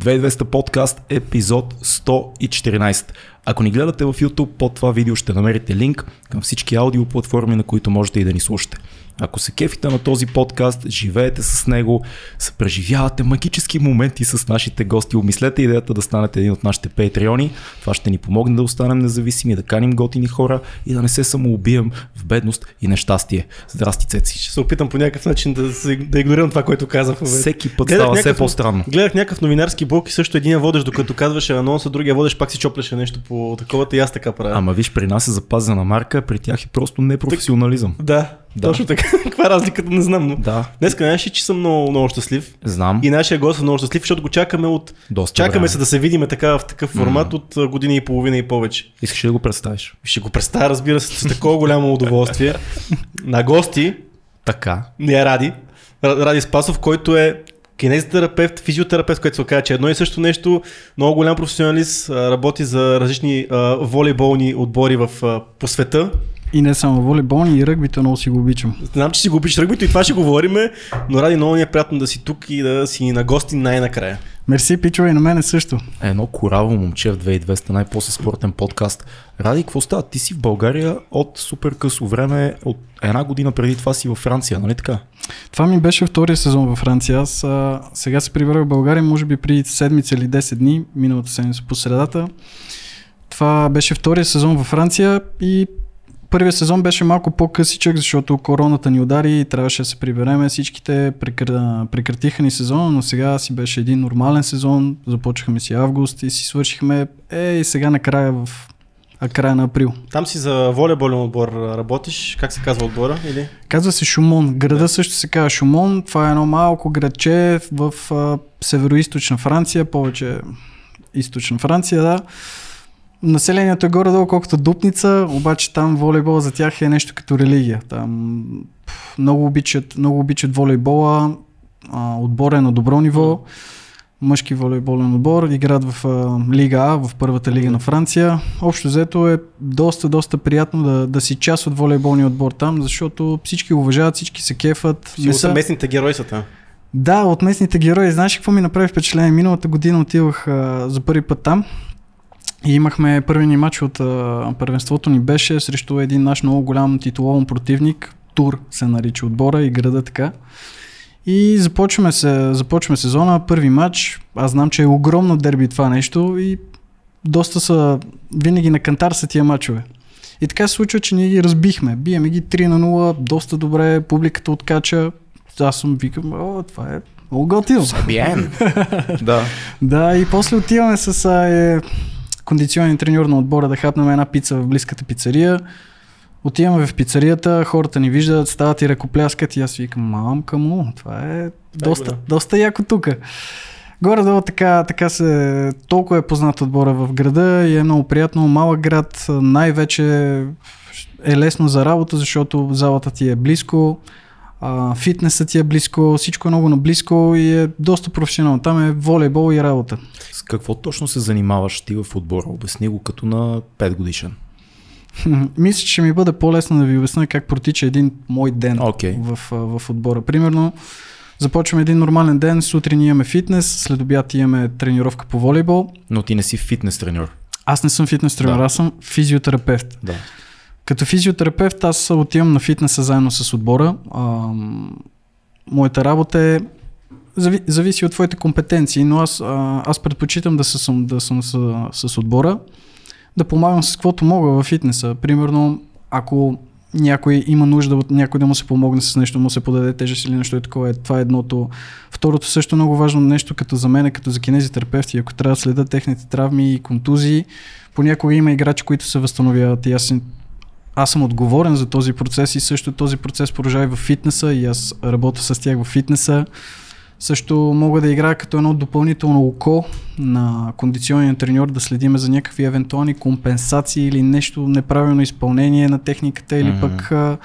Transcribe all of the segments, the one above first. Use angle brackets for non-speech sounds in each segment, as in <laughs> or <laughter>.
2200 подкаст, епизод 114. Ако ни гледате в YouTube, под това видео ще намерите линк към всички аудиоплатформи, на които можете и да ни слушате. Ако се кефите на този подкаст, живеете с него, съпреживявате магически моменти с нашите гости, обмислете идеята да станете един от нашите патреони. Това ще ни помогне да останем независими, да каним готини хора и да не се самоубием в бедност и нещастие. Здрасти, Цеци. Ще се опитам по някакъв начин да, да игнорирам това, което казах. Всеки път гледах става някакъв, все по-странно. Гледах някакъв новинарски блок и също един водеш, докато казваше анонса, другия водеш пак си чопляше нещо по таковата и аз така правя. Ама виж, при нас е запазена марка, при тях е просто непрофесионализъм. Да, да. Точно така. <laughs> Каква е разликата, не знам. Но... Да. Днес знаеш че съм много, много щастлив. Знам. И нашия гост е много щастлив, защото го чакаме от. Доста чакаме време. се да се видиме така в такъв формат mm. от година и половина и повече. Искаш ли да го представиш? Ще го представя, разбира се, с такова голямо удоволствие. <laughs> На гости. Така. Не е Ради. Ради Спасов, който е кинезитерапевт, физиотерапевт, което се оказа, че е едно и също нещо, много голям професионалист, работи за различни а, волейболни отбори в, а, по света. И не само волейболни, и ръгбито много си го обичам. Знам, че си го обичаш ръгбито и това ще говориме, но ради много ни е приятно да си тук и да си на гости най-накрая. Мерси, Пичо, и на мене също. Едно кораво момче в 2200, най-после спортен подкаст. Ради, какво става? Ти си в България от супер късо време, от една година преди това си във Франция, нали така? Това ми беше втория сезон във Франция. Аз а, сега се прибрах в България, може би при седмица или 10 дни, миналата седмица по средата. Това беше втория сезон във Франция и първият сезон беше малко по-късичък, защото короната ни удари и трябваше да се прибереме. Всичките прекратиха ни сезона, но сега си беше един нормален сезон. Започнахме си август и си свършихме е, сега накрая в а края на април. Там си за волейболен отбор работиш. Как се казва отбора? Или? Казва се Шумон. Града да. също се казва Шумон. Това е едно малко градче в а, северо-источна Франция, повече източна Франция, да. Населението е горе-долу колкото Дупница, обаче там волейбол за тях е нещо като религия. Там много обичат, много обичат волейбола, а, отбор е на добро ниво. Мъжки волейболен отбор, играят в а, Лига А, в първата лига на Франция. Общо взето е доста, доста приятно да, да си част от волейболния отбор там, защото всички уважават, всички се кефат. не са местните герои са там. Да, от местните герои. Знаеш какво ми направи впечатление? Миналата година отивах а, за първи път там и имахме първи ни матч от а, първенството ни беше срещу един наш много голям титулован противник. Тур се нарича отбора и града така. И започваме, се, започваме сезона, първи матч. Аз знам, че е огромно дерби това нещо и доста са, винаги на кантар са тия матчове. И така се случва, че ние ги разбихме. Биеме ги 3 на 0, доста добре, публиката откача. Аз съм викам, о, това е много готино. Сабиен. <laughs> да. Да, и после отиваме с е, кондиционен треньор на отбора да хапнем една пица в близката пицария. Отиваме в пицарията, хората ни виждат, стават и ръкопляскат и аз викам, мамка му, това е доста, да. доста яко тук. Горе-долу така, така се, толкова е познат отбора в града и е много приятно. Малък град, най-вече е лесно за работа, защото залата ти е близко, а, фитнесът ти е близко, всичко е много наблизко и е доста професионално. Там е волейбол и работа. С какво точно се занимаваш ти в отбора? Обясни го като на 5 годишен. <laughs> Мисля, че ми бъде по-лесно да ви обясня как протича един мой ден okay. в, в отбора. Примерно, започваме един нормален ден, сутрин имаме фитнес, след обяд имаме тренировка по волейбол. Но ти не си фитнес треньор. Аз не съм фитнес треньор, да. аз съм физиотерапевт. Да. Като физиотерапевт аз отивам на фитнеса заедно с отбора. А, моята работа е зави, зависи от твоите компетенции, но аз, а, аз предпочитам да съм, да съм с, с отбора, да помагам с каквото мога във фитнеса. Примерно, ако някой има нужда от някой да му се помогне с нещо, му се подаде тежест или нещо е такова, е, това е едното. Второто също много важно нещо като за мен, като за кинезитерапевти, ако трябва да следят техните травми и контузии, понякога има играчи, които се възстановяват и аз аз съм отговорен за този процес и също този процес продължава и в фитнеса и аз работя с тях в фитнеса. Също мога да играя като едно допълнително око на кондиционния треньор да следиме за някакви евентуални компенсации или нещо неправилно изпълнение на техниката или mm-hmm. пък а,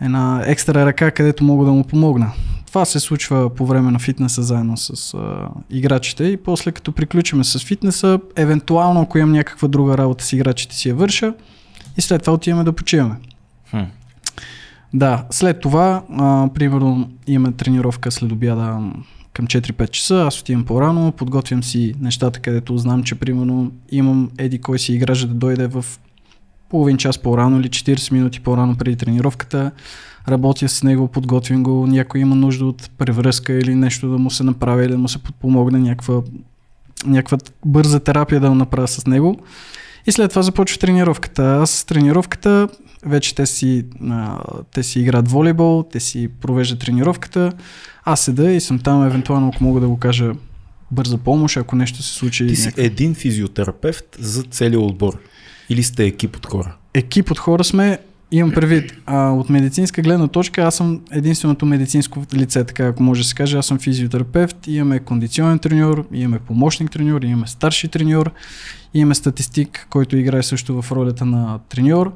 една екстра ръка, където мога да му помогна. Това се случва по време на фитнеса заедно с а, играчите и после като приключиме с фитнеса, евентуално ако имам някаква друга работа с играчите си я върша, и след това отиваме да почиваме. Хм. Да, след това, а, примерно, имаме тренировка след обяда към 4-5 часа, аз отивам по-рано, подготвям си нещата, където знам, че примерно имам еди кой си играч да дойде в половин час по-рано или 40 минути по-рано преди тренировката, работя с него, подготвям го, някой има нужда от превръзка или нещо да му се направи, или да му се подпомогне, някаква, някаква бърза терапия да направя с него. И след това започва тренировката. Аз с тренировката вече те си, а, те си играят волейбол, те си провеждат тренировката. Аз седа и съм там, евентуално, ако мога да го кажа, бърза помощ, ако нещо се случи. Ти си някакъв... един физиотерапевт за целия отбор. Или сте екип от хора? Екип от хора сме, имам предвид, а, от медицинска гледна точка, аз съм единственото медицинско лице, така ако може да се каже, аз съм физиотерапевт, имаме кондиционен треньор, имаме помощник треньор, имаме старши треньор, имаме статистик, който играе също в ролята на треньор.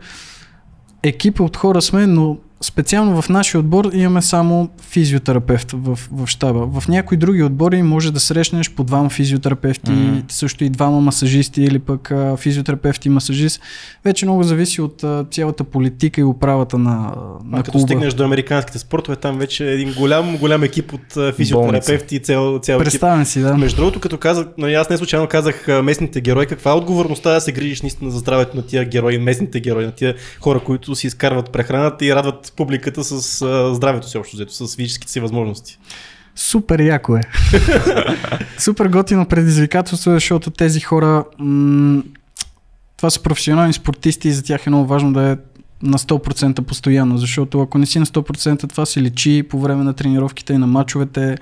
Екип от хора сме, но специално в нашия отбор имаме само физиотерапевт в, в щаба. В някои други отбори може да срещнеш по двама физиотерапевти, mm-hmm. също и двама масажисти или пък а, физиотерапевт и масажист. Вече много зависи от а, цялата политика и управата на, на а, като стигнеш до американските спортове, там вече е един голям, голям екип от а, физиотерапевти и цял, цял Представям екип. си, да. Между другото, като казах, но аз не случайно казах местните герои, каква е отговорността да се грижиш наистина за здравето на тия герои, местните герои, на тия хора, които си изкарват прехраната и радват публиката с а, здравето си общо взето, с физическите си възможности. Супер яко е. <laughs> Супер готино предизвикателство, защото тези хора, м- това са професионални спортисти и за тях е много важно да е на 100% постоянно, защото ако не си на 100% това се лечи по време на тренировките и на матчовете,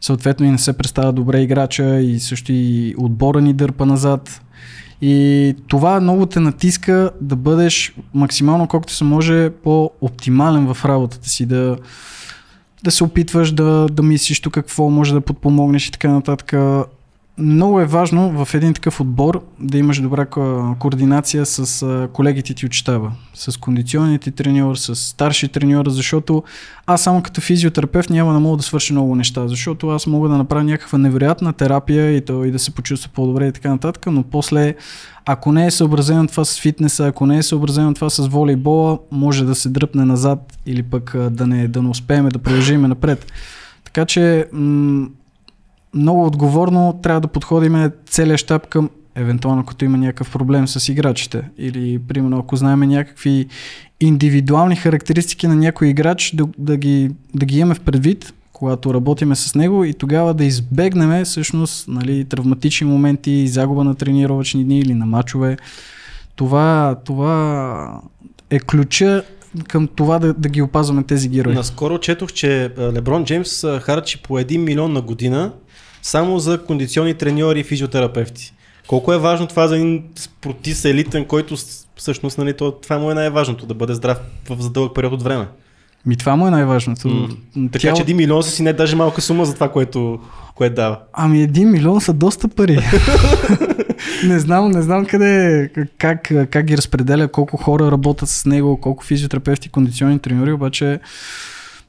съответно и не се представя добре играча и също и отбора ни дърпа назад. И това много те натиска да бъдеш максимално колкото се може по-оптимален в работата си, да, да се опитваш да, да мислиш тук какво може да подпомогнеш и така нататък. Много е важно в един такъв отбор да имаш добра координация с колегите ти от щаба, с кондиционния ти треньор, с старши треньор, защото аз само като физиотерапевт няма да мога да свърша много неща, защото аз мога да направя някаква невероятна терапия и, то, и да се почувства по-добре и така нататък, но после ако не е съобразено това с фитнеса, ако не е съобразено това с волейбола, може да се дръпне назад или пък да не, да не успеем да продължим напред. Така че м- много отговорно трябва да подходим целият щаб към евентуално като има някакъв проблем с играчите или примерно ако знаем някакви индивидуални характеристики на някой играч да, да, ги, да ги имаме в предвид, когато работиме с него и тогава да избегнем всъщност нали, травматични моменти, загуба на тренировъчни дни или на мачове. Това, това е ключа към това да, да ги опазваме тези герои. Наскоро четох, че Леброн Джеймс харчи по 1 милион на година само за кондиционни треньори и физиотерапевти. Колко е важно това за един спортист елитен, който всъщност нали, това му е най-важното, да бъде здрав в за дълъг период от време. Ми това му е най-важното. Mm. Така Тяло... че един милион са си не даже малка сума за това, което, което дава. Ами един милион са доста пари. <laughs> не знам, не знам къде, как, как ги разпределя, колко хора работят с него, колко физиотерапевти, кондиционни треньори, обаче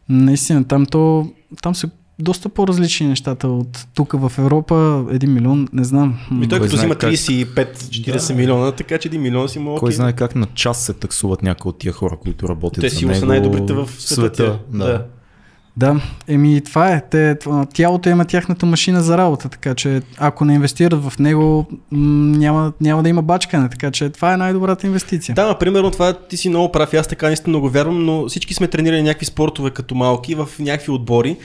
наистина там то, там се доста по-различни нещата от тук в Европа. 1 милион, не знам. И той като взима 35-40 да. милиона, така че 1 милион си му Кой знае как на час се таксуват някои от тия хора, които работят Те си са най-добрите в света. света да. да. Да, еми това е. Те, тялото има тяхната машина за работа, така че ако не инвестират в него, няма, няма да има бачкане, така че това е най-добрата инвестиция. Да, примерно това ти си много прав, аз така наистина много вярвам, но всички сме тренирали някакви спортове като малки в някакви отбори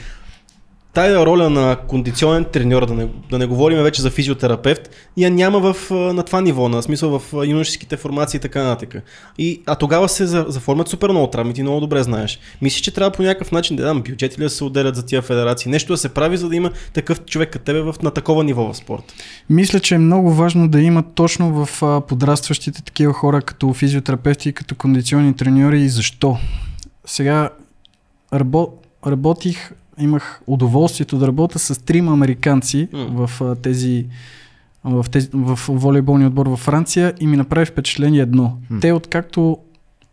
тая роля на кондиционен треньор, да не, да не говорим вече за физиотерапевт, я няма в, на това ниво, на смисъл в юношеските формации и така нататък. И, а тогава се заформят супер много травми, ти много добре знаеш. Мислиш, че трябва по някакъв начин да дам бюджети ли да се отделят за тия федерации, нещо да се прави, за да има такъв човек като тебе в, на такова ниво в спорт. Мисля, че е много важно да има точно в подрастващите такива хора като физиотерапевти и като кондиционни треньори и защо. Сега работих имах удоволствието да работя с трима американци mm. в а, тези в, тези, в волейболния отбор във Франция и ми направи впечатление едно. Mm. Те откакто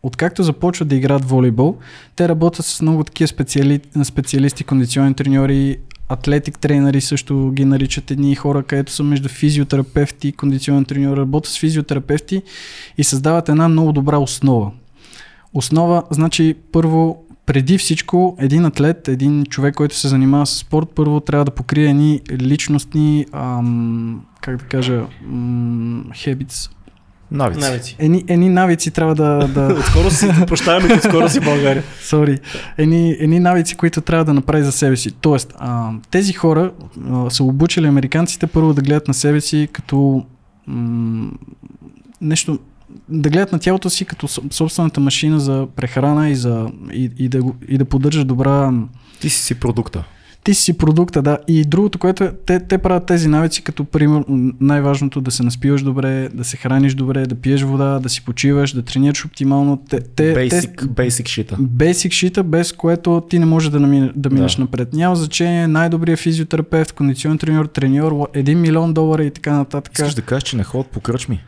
Откакто започват да играят волейбол, те работят с много такива специали, специалисти, кондиционни треньори, атлетик тренери също ги наричат едни хора, където са между физиотерапевти и кондиционен треньор, работят с физиотерапевти и създават една много добра основа. Основа, значи първо преди всичко, един атлет, един човек, който се занимава с спорт, първо трябва да покрие едни личностни, ам, как да кажа, м- habits. Навици. Навици. Едни, едни навици трябва да... да <laughs> Отскоро си, прощаваме, че скоро си България. Sorry. Едни, едни навици, които трябва да направи за себе си. Тоест, а, тези хора а, са обучили американците първо да гледат на себе си като м- нещо, да гледат на тялото си като соб- собствената машина за прехрана и, за, и, и, да, и да поддържа добра... Ти си си продукта. Ти си продукта, да. И другото, което е, те, те правят тези навици, като пример, най-важното да се наспиваш добре, да се храниш добре, да пиеш вода, да си почиваш, да тренираш оптимално. Те, те, Basic, те, basic шита. Basic шита, без което ти не можеш да, намин, да минеш Да. напред. Няма значение, най-добрият физиотерапевт, кондиционен треньор, треньор, 1 милион долара и така нататък. Искаш да кажеш, че не ходят по кръчми.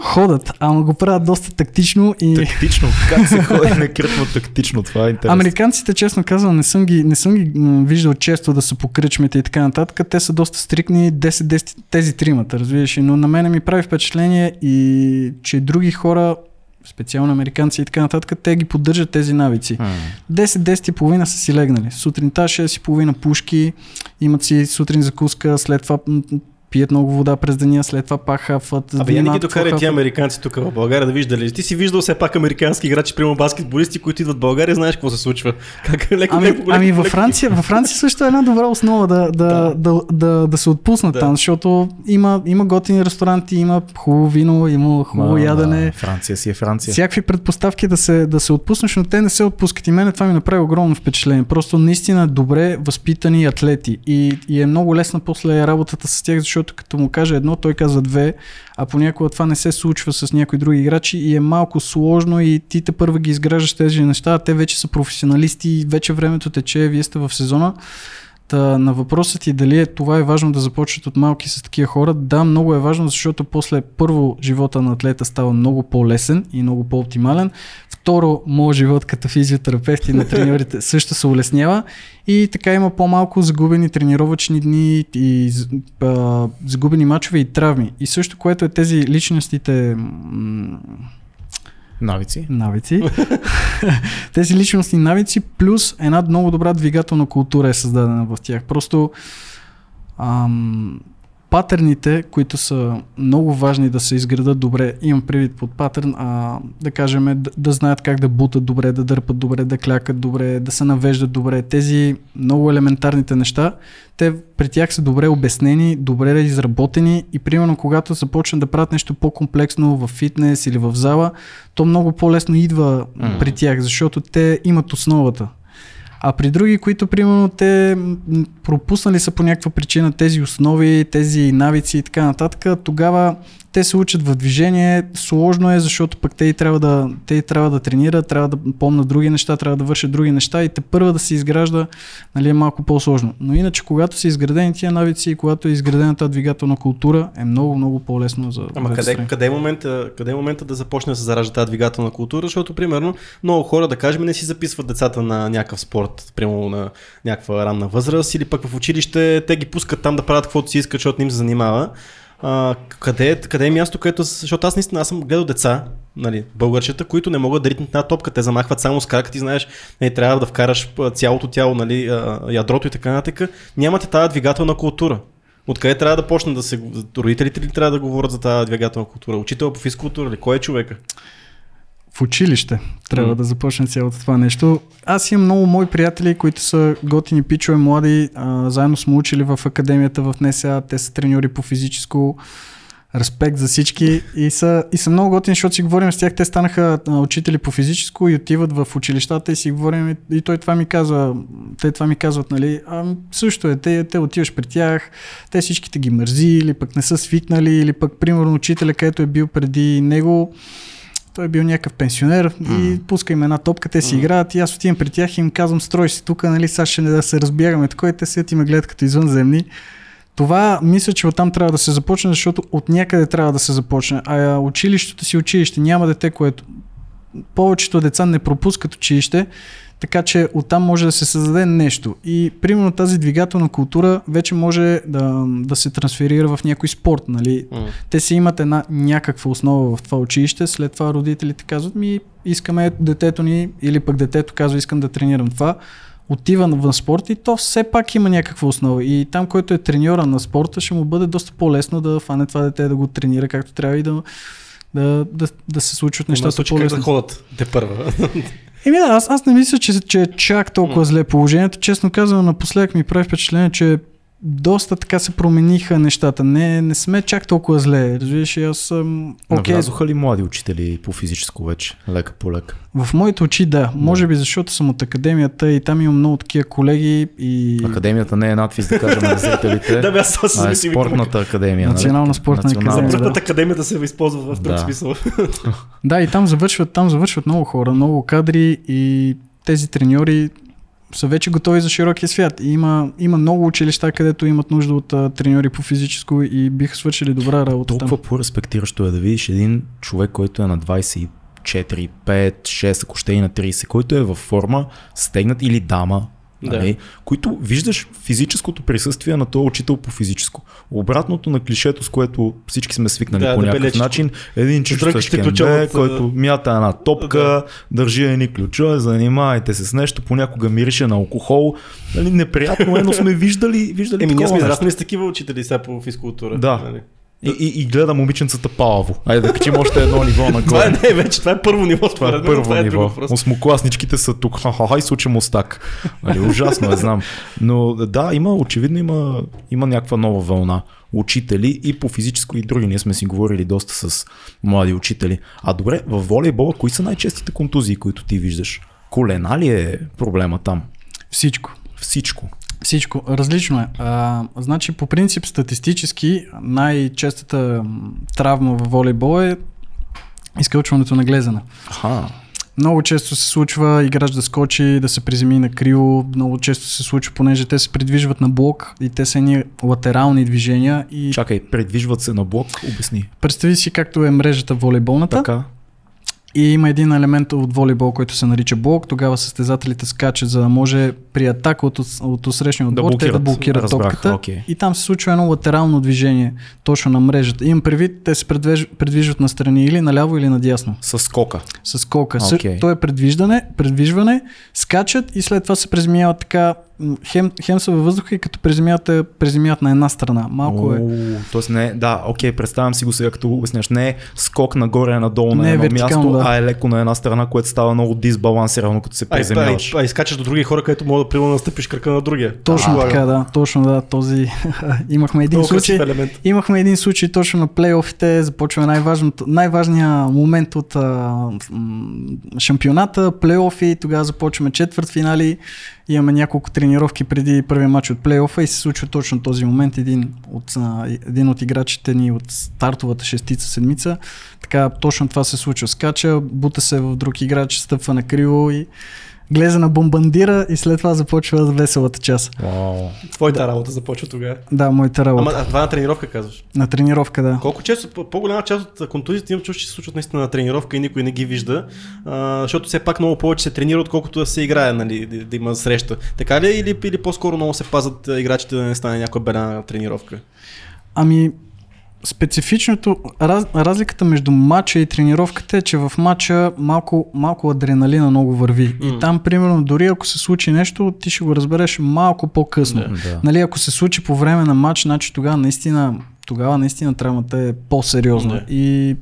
Ходят, ама го правят доста тактично и... Тактично. Как се ходи на кръчма тактично? Това е интересно. Американците, честно казвам, не съм ги, не съм ги виждал често да са по кръчмите и така нататък. Те са доста стрикни, 10-10, тези тримата, разбираш. Но на мене ми прави впечатление и че други хора, специално американци и така нататък, те ги поддържат тези навици. М. 10-10 и половина са си легнали. Сутринта 6 и половина пушки, имат си сутрин закуска, след това пият много вода през деня, след това пак хафват. Абе, я не ги докарай ти американци тук в България да виждали. Ти си виждал все пак американски играчи, прямо баскетболисти, които идват в България, знаеш какво се случва. <laughs> Как леко, Ами, леко, леко, ами във. Франция, във Франция също е една добра основа да, да, да. да, да, да се отпуснат Да. там, защото има, има готини ресторанти, има хубаво вино, има хубаво Ма, ядене. да, Франция си е Франция. Всякакви предпоставки да се, да се отпуснеш, но те не се отпускат. И мене това ми направи огромно впечатление. Просто наистина добре възпитани атлети. И, и е много лесна после работата с тях, защото като му каже едно, той казва две, а понякога това не се случва с някои други играчи и е малко сложно и ти те първа ги изграждаш тези неща, а те вече са професионалисти, вече времето тече, вие сте в сезона. Та, на въпросът ти дали е, това е важно да започнат от малки с такива хора, да, много е важно, защото после първо живота на атлета става много по-лесен и много по-оптимален. Второ, моят живот като физиотерапевт и на треньорите <laughs> също се улеснява и така има по-малко загубени тренировъчни дни и а, загубени мачове и травми. И също, което е тези личностите м- Навици. навици. <laughs> <laughs> Тези личностни навици плюс една много добра двигателна култура е създадена в тях. Просто ам, патърните, които са много важни да се изградат добре, имам предвид под патърн, а, да кажем, да, да знаят как да бутат добре, да дърпат добре, да клякат добре, да се навеждат добре. Тези много елементарните неща, те при тях са добре обяснени, добре изработени и примерно когато започнат да правят нещо по-комплексно в фитнес или в зала, то много по-лесно идва Мгм. при тях, защото те имат основата. А при други, които примерно те пропуснали са по някаква причина тези основи, тези навици и така нататък, тогава те се учат в движение. Сложно е, защото пък те и трябва да, те и трябва да тренират, трябва да помнят други неща, трябва да вършат други неща и те първа да се изгражда нали, е малко по-сложно. Но иначе, когато са изградени тия навици и когато е изградена тази двигателна култура, е много, много по-лесно за Ама къде, страни. къде, е момента, къде е момента да започне да се заражда тази двигателна култура? Защото, примерно, много хора, да кажем, не си записват децата на някакъв спорт, примерно на някаква ранна възраст, или пък в училище те ги пускат там да правят каквото си искат, защото не им се занимава. Къде, е, къде е място, където... Защото аз наистина аз съм гледал деца, нали, българчета, които не могат да ритнат една топка, те замахват само с крака, ти знаеш, не, трябва да вкараш цялото тяло, нали, ядрото и така нататък. Нямате тази двигателна култура. Откъде трябва да почне да се... Родителите ли трябва да говорят за тази двигателна култура? Учител по физкултура ли? Кой е човека? В училище трябва М. да започне цялото това нещо. Аз имам много мои приятели, които са готини пичове, млади. А, заедно сме учили в академията в НСА. Те са треньори по физическо. Респект за всички. И са, и са много готини, защото си говорим с тях. Те станаха а, учители по физическо и отиват в училищата и си говорим. И, и той това ми казва. Те това ми казват, нали? А, също е. Те, те отиваш при тях. Те всичките ги мързи или пък не са свикнали или пък примерно учителя, където е бил преди него той е бил някакъв пенсионер и пуска им една топка, те си играят и аз отивам при тях и им казвам, строй си тук, нали, сега ще не да се разбягаме, така и те седят и ме гледат като извънземни. Това мисля, че оттам трябва да се започне, защото от някъде трябва да се започне. А училището си училище, няма дете, което повечето деца не пропускат училище, така че оттам може да се създаде нещо. И примерно тази двигателна култура вече може да, да се трансферира в някой спорт. Нали? М. Те си имат една някаква основа в това училище, след това родителите казват ми искаме детето ни или пък детето казва искам да тренирам това, отива в спорт и то все пак има някаква основа. И там, който е треньора на спорта, ще му бъде доста по-лесно да фане това дете да го тренира както трябва и да, да, да, да се случват Нещата как по-лесно. да ходят те първа. <laughs> Еми да, аз, аз не мисля, че, че е чак толкова зле положението. Честно казвам, напоследък ми прави впечатление, че доста така се промениха нещата. Не, не сме чак толкова зле. Разбираш, аз съм... Окей, Навлязоха ли млади учители по физическо вече? Лека по лека. в моите очи да. Може би защото съм от академията и там имам много такива колеги и... Академията не е надфис, да кажем на зрителите. <laughs> да, бе, аз а е спортната академия. нали? Национална спортна академия. Спортната академия да се използва в друг Да. смисъл. <laughs> Да, и там завършват, там завършват много хора, много кадри и тези треньори са вече готови за широкия свят. И има, има много училища, където имат нужда от а, треньори по физическо и биха свършили добра работа там. Толкова по-респектиращо е да видиш един човек, който е на 24, 5, 6, ако ще и на 30, който е във форма, стегнат или дама, Да. нали, които виждаш физическото присъствие на този учител по физическо. Обратното на клишето, с което всички сме свикнали Да, по някакъв дебелечето. начин, един кембе, от, който мята една топка, Да. държи едни ключове, занимавайте се с нещо, понякога мирише на алкохол. Нали, неприятно е, но сме виждали, виждали Еми, ние сме израснали с такива учители сега по физкултура. Да. Нали? И, и, и гледа момиченцата палаво. Айде да качим още едно ниво <laughs> Това е, нагоре. не, е вече, това е първо ниво. Това е мен, първо това е ниво. въпрос. Осмокласничките са тук. Ха-ха-ха, и случа мустак. Нали, ужасно е, знам. Но да, има, очевидно има, има някаква нова вълна. Учители и по физическо и други. Ние сме си говорили доста с млади учители. А добре, в волейбола, кои са най-честите контузии, които ти виждаш? Колена ли е проблема там? Всичко. Всичко. Всичко. Различно е. А, значи, по принцип, статистически, най-честата травма в волейбол е изкълчването на глезена. Аха. Много често се случва играч да скочи, да се приземи на криво. Много често се случва, понеже те се придвижват на блок и те са едни латерални движения. И Чакай, предвижват се на блок, обясни. представи си както е мрежата волейболната. Така. И има един елемент от волейбол, който се нарича блок. Тогава състезателите скачат, за да може при атака от, от усрещния Да отбор те да блокират. блокират Разбрах, топката. окей. И там се случва едно латерално движение точно на мрежата. Имам предвид, те се предвиж, предвижват настрани или наляво или надясно. С скока. С колка. Окей. То е предвиждане, предвижване, скачат и след това се преземяват така, хем, хем са във въздуха и като преземяват, е- преземяват на една страна. Малко е. О, Тоест не, да, окей, представям си го сега като обясняш. Не е скок нагоре, надолу на Не е едно място, да. а е леко на една страна, което става много дисбалансирано, като се А, а, приземяваш. и, а, и скачаш до други хора, където мога да примерно настъпиш кръка на другия. Точно А, така, да. Точно да. Този... <laughs> Имахме един Много случай. Имахме един случай точно на плейофите, започва най-важното, най-важният момент от а, м, шампионата, плейофи, тогава започваме четвърт финали, имаме няколко тренировки преди първия матч от плейофа и се случва точно този момент, един от, един от играчите ни от стартовата шестица седмица, така точно това се случва, скача, бута се в друг играч, стъпва на криво и гледа на бомбандира и след това започва веселата част. Вау. Твоята работа започва тогава. Да, моята работа. Ама а, това на тренировка казваш. На тренировка, да. Колко често, по- по-голяма част от контузиите имам чувство, че се случват наистина на тренировка и никой не ги вижда, а, защото все пак много повече се тренира, отколкото да се играе, нали, да, да има среща. Така ли е или, или по-скоро много се пазят а, играчите да не стане някоя беда тренировка? Ами, специфичното, раз, разликата между матча и тренировката е, че в матча малко, малко адреналина много върви. М. И там, примерно, дори ако се случи нещо, ти ще го разбереш малко по-късно. Да. Нали, ако се случи по време на матч, значи тогава наистина, тогава наистина травмата е по-сериозна. Да. И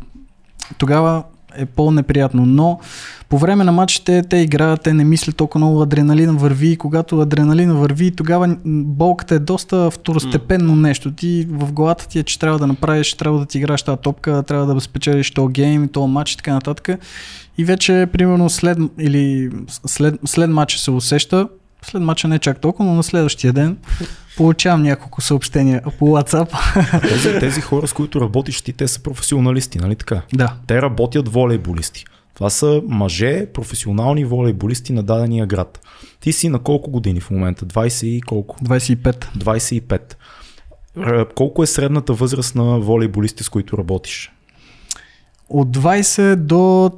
тогава е по-неприятно. Но по време на матчите те играят, те не мислят толкова много, адреналина върви и когато адреналина върви, тогава болката е доста второстепенно нещо. Ти в главата ти е, че трябва да направиш, трябва да ти играеш тази топка, трябва да спечелиш този гейм, този матч и така нататък. И вече, примерно, след, или след, след матча се усеща, след матча не чак толкова, но на следващия ден получавам няколко съобщения по WhatsApp. Тези, тези хора, с които работиш ти, те са професионалисти, нали така? да. Те работят волейболисти. Това са мъже, професионални волейболисти на дадения град. Ти си на колко години в момента? 20 и колко? 25. 25. Р- Колко е средната възраст на волейболисти, с които работиш? От 20 до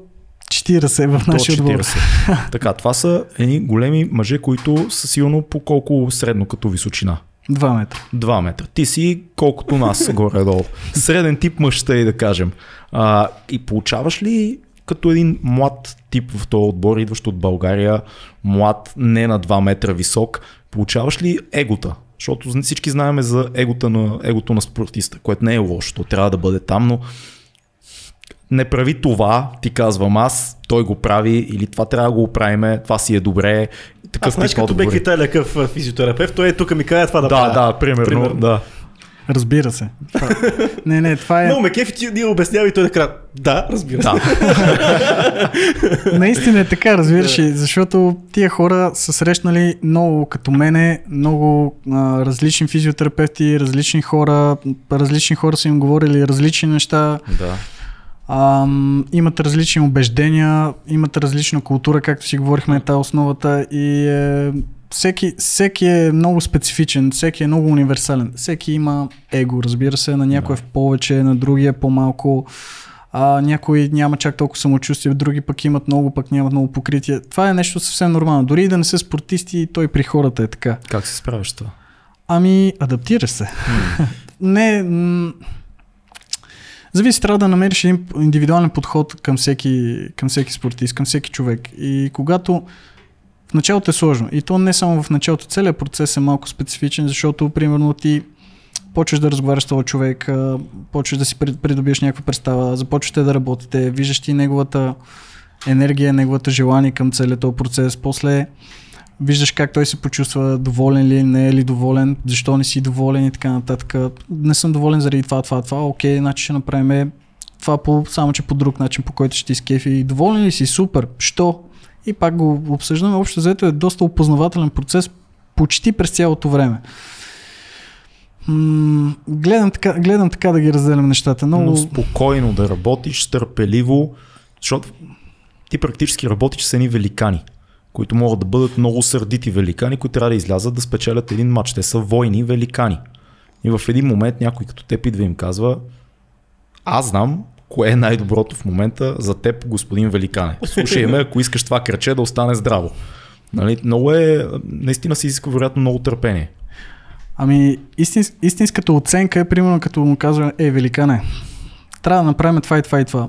40 в нашия отбор. 40. <laughs> така, това са едни големи мъже, които са сигурно по колко средно като височина. 2 метра. 2 метра. Ти си колкото нас <laughs> горе-долу. Среден тип мъж, тъй да кажем. А, и получаваш ли като един млад тип в този отбор, идващ от България, млад, не на 2 метра висок, получаваш ли егота? Защото всички знаем за егота на, егото на спортиста, което не е лошо, трябва да бъде там, но не прави това, ти казвам аз, той го прави или това трябва да го оправиме, това си е добре. Такъв Аз знаеш като отговори. Италия какъв а, физиотерапевт, той е тук ми казва това да, Да, правя. да, примерно, Примерно. да. Разбира се. Това- <laughs> не, не, това е... Много ме кефи, ти ни обяснява и той да казва, да, разбира се. Да, <laughs> Наистина е така, разбираш ли, защото тия хора са срещнали много като мене, много а, различни физиотерапевти, различни хора, различни хора са им говорили различни неща, да. Ам, имат различни убеждения, имат различна култура, както си говорихме, тази основата и е, всеки, всеки е много специфичен, всеки е много универсален, всеки има его, разбира се, на някой е в повече, на другия е по-малко, а някои няма чак толкова самочувствие, други пък имат много, пък нямат много покритие. Това е нещо съвсем нормално. Дори и да не са спортисти, той при хората е така. Как се справяш с това? Ами, адаптира се. <laughs> не. Зависи, трябва да намериш един индивидуален подход към всеки, към всеки спортист, към всеки човек. И когато в началото е сложно, и то не само в началото, целият процес е малко специфичен, защото, примерно, ти почваш да разговаряш с този човек, почваш да си прид- придобиеш някаква представа, започвате да работите, виждаш ти неговата енергия, неговото желание към целият този процес, после виждаш как той се почувства, доволен ли, не е ли доволен, защо не си доволен и така нататък. Не съм доволен заради това, това, това, окей, значи ще направим това по, само че по друг начин, по който ще ти скефи. Доволен ли си? Супер. Що? И пак го обсъждаме. Общо взето е доста опознавателен процес почти през цялото време. Гледам, така, гледам така да ги разделям нещата. Много... Но спокойно да работиш, търпеливо, защото ти практически работиш с едни великани, които могат да бъдат много сърдити великани, които трябва да излязат да спечелят един матч. Те са войни великани. И в един момент някой като теб идва и им казва, аз знам кое е най-доброто в момента за теб, господин Великане. Слушай ме, ако искаш това кръче да остане здраво. Нали? Много е, наистина се изисква вероятно много търпение. Ами, истинс, истинската оценка е примерно като му казва, е, великане, трябва да направим това и това и това.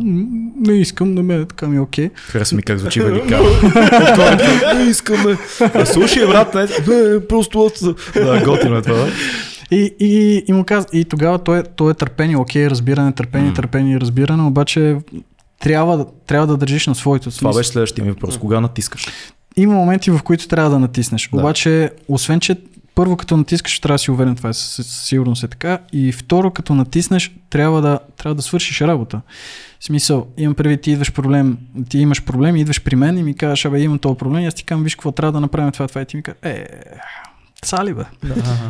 Не искам, на мен е така ми е окей. Хареса ми как звучи великан. <laughs> Не искаме. А, Слушай, брат, не, не, просто аз... Да, готино е това. да. И, и, и му казва, и тогава той, е- той е търпение, окей, разбиране, търпение, М. търпение, разбиране, обаче трябва, да- трябва да държиш на своето. Това беше следващия ми въпрос. Кога натискаш? Има моменти, в които трябва да натиснеш. Да. Обаче, освен, че първо като натискаш, трябва да си уверен, това е със сигурност е така. И второ, като натиснеш, трябва да, трябва да свършиш работа. В смисъл, имам предвид, ти идваш проблем, ти имаш проблем, идваш при мен и ми казваш, абе, имам този проблем, и аз ти казвам, виж какво трябва да направим това, това, и ти ми казваш, е, сали бе.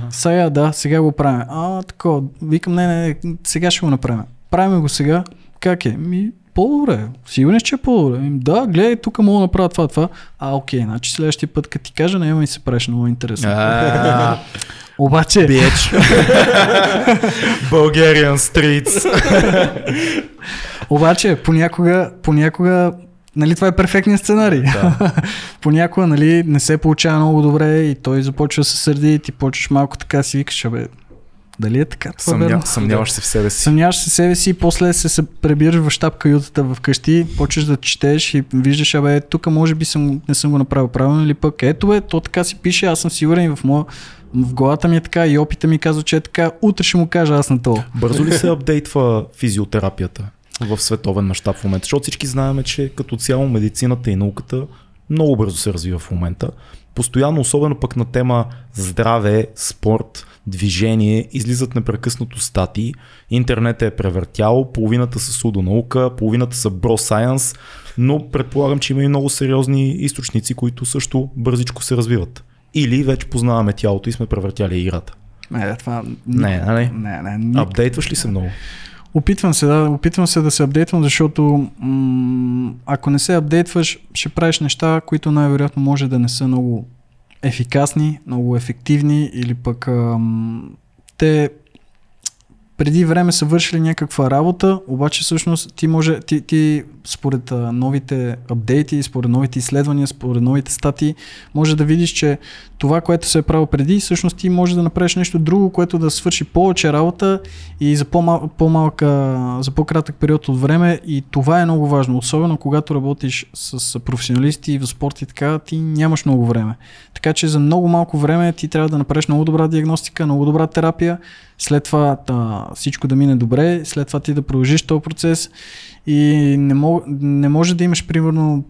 Сега, да, сега го правим. А, тако, викам, не, не, не, сега ще го направим. Правим го сега. Как е? Ми, по-добре. Сигурен, си, че е по-добре. Да, гледай, тук мога да направя това, това. А, окей, значи следващия път, като ти кажа, няма ми се правиш много интересно. <laughs> Обаче, Биеч. <laughs> Bulgarian streets. <laughs> обаче, понякога, понякога, нали, това е перфектният сценарий. Да. понякога, нали, не се получава много добре и той започва да се сърди и ти почваш малко така си викаш, абе, дали е така? Това Съмня, верно? съмняваш се в себе си. Съмняваш се себе си и после се, се пребираш в щаб каютата вкъщи, почваш да четеш и виждаш, абе, тук може би съм, не съм го направил правилно или пък ето бе, то така си пише, аз съм сигурен и в моя в главата ми е така и опита ми казва, че е така, утре ще му кажа аз на то. Бързо ли се апдейтва физиотерапията в световен мащаб в момента? Защото всички знаем, че като цяло медицината и науката много бързо се развива в момента. Постоянно, особено пък на тема здраве, спорт, движение, излизат непрекъснато статии. Интернет е превъртял, половината са судонаука, половината са бро сайенс, но предполагам, че има и много сериозни източници, които също бързичко се развиват. Или вече познаваме тялото и сме превъртяли играта. Не, това... Не, нали? Не, не, не. Апдейтваш ли се много? Опитвам се, да, опитвам се да се апдейтвам, защото м- ако не се апдейтваш, ще правиш неща, които най-вероятно може да не са много ефикасни, много ефективни или пък ам, те преди време са вършили някаква работа, обаче всъщност ти може, ти, ти според новите апдейти, според новите изследвания, според новите статии, може да видиш, че това, което се е правило преди, всъщност ти може да направиш нещо друго, което да свърши повече работа и за по-мал, по-малка, за по-кратък период от време и това е много важно, особено когато работиш с професионалисти в спорт и така, ти нямаш много време. Така че за много малко време ти трябва да направиш много добра диагностика, много добра терапия, след това да, всичко да мине добре, след това ти да продължиш този процес и не, мог, не може да имаш примерно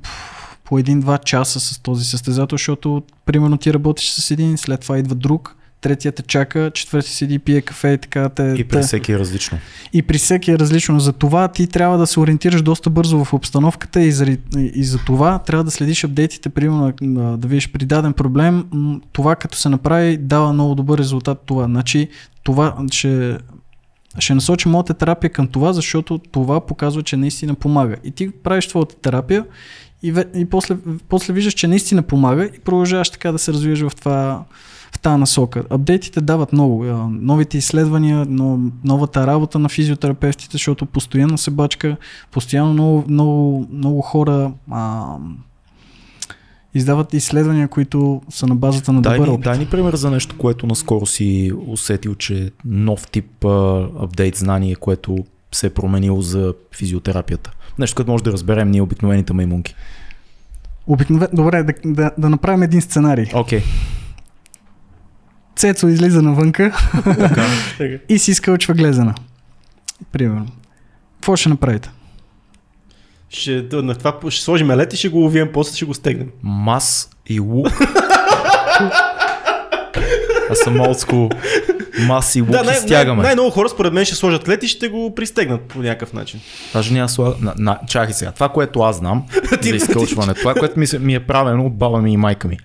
по един-два часа с този състезател, защото примерно ти работиш с един, след това идва друг, третия те чака, четвърти седи, пие кафе и така. Те, И при всеки е различно. И при всеки е различно. За това ти трябва да се ориентираш доста бързо в обстановката и за, и за това трябва да следиш апдейтите, примерно да видиш при даден проблем. Това като се направи дава много добър резултат това. Значи това ще, ще насочи моята терапия към това, защото това показва, че наистина помага. И ти правиш твоята терапия и, и после, после виждаш, че наистина помага и продължаваш така да се развиваш в това в тази насока. Апдейтите дават много. Новите изследвания, новата работа на физиотерапевтите, защото постоянно се бачка, постоянно много, много, много хора а, издават изследвания, които са на базата на дай добър ни, опит. Дай ни пример за нещо, което наскоро си усетил, че нов тип а, апдейт знание, което се е променило за физиотерапията. Нещо, което може да разберем ние обикновените маймунки. Обикновено, добре, да, да, да направим един сценарий. Окей. Okay. Цецо излиза навънка и си изкълчва глезена. Примерно. Какво ще направите? Ще, на това ще сложим лед и ще го ловим, после ще го стегнем. Мас и лук. Аз съм олдскул. Мас и лук да, най- и стягаме. Най- най-много хора според мен ще сложат лед и ще го пристегнат по някакъв начин. Даже няма слага... На, на, чакай сега. Това, което аз знам <laughs> за изкълчване, това, което ми, ми е правено от баба ми и майка ми.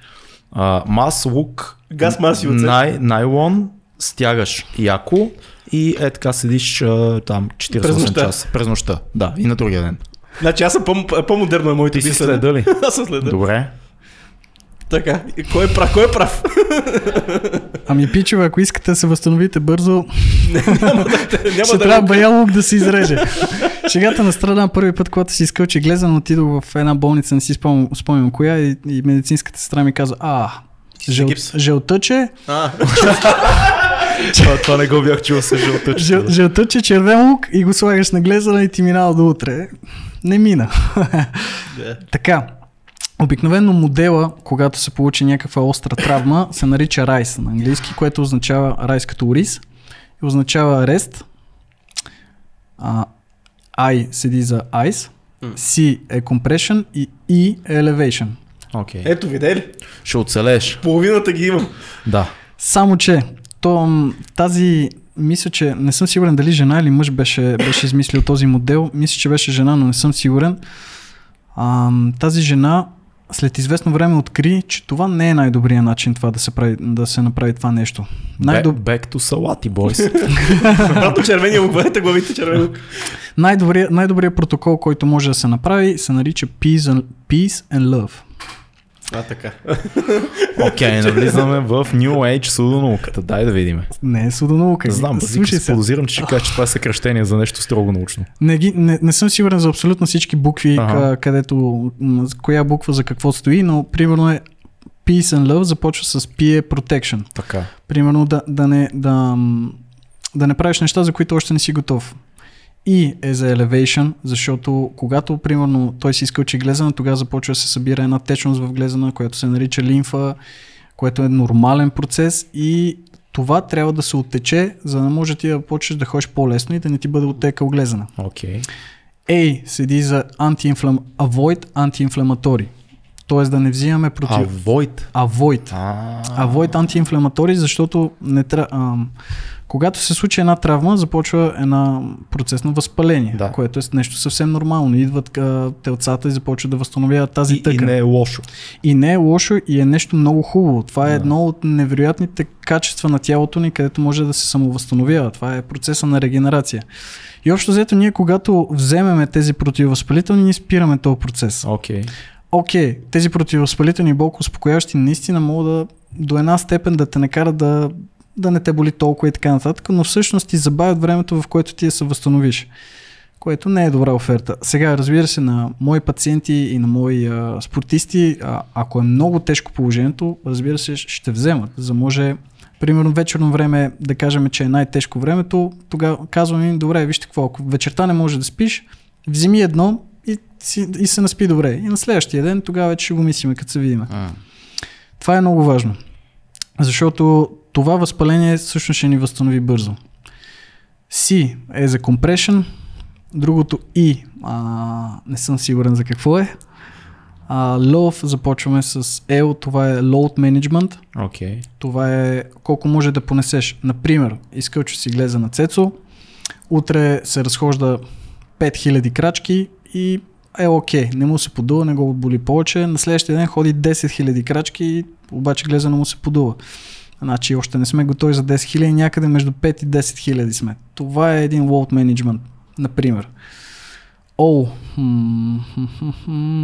А, мас, лук, Газ, мас и най, найлон, стягаш яко и е така седиш а, там 48 През нощта. часа. През нощта. Да, и на другия ден. Значи аз съм по- по-модерно е моето Ти си мислене. следа ли? <laughs> Аз съм следа. Добре. Така. И кой е прав? Кой е прав? <laughs> Ами пичове, ако искате да се възстановите бързо, <laughs> Няма ще да трябва го- баялук да се изреже. Шегата на страна първи път, когато си изкълчи глезен, отидох в една болница, не си спомням, спомням коя и, и медицинската сестра ми каза, а, жъл, гипс. жълтъче, А, <laughs> това, това не го бях чул с жълтъчето. жъл, жълтъче, червен лук и го слагаш на глезена и ти минава до утре. Не мина. да. <laughs> Така, обикновено модела, когато се получи някаква остра травма, се нарича RICE на английски, което означава RICE като ориз и означава REST. А, I седи за Ice. C е Compression и E е Elevation. Окей. Ето, видели ли? Ще оцелееш. Половината ги имам. Да. Само, че то, тази, мисля, че не съм сигурен дали жена или мъж беше, беше измислил този модел. Мисля, че беше жена, но не съм сигурен. А, тази жена след известно време откри, че това не е най-добрият начин това да се, прави, да се направи това нещо. Най-доб... Back, back to салати, бойс. <laughs> Брато червения лук, бъдете главите червен лук. Най-добрият, най-добрият протокол, който може да се направи, се нарича Peace and, Peace and Love. А, така. Окей, okay, навлизаме в New Age судонауката. Дай да видим. Не е судонаука. Знам, Слушай се. Подозирам, че ще кажа, че това е съкръщение за нещо строго научно. Не, ги, не, не съм сигурен за абсолютно всички букви, Ага. където, коя буква за какво стои, но примерно е Peace and Love започва с P е Protection. Така. Примерно да, да, не, да, да не правиш неща, за които още не си готов. И е за elevation, защото когато, примерно, той си изкълчи глезена, тогава започва да се събира една течност в глезена, която се нарича лимфа, което е нормален процес и това трябва да се оттече, за да може ти да почнеш да ходиш по-лесно и да не ти бъде оттекал глезена. Окей. A седи за anti-inflam... avoid anti-inflammatory. Тоест да не взимаме против... Avoid. Avoid. Avoid антиинфламатори, защото не тря... когато се случи една травма, започва една процес на възпаление, Да. което е нещо съвсем нормално. Идват а, телцата и започват да възстановяват тази и, и тъкан. не е лошо. и не е лошо и е нещо много хубаво. Това е Да. едно от невероятните качества на тялото ни, където може да се самовъзстановява. Това е процеса на регенерация. И общо взето ние, когато вземеме тези противовъзпалителни, ние спираме този процес. Окей. Окей, тези противовъзпалителни болко успокояващи наистина могат да до една степен да те накарат да, да не те боли толкова и така нататък, но всъщност ти забавят времето, в което ти се възстановиш което не е добра оферта. Сега, разбира се, на мои пациенти и на мои а, спортисти, а, ако е много тежко положението, разбира се, ще вземат, за може примерно вечерно време, да кажем, че е най-тежко времето, тогава казвам им, добре, вижте какво, ако вечерта не може да спиш, вземи едно и, си, и се наспи добре. И на следващия ден тогава вече ще го мислиме, като се видим. Това е много важно. Защото това възпаление всъщност ще ни възстанови бързо. C е за compression, другото И, а, не съм сигурен за какво е. А, love започваме с L, това е load management. Окей. Това е колко може да понесеш. Например, искал, че си глеза на Цецо, утре се разхожда 5000 крачки и е окей, не му се подува, не го боли повече. На следващия ден ходи 10 000 крачки, обаче глезано му се подува. Значи още не сме готови за 10 000, някъде между 5 и 10 000 сме. Това е един load management, например. О,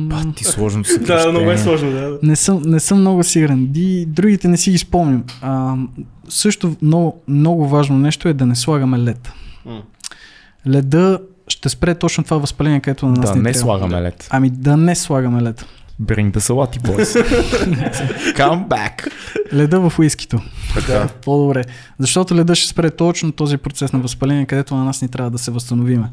Ба, ти сложно се Да, много е сложно, да. не съм, не съм много сигурен. Ди, другите не си ги спомням. А, също много, много важно нещо е да не слагаме лед. Леда ще спре точно това възпаление, което на нас Да, не, не трябва. слагаме лед. Ами да не слагаме лед. Bring the salati, boys. <laughs> Come back. Леда в уискито. Така. По-добре. Защото леда ще спре точно този процес на възпаление, където на нас ни трябва да се възстановиме.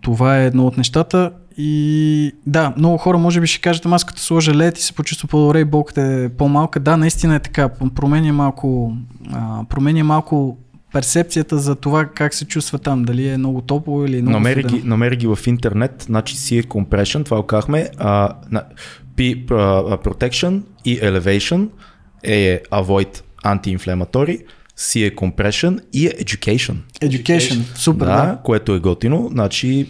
Това е едно от нещата. И да, много хора може би ще кажат, аз като сложа лед и се почувства по-добре и болката е по-малка. Да, наистина е така. Променя малко, а, променя малко перцепцията за това как се чувства там. Дали е много топло или много Намери ги, намери ги в интернет, значи си е compression, това го казахме, а, на, P а, protection и elevation е avoid anti-inflammatory, C е compression и е education. Education. Супер, да, да. което е готино, значи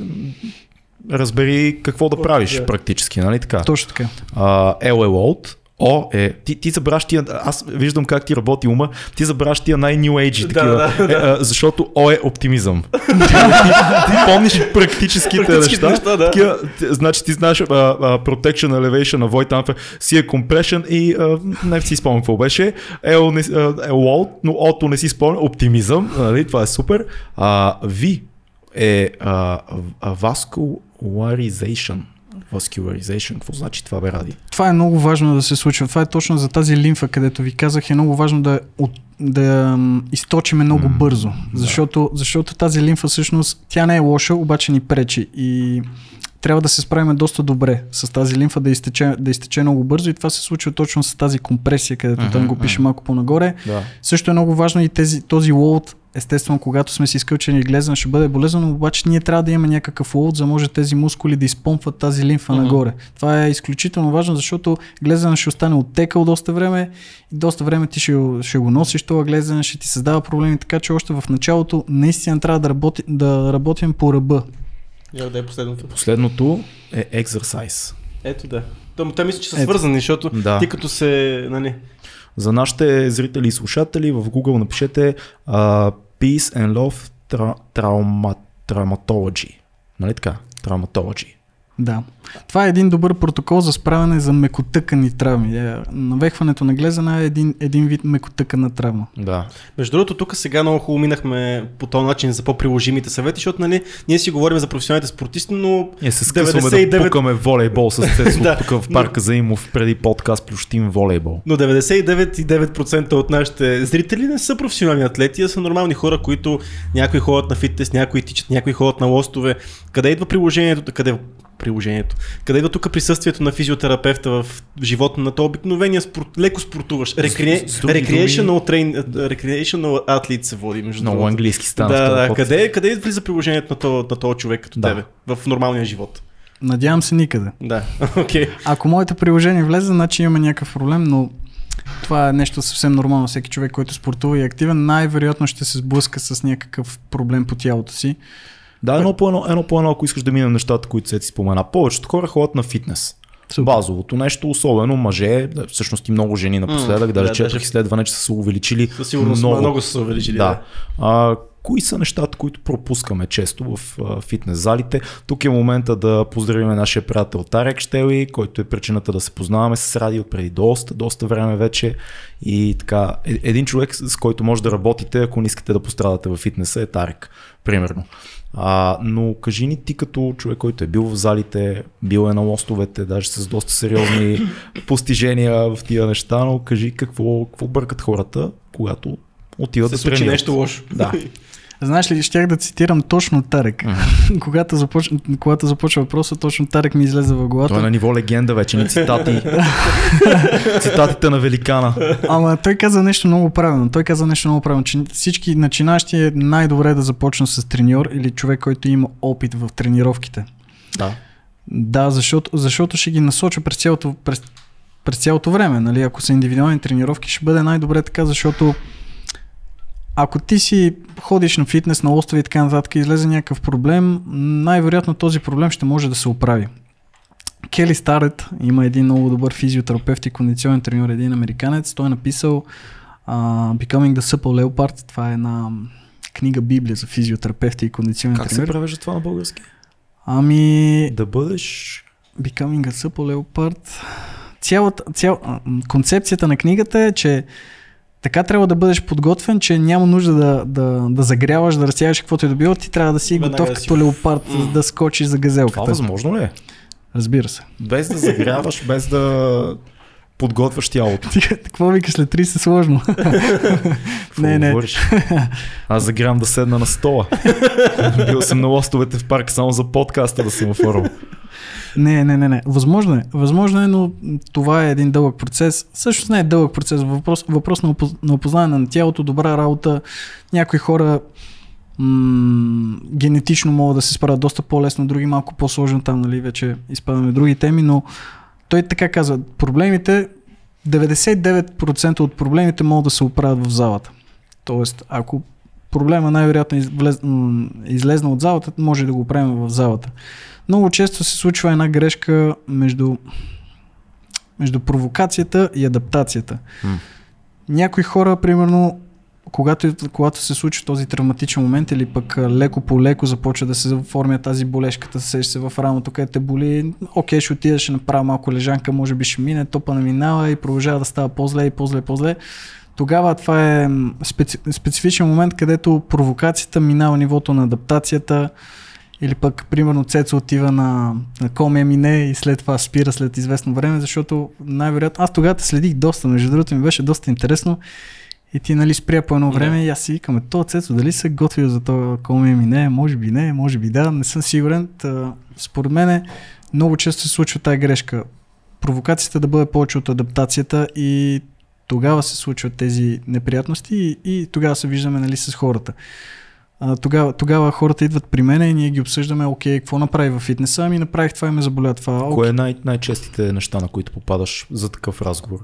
разбери какво да правиш да. практически, нали така? Точно така. А, L е load, О е, ти, ти забравяш тия, аз виждам как ти работи ума, ти забравяш тия най-new age Да, такива, да, да. Е, а, защото О е оптимизъм. ти, <laughs> ти помниш практическите Практическите неща, неща, да. такива, значи ти знаеш а, а, protection, elevation, avoid amp, си е compression и а, не си спомням какво беше, L не, а, е load, но О-то не си спомням, оптимизъм, нали, това е супер. А, V е а, vascularization. Vascularization, какво значи това бе ради? Това е много важно да се случва. Това е точно за тази лимфа, където ви казах, е много важно да, от, да източиме много М, бързо. Защото, защото тази лимфа всъщност, тя не е лоша, обаче ни пречи. И трябва да се справим доста добре с тази лимфа, да изтече, да изтече много бързо и това се случва точно с тази компресия, където там го пише малко по-нагоре. Да. Също е много важно и тези, този лоуд, естествено, когато сме си изкълчени глезен, ще бъде болезнено, обаче ние трябва да имаме някакъв лоуд, за да може тези мускули да изпомпват тази лимфа Мгм. нагоре. Това е изключително важно, защото глезен ще остане оттекал доста време и доста време ти ще, го- ще го носиш това глезен, ще ти създава проблеми, така че още в началото наистина трябва да, работи, да работим по ръба. Я да е последното. Последното е exercise. Ето да. Те, мисля, че са Ето. свързани, защото Да. ти като се, нали, За нашите зрители и слушатели в Google напишете uh, Peace and Love tra- trauma- Traumatology. Нали така? Traumatology. Да. Това е един добър протокол за справяне за мекотъкани травми. Е, Навехването на глезена е един, един вид мекотъкана травма. Да. Между другото, тук сега много хубаво минахме по този начин за по-приложимите съвети, защото нали, ние си говорим за професионалните спортисти, но Ние се скъсваме 99 да пукаме волейбол с <laughs> Цецо Да. тук в парка за Имов преди подкаст плющим волейбол. Но 99,9% от нашите зрители не са професионални атлети, а са нормални хора, които някои ходят на фитнес, някои тичат, някои ходят на лостове. Къде идва приложението? Къде приложението? Къде идва тук присъствието на физиотерапевта в живота на то обикновения спорт, леко спортуваш? Други Recreational, train... Recreational athlete се води между Много другото. английски стана. Да, да. подкаст. Къде, къде влиза приложението на този, на този човек като Да. тебе в нормалния живот? Надявам се никъде. Да, <laughs> окей. Ако моето приложение влезе, значи имаме някакъв проблем, но това е нещо съвсем нормално. Всеки човек, който спортува и е активен, най-вероятно ще се сблъска с някакъв проблем по тялото си. Да, едно по едно, едно по едно, ако искаш да минем нещата, които се ти спомена. Повечето хора ходят на фитнес. Супер. Базовото нещо, особено мъже, да, всъщност и много жени напоследък, М, даже да, четох даже- изследване, че са се увеличили Със сигурност много, много са се увеличили. Да. А, кои са нещата, които пропускаме често в фитнес залите. Тук е момента да поздравим нашия приятел Тарек Штели, който е причината да се познаваме с Ради от преди доста, доста време вече. И така, е, един човек, с който може да работите, ако не искате да пострадате в фитнеса, е Тарек, примерно. А, но кажи ни ти като човек, който е бил в залите, бил е на лостовете, даже с доста сериозни <laughs> постижения в тия неща, но кажи какво, какво бъркат хората, когато отиват Се да случи тренират. нещо лошо. Да. <laughs> Знаеш ли, щях да цитирам точно Тарек. Mm-hmm. <laughs> когато, започна, когато започва въпроса, точно Тарек ми излезе в главата. Той е на ниво легенда вече, не цитати. <laughs> Цитатите на великана. Ама той каза нещо много правилно. Той каза нещо много правилно, че всички начинащи е най-добре да започнат с треньор или човек, който има опит в тренировките. Да. Да, защото, защото ще ги насоча през цялото, през, през цялото време. Нали? Ако са индивидуални тренировки, ще бъде най-добре така, защото ако ти си ходиш на фитнес, на острови и така нататък, излезе някакъв проблем, най-вероятно този проблем ще може да се оправи. Кели Старет има един много добър физиотерапевт и кондиционен треньор, един американец. Той е написал uh, Becoming the Supple Leopard. Това е една книга Библия за физиотерапевти и кондиционен Как се треньор. превежда това на български? Ами, Да бъдеш... Becoming a Supple Leopard. Цялата, цял, концепцията на книгата е, че така трябва да бъдеш подготвен, че няма нужда да, да, да загряваш, да разсягаш каквото е да било. Ти трябва да си Веднага готов да си- като леопард, за да скочиш за Това газелката. възможно ли е? Разбира се. Без да загряваш, без да подготвяш тялото. <laughs> Ти какво викаш след 30 сложно? <laughs> Какво Не, не. Аз загрявам да седна на стола. <laughs> Бил съм на лостовете в парк само за подкаста да съм форма. Не, не, не, не. Възможно е. Възможно е, но това е един дълъг процес. Също не е дълъг процес. Въпрос, въпрос на, опоз, на опознаване на тялото, добра работа. Някои хора м- генетично могат да се справят доста по-лесно, други малко по-сложно. Там, нали, вече изпадаме други теми, но той така казва, проблемите, 99% от проблемите могат да се оправят в залата. Тоест, ако проблема най-вероятно е излез, излезна от залата, може да го оправим в залата. Много често се случва една грешка между, между провокацията и адаптацията. М. Някои хора, примерно, когато, когато се случи този травматичен момент или пък леко по леко започва да се оформя тази болешката, сеш се в рамото, където те боли, окей, ще отида, ще направя малко лежанка, може би ще мине, топа не минава и продължава да става по-зле и по-зле, по-зле. Тогава това е специ, специфичен момент, където провокацията минава нивото на адаптацията, или пък, примерно, Цецо отива на, на комия мине и след това спира след известно време, защото най-вероятно... Аз тогава те следих доста, между другото ми беше доста интересно и ти, нали, спря по едно време Да. и аз си викаме, то Цецо дали се готвил за това комия мине? Може би не, може би да, не съм сигурен. Та, според мен много често се случва тази грешка. Провокацията да бъде повече от адаптацията и тогава се случват тези неприятности и, и тогава се виждаме нали, с хората. А, тогава, тогава хората идват при мен и ние ги обсъждаме, окей, какво направи във фитнеса, ами направих това и ме заболя това. Окей. Кое е най- най-честите неща, на които попадаш за такъв разговор?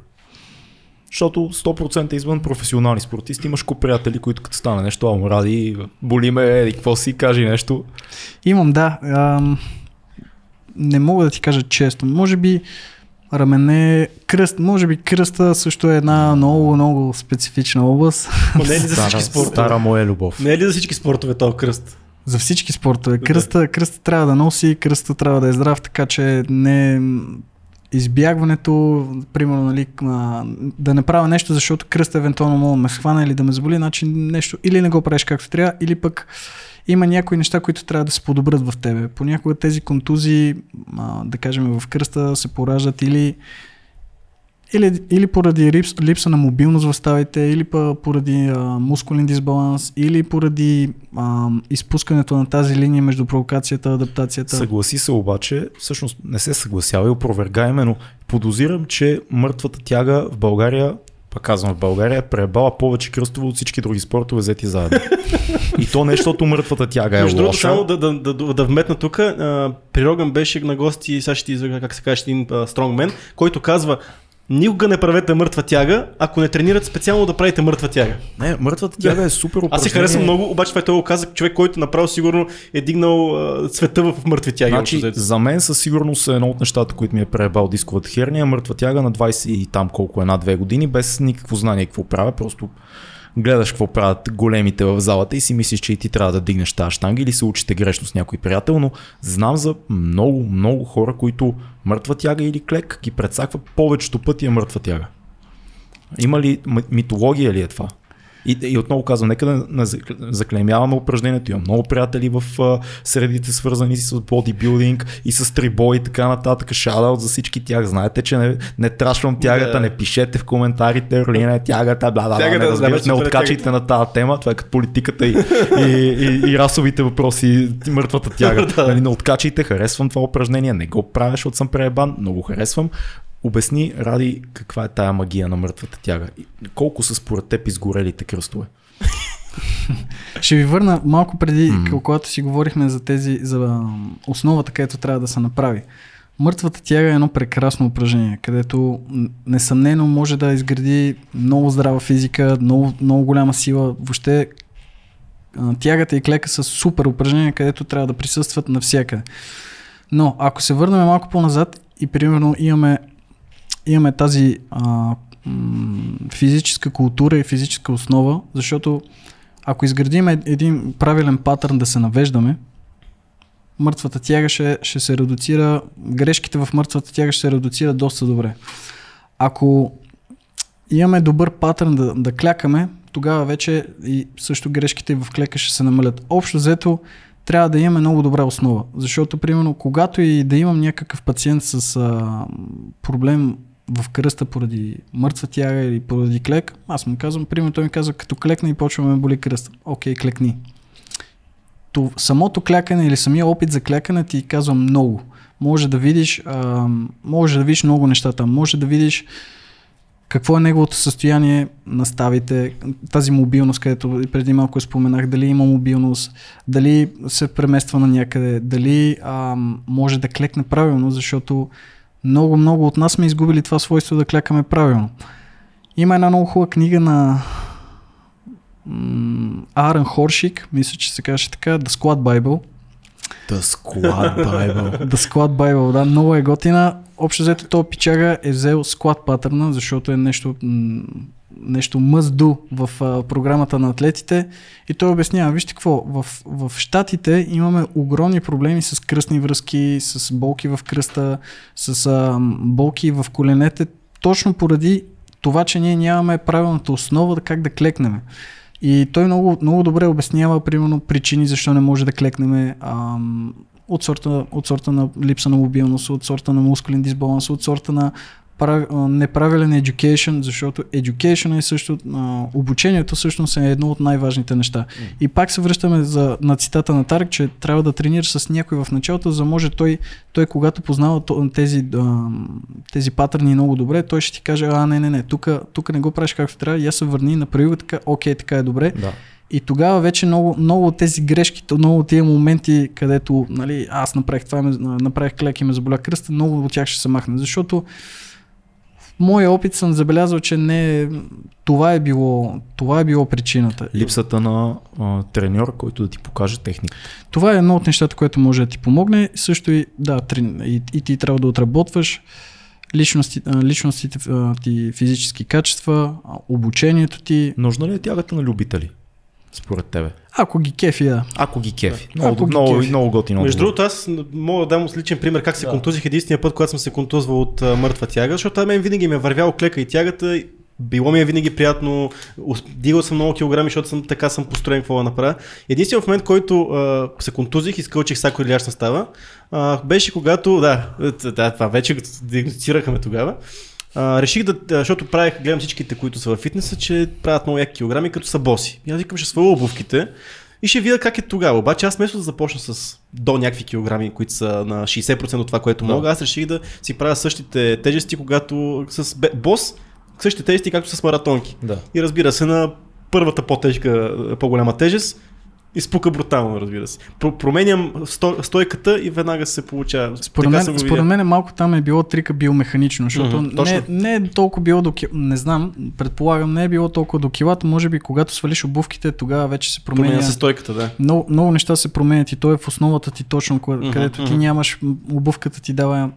Защото 100% извън професионални спортисти имаш ко приятели, които като стане нещо, ама ради, боли ме, еди, какво си, кажи нещо. Имам, да. Ам, не мога да ти кажа често. Може би рамене, кръст, може би кръста също е една много, много специфична област. Ма не е ли за всички Стара, спортове? стара моя любов. Не е ли за всички спортове този кръст? За всички спортове. Кръста, кръста трябва да носи, кръста трябва да е здрав, така че не избягването, примерно, нали, да не правя нещо, защото кръста евентуално мога да ме схвана или да ме заболи, значи нещо или не го правиш както трябва, или пък има някои неща, които трябва да се подобрят в тебе. Понякога тези контузии, да кажем в кръста, се пораждат или или, или поради липс, липса на мобилност в ставите, или поради а, мускулен дисбаланс, или поради а, изпускането на тази линия между провокацията и адаптацията. Съгласи се обаче, всъщност не се съгласява и опровергай ме, но подозирам, че мъртвата тяга в България, пак казвам в България, пребала повече кръстово от всички други спортове взети заедно. и то не защото мъртвата тяга е Между другото, само да, да, да, да, вметна тук, а, при Роган беше на гости, сега ще ти как се каже, един стронгмен, който казва, никога не правете мъртва тяга, ако не тренирате специално да правите мъртва тяга. Не, мъртвата тяга е супер Аз се упражнение. харесвам много, обаче това е той го каза човек, който направо сигурно е дигнал а, света в мъртви тяги. Значи, за мен със сигурност е едно от нещата, които ми е пребал дисковата херния, мъртва тяга на 20 и там колко една-две години, без никакво знание какво правя, просто гледаш какво правят големите в залата и си мислиш, че и ти трябва да дигнеш тази штанга или се учите грешно с някой приятел, но знам за много, много хора, които мъртва тяга или клек ги предсаква повечето пъти е мъртва тяга. Има ли митология ли е това? И, и отново казвам, нека да не заклемяваме упражнението. Имам много приятели в а, средите, свързани с бодибилдинг и с трибой и така нататък. Шадаут за всички тях. Знаете, че не, не трашвам тягата, да. не пишете в коментарите, е тягата, бла, бла, тягата, не, разбираш, не откачайте на тази тема. Това е като политиката и, и, и, и расовите въпроси, мъртвата тяга. <laughs> да. нали, не откачайте, харесвам това упражнение, не го правя, защото съм пребан, но го харесвам. Обясни, Ради, каква е тая магия на мъртвата тяга? Колко са според теб изгорелите кръстове? Ще ви върна малко преди, mm-hmm. когато си говорихме за тези, за основата, където трябва да се направи. Мъртвата тяга е едно прекрасно упражнение, където несъмнено може да изгради много здрава физика, много, много голяма сила. Въобще тягата и клека са супер упражнения, където трябва да присъстват навсякъде. Но ако се върнем малко по-назад и примерно имаме имаме тази а, физическа култура и физическа основа, защото ако изградим един правилен патърн да се навеждаме, мъртвата тяга ще, ще се редуцира, грешките в мъртвата тяга ще се редуцира доста добре. Ако имаме добър патърн да, да клякаме, тогава вече и също грешките в клека ще се намалят. Общо взето трябва да имаме много добра основа, защото примерно когато и да имам някакъв пациент с а, проблем в кръста поради мъртва тяга или поради клек, аз му казвам, примерно той ми казва, като клекна и почваме да боли кръста. Окей, клекни. То, самото клякане или самия опит за клякане ти казва много. Може да видиш, а, може да видиш много неща там. Може да видиш какво е неговото състояние на ставите, тази мобилност, където преди малко споменах, дали има мобилност, дали се премества на някъде, дали а, може да клекне правилно, защото много, много от нас сме изгубили това свойство да клякаме правилно. Има една много хубава книга на Арен Хоршик, мисля, че се каже така, The Squad Bible. The Squad Bible. <laughs> The Squad Bible, да, много е готина. Общо взето този пичага е взел склад патърна, защото е нещо нещо do в а, програмата на атлетите и той обяснява, вижте какво, в, в Штатите имаме огромни проблеми с кръстни връзки, с болки в кръста, с а, болки в коленете, точно поради това, че ние нямаме правилната основа как да клекнем. И той много, много добре обяснява, примерно, причини защо не може да клекнем от сорта, от сорта на липса на мобилност, от сорта на мускулен дисбаланс, от сорта на прав, неправилен education, защото education е също, а, обучението всъщност е едно от най-важните неща. Mm. И пак се връщаме за, на цитата на Тарк, че трябва да тренираш с някой в началото, за да може той, той когато познава тези, а, тези патърни много добре, той ще ти каже, а не, не, не, тук не го правиш както трябва, я се върни, направи го така, окей, така е добре. Да. И тогава вече много, много от тези грешки, много от тези моменти, където нали, аз направих това, направих клек и ме заболя кръста, много от тях ще се махне. Защото моя опит съм забелязал, че не това е било, това е било причината. Липсата на а, треньор, който да ти покаже техника. Това е едно от нещата, което може да ти помогне. Също и, да, трен, и, и ти трябва да отработваш личности, личностите ти физически качества, обучението ти. Нужна ли е тягата на любители? Според тебе? Ако ги кефи, да. Ако ги кефи. Много, Ако много, ги много готино. Между другото, аз мога да дам с личен пример как се да. контузих единствения път, когато съм се контузвал от а, мъртва тяга, защото мен винаги ме е вървял клека и тягата. Било ми е винаги приятно, дигал съм много килограми, защото съм, така съм построен какво да направя. Единственият момент, който а, се контузих и скълчих всяко иляшна става, а, беше когато, да, да, това вече диагностицирахме тогава, а, реших да, защото правих, гледам всичките, които са в фитнеса, че правят много яки килограми, като са боси. И аз викам, ще сваля обувките и ще видя как е тогава. Обаче аз вместо да започна с до някакви килограми, които са на 60% от това, което да. мога, аз реших да си правя същите тежести, когато с бос, същите тежести, както с маратонки. Да. И разбира се, на първата по-тежка, по-голяма тежест, изпука брутално, разбира се. Про- променям сто, стойката и веднага се получава. Според мен, според мен малко там е било трика биомеханично, защото mm-hmm, не, не е толкова било до не знам, предполагам, не е било толкова до килата, може би когато свалиш обувките, тогава вече се променя. Променя се стойката, да. Много, много неща се променят и то е в основата ти точно, където mm-hmm, ти нямаш, обувката ти дава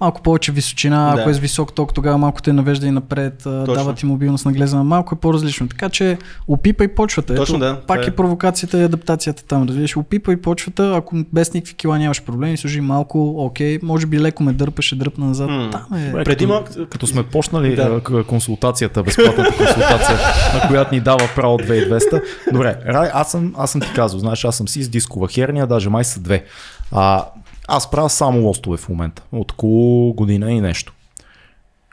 малко повече височина, Да. ако е с висок ток, тогава малко те навежда и напред, а, дава ти мобилност на глезена, малко е по-различно. Така че опипай почвата. Точно, Ето, да. Пак е е. провокацията и адаптацията там. Разбираш, опипай почвата, ако без никакви кила нямаш проблеми, служи малко, окей, може би леко ме дърпаше, дръпна назад. М. Там е. Добре, Преди като, малко- като сме почнали да. консултацията, безплатната консултация, на която ни дава право 2200. Добре, Рай, аз съм, аз съм ти казал, знаеш, аз съм си с дискова херния, даже май са две. А, аз правя само лостове в момента, от около година и нещо.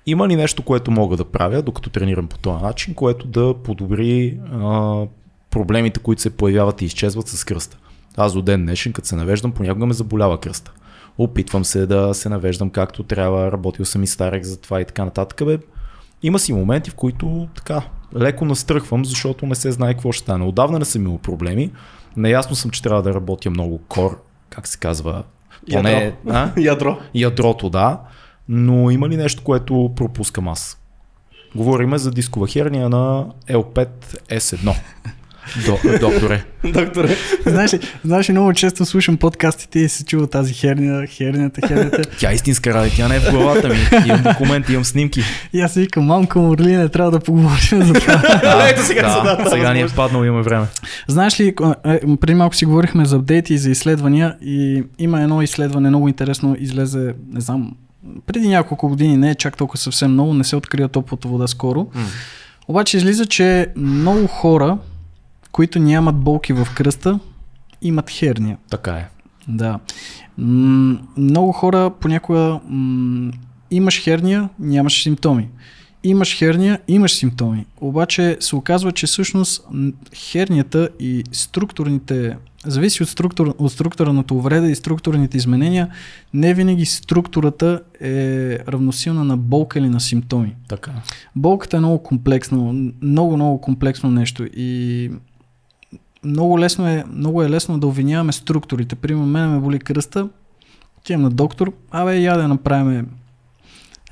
Има ли нещо, което мога да правя, докато тренирам по този начин, което да подобри а, проблемите, които се появяват и изчезват с кръста? Аз до ден днешен, като се навеждам, понякога ме заболява кръста. Опитвам се да се навеждам както трябва, работил съм и старек за това и така нататък. Бе, има си моменти, в които така леко настръхвам, защото не се знае какво ще стане. Отдавна не съм имал проблеми. Наясно съм, че трябва да работя много кор, как се казва, поне, Ядро. а? <laughs> Ядро. ядрото, да, но има ли нещо, което пропускам аз? Говориме за дискова херния на L5S1. До, докторе. Докторе. знаеш, ли, знаеш ли, много често слушам подкастите и се чува тази херния, хернията, хернията. Тя е истинска ради, тя не е в главата ми. Имам документи, имам снимки. И аз си викам, мамка Морли, не трябва да поговорим за това. <laughs> Да, Ето сега да, тази сега ни е възможност. паднал, имаме време. Знаеш ли, е, преди малко си говорихме за апдейти и за изследвания и има едно изследване, много интересно, излезе, не знам, преди няколко години, не е чак толкова съвсем много, не се открива топлата вода скоро. Обаче излиза, че много хора, които нямат болки в кръста, имат херния. Така е. Да. М- много хора понякога м- имаш херния, нямаш симптоми. Имаш херния, имаш симптоми. Обаче се оказва, че всъщност хернията и структурните, зависи от, структур, от структурната увреда и структурните изменения, не винаги структурата е равносилна на болка или на симптоми. Така. Болката е много комплексно, много, много комплексно нещо и много, лесно е, много е лесно да обвиняваме структурите. Примерно, мен ме боли кръста, отивам на доктор, абе, я да направим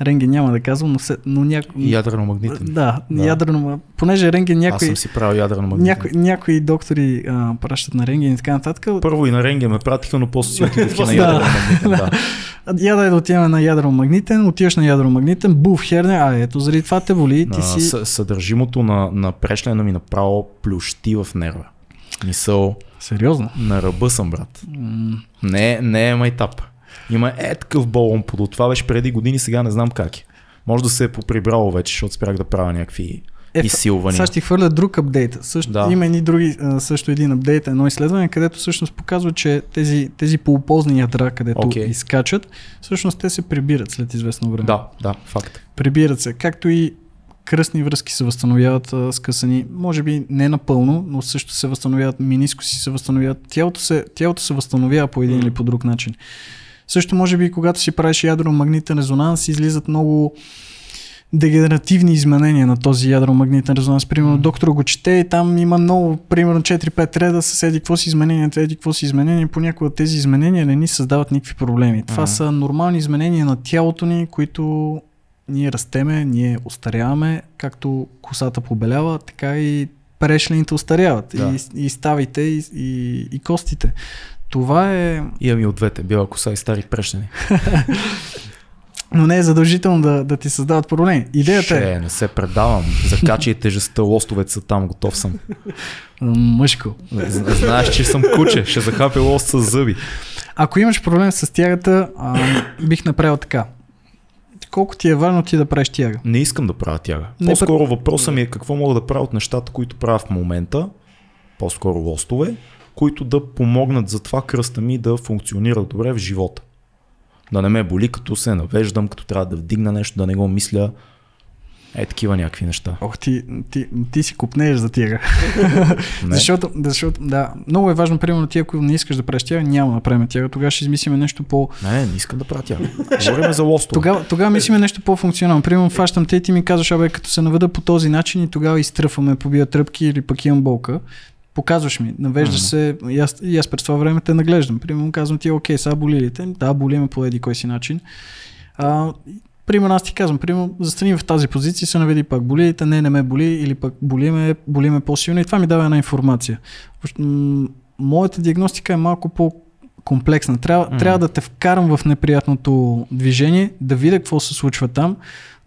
рентген, няма да казвам, но, се, но някой... Ядрено-магнитен. Да, Да. да. ядрено, понеже рентген Аз някои, съм си правил ядрено-магнитен. някои, някои доктори а, пращат на рентген и така нататък. Първо и на рентген ме пратиха, но после си отидох на Да. ядрено-магнитен. <laughs> Да. Я да, да отиваме на ядромагнитен, отиваш на ядромагнитен, був херня, а ето заради това те боли, ти си... съ- съдържимото на, на прешлена ми направо плющи в нерва. Мисъл, Сериозно? на ръба съм, брат. Не, не е майтап. Има е такъв болон под това беше преди години, сега не знам как е. Може да се е поприбрало вече, защото спрях да правя някакви Е, изсилвания. Сега ще ти хвърля друг апдейт. Също, Да. Има и други, също един апдейт, едно изследване, където всъщност показва, че тези, тези полуползни ядра, където okay. изкачат, всъщност те се прибират след известно време. Да, да, факт. Прибират се, както и кръстни връзки се възстановяват а, скъсани, може би не напълно, но също се възстановяват, минискоси се възстановяват, тялото се, тялото се възстановява по един или по друг начин. Също може би, когато си правиш ядромагнитен резонанс, излизат много дегенеративни изменения на този ядромагнитен резонанс. Примерно доктор го чете и там има много, примерно 4-5 реда с еди какво си изменения, еди какво си изменения. Понякога тези изменения не ни създават никакви проблеми. Това Мгм. са нормални изменения на тялото ни, които ние растеме, ние остаряваме, както косата побелява, така и прешлените остаряват. Да. И, и ставите, и, и, и костите. Това е... Имам и от двете, бяла коса и стари прешнени. <laughs> Но не е задължително да, да ти създават проблеми. Идеята е Ще, не се предавам. Закачай тежестта, лостовете са там, готов съм. <laughs> мъжко. Знаеш, че съм куче, ще захапя лост с зъби. Ако имаш проблем с тягата, а, бих направил така. Колко ти е важно ти да правиш тяга? Не искам да правя тяга. Не По-скоро въпросът ми е какво мога да правя от нещата, които правя в момента, по-скоро лостове, които да помогнат за това кръста ми да функционира добре в живота. Да не ме боли, като се навеждам, като трябва да вдигна нещо, да не го мисля. Е, такива някакви неща. Ох, ти, ти, ти си купнееш за тяга. <laughs> Защото, защото, да, много е важно, примерно, ти ако не искаш да правиш тяга, няма да направим тяга. Тогава ще измислиме нещо по... Не, не, искам да правя тяга. Говорим за лостове. Тогава, тогава мислиме нещо по-функционално. Примерно, фащам те и ти ми казваш, абе, като се наведа по този начин и тогава изтръфваме, побия тръпки или пък имам болка. Показваш ми, навеждаш Мгм. се, и аз, и аз през това време те наглеждам. Примерно казвам ти, окей, сега боли ли те? Да, боли ме по еди кой си начин. А, примерно аз ти казвам, примерно застани в тази позиция, се наведи пак боли ли те, не, не ме боли, или пък боли ме, боли ме по-силно и това ми дава една информация. Моята диагностика е малко по комплексна. Трябва, Мгм. трябва да те вкарам в неприятното движение, да видя какво се случва там,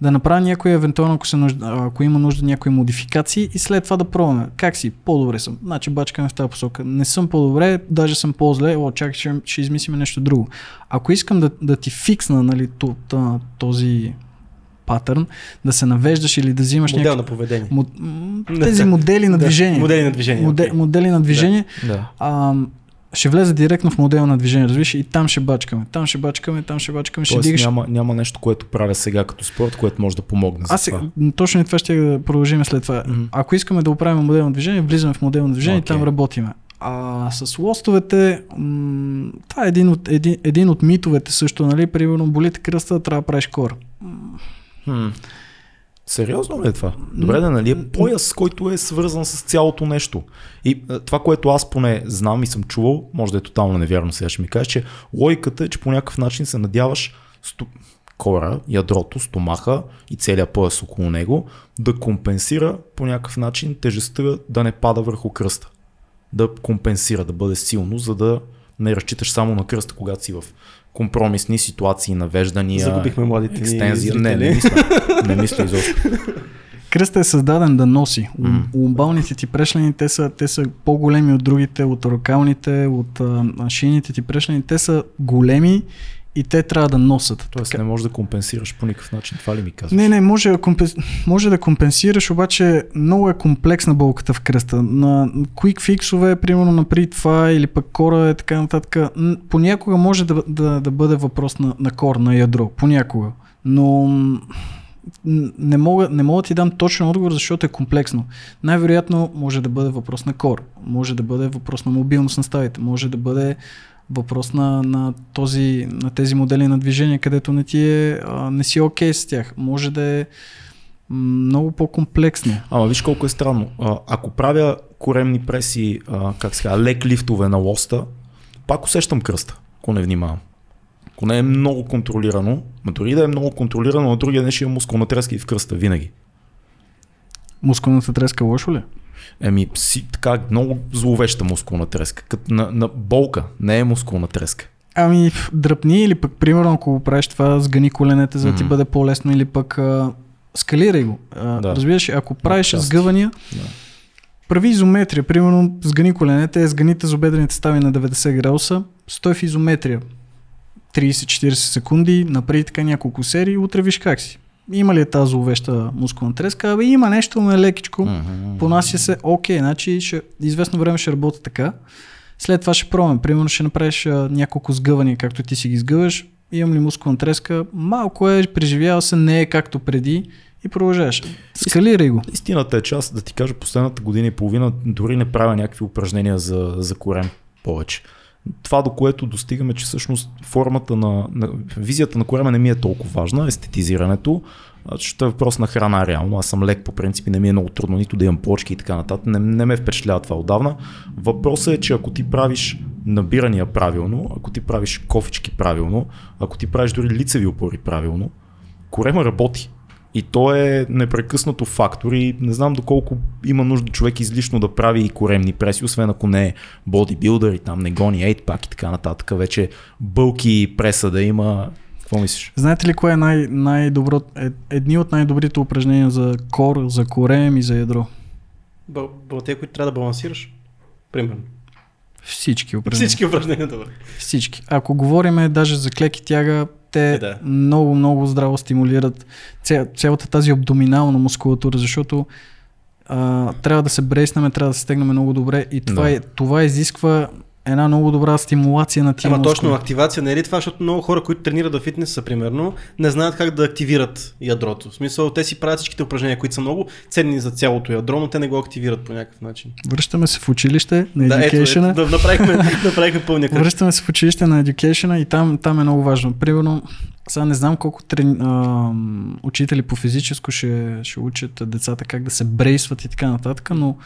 да направя някои, евентуално ако, се нужда, ако има нужда някои модификации и след това да пробваме. Как си? По-добре съм. Значи бачкаме в тази посока. Не съм по-добре, даже съм по-зле, о, чакай, ще, ще измислим нещо друго. Ако искам да, да ти фиксна нали, то- то- този патърн, да се навеждаш или да взимаш Модел някакви... на поведение. Мо- м, тези <laughs> модели на движение. Модели на движение. Моде. Модели на движение. Да. А, ще влезе директно в модела на движение, разбираш, и там ще бачкаме, там ще бачкаме, там ще бачкаме, ще Тоест дигаш. няма, няма нещо, което правя сега като спорт, което може да помогне Аз сега, точно и това ще да продължим след това. Мгм. Ако искаме да оправим модел на движение, влизаме в модел на движение Окей. и там работиме. А с лостовете, м- това е един от, един, един от митовете също, нали? Примерно, болите кръста, трябва да правиш кор. Хм. Сериозно ли е това? Добре, да, нали е пояс, който е свързан с цялото нещо. И а, това, което аз поне знам и съм чувал, може да е тотално невярно, сега ще ми кажеш, че логиката е, че по някакъв начин се надяваш сто... кора, ядрото, стомаха и целият пояс около него да компенсира по някакъв начин тежестта да не пада върху кръста. Да компенсира, да бъде силно, за да не разчиташ само на кръста, когато си в компромисни ситуации, навеждания, Загубихме младите екстензия. Не, не мисля. Не мисля изобщо. Кръста е създаден да носи. Mm. Ломбалните ти прешлени, те са, те са по-големи от другите, от рокалните, от а, а, шийните ти прешлени. Те са големи и те трябва да носят. Тоест не можеш да компенсираш по никакъв начин. Това ли ми казваш? Не, не, може, да компенс... може да компенсираш, обаче много е комплексна болката в кръста. На quick фиксове, примерно напри това или пък кора е така нататък. Понякога може да, да, да бъде въпрос на, на кор, на ядро. Понякога. Но не мога, не мога да ти дам точен отговор, защото е комплексно. Най-вероятно може да бъде въпрос на кор, може да бъде въпрос на мобилност на ставите, може да бъде въпрос на, на, този, на тези модели на движение, където не ти е, а, не си окей с тях. Може да е много по-комплексно. Ама виж колко е странно. А, ако правя коремни преси, а, как се казва, лек лифтове на лоста, пак усещам кръста, ако не внимавам. Ако не е много контролирано, ма дори да е много контролирано, на другия ден ще има мускулна треска и в кръста, винаги. Мускулната треска лошо ли? Еми, си, така, много зловеща мускулна треска. Като на, на болка, не е мускулна треска. Ами, дръпни или пък, примерно, ако го правиш това, сгъни коленете, за да ти Мгм. бъде по-лесно или пък а, скалирай го. А, Да. Разбираш, ако правиш сгъвания, Да. прави изометрия. Примерно, сгъни коленете, сгъни тазобедрените стави на 90 градуса, стой в изометрия. 30-40 секунди, направи така няколко серии, утре виж как си. Има ли е тази зловеща мускулна треска? Абе, има нещо, но е лекичко. Мгм. Понася се, окей, значи ще, известно време ще работи така. След това ще пробваме. Примерно ще направиш а, няколко сгъвания, както ти си ги сгъваш. Имам ли мускулна треска? Малко е, преживява се, не е както преди и продължаваш. Скалирай го. Истината е, че аз да ти кажа, последната година и половина дори не правя някакви упражнения за, за корем повече. Това, до което достигаме, че всъщност формата на, на визията на корема не ми е толкова важна, естетизирането, защото е въпрос на храна реално. Аз съм лек по принцип и не ми е много трудно нито да имам плочки и така нататък. Не, не ме впечатлява това отдавна. Въпросът е, че ако ти правиш набирания правилно, ако ти правиш кофички правилно, ако ти правиш дори лицеви опори правилно, корема работи. И то е непрекъснато фактор и не знам доколко има нужда човек излишно да прави и коремни преси, освен ако не е бодибилдър и там не гони 8 и така нататък. Вече бълки преса да има. Какво мислиш? Знаете ли кое е най- най-добро, е, едни от най-добрите упражнения за кор, за корем и за ядро? Бъл, бъл, те, които трябва да балансираш. Примерно. Всички упражнения. Всички упражнения, добре. Всички. Ако говориме даже за клек и тяга, те Е, да. много, много здраво стимулират ця, цялата тази абдоминална мускулатура, защото а, трябва да се брейснем, трябва да се стегнем много добре и това, Да. е, това изисква една много добра стимулация на тия Ама мускули. точно активация не е ли това, защото много хора, които тренират в фитнеса, примерно, не знаят как да активират ядрото. В смисъл, те си правят всичките упражнения, които са много ценни за цялото ядро, но те не го активират по някакъв начин. Връщаме се в училище на Да, ето, Education. ето, да, направихме, <laughs> направихме пълния кръг. Връщаме се в училище на Education и там, там е много важно. Примерно, сега не знам колко трени, а, учители по физическо ще, ще учат децата как да се брейсват и така нататък, но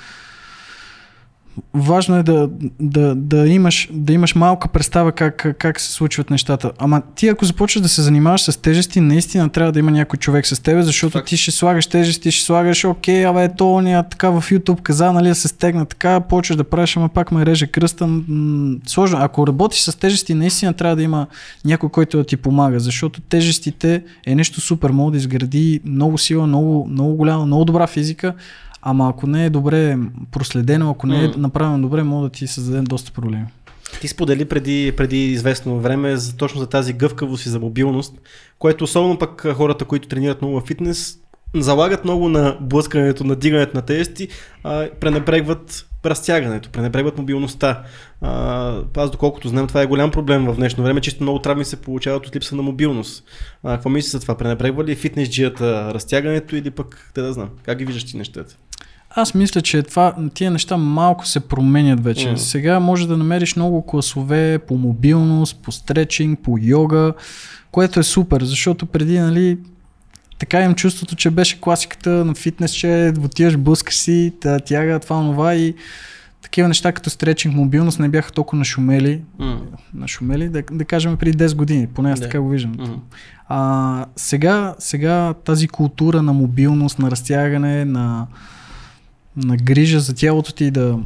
важно е да, да, да, имаш, да имаш малка представа как, как се случват нещата. Ама ти ако започваш да се занимаваш с тежести, наистина трябва да има някой човек с тебе, защото Факт. ти ще слагаш тежести, ще слагаш, окей, абе, то ня, така в YouTube каза, нали, да се стегна така, почваш да правиш, ама пак ме реже кръста. М- сложно. Ако работиш с тежести, наистина трябва да има някой, който да ти помага, защото тежестите е нещо супер, може да изгради много сила, много, много голяма, много добра физика, ама ако не е добре проследено, ако не е направено добре, може да ти създаде доста проблеми. Ти сподели преди, преди известно време за, точно за тази гъвкавост и за мобилност, което особено пък хората, които тренират много в фитнес, залагат много на блъскането, на дигането на тести, а пренебрегват разтягането, пренебрегват мобилността. А, аз доколкото знам, това е голям проблем в днешно време, чисто много травми се получават от липса на мобилност. А, какво мислиш за това? Пренебрегва ли фитнес джията разтягането или пък, те да знам, как ги виждаш ти нещата? Аз мисля, че това, тия неща малко се променят вече. М. Сега може да намериш много класове по мобилност, по стречинг, по йога, което е супер, защото преди, нали, така имам чувството, че беше класиката на фитнес, че отиваш, блъскаш си, тяга, това, това и такива неща като стречинг, мобилност не бяха толкова нашумели, М. нашумели, да, да кажем преди 10 години, поне аз Да. така го виждам. Мгм. А, сега, сега тази култура на мобилност, на разтягане, на, на грижа за тялото ти да,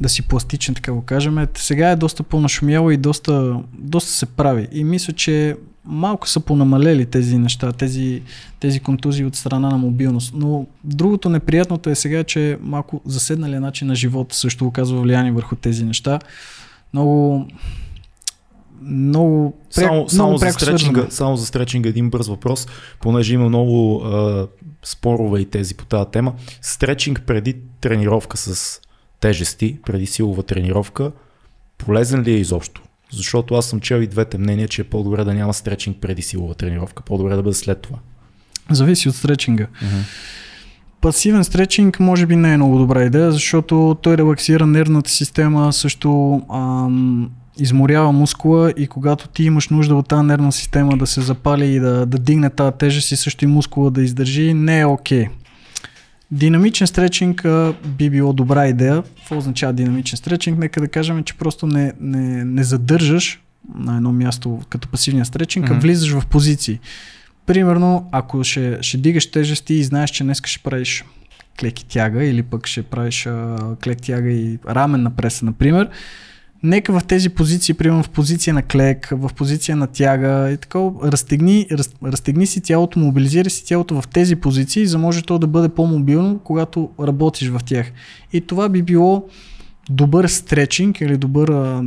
да си пластичен, така го кажем, е, сега е доста по-нашумяло и доста, доста се прави. И мисля, че малко са понамалели тези неща, тези, тези контузии от страна на мобилност. Но другото неприятното е сега, че малко заседналия начин на живота също оказва влияние върху тези неща. Много много, пряко, Само, много само, за пряко стречинга, само за стречинга един бърз въпрос, понеже има много а, спорове и тези по тази тема. Стречинг преди тренировка с тежести, преди силова тренировка, полезен ли е изобщо? Защото аз съм чел и двете мнения, че е по-добре да няма стречинг преди силова тренировка, по-добре да бъде след това. Зависи от стречинга. Пасивен стречинг може би не е много добра идея, защото той релаксира нервната система, също ам, изморява мускула и когато ти имаш нужда от тази нервна система да се запали и да, да дигне тази тежест и също и мускула да издържи, не е окей. Динамичен стречинг а, би било добра идея. Какво означава динамичен стречинг? Нека да кажем, че просто не, не, не задържаш на едно място като пасивния стречинг, а Мгм. влизаш в позиции. Примерно, ако ще, ще дигаш тежести и знаеш, че днес ще правиш клеки тяга или пък ще правиш а, клек тяга и рамен на преса, например, нека в тези позиции, примерно в позиция на клек, в позиция на тяга и така, разтегни, раз, разтегни си тялото, мобилизирай си тялото в тези позиции, за може то да бъде по-мобилно, когато работиш в тях. И това би било добър стречинг или добър,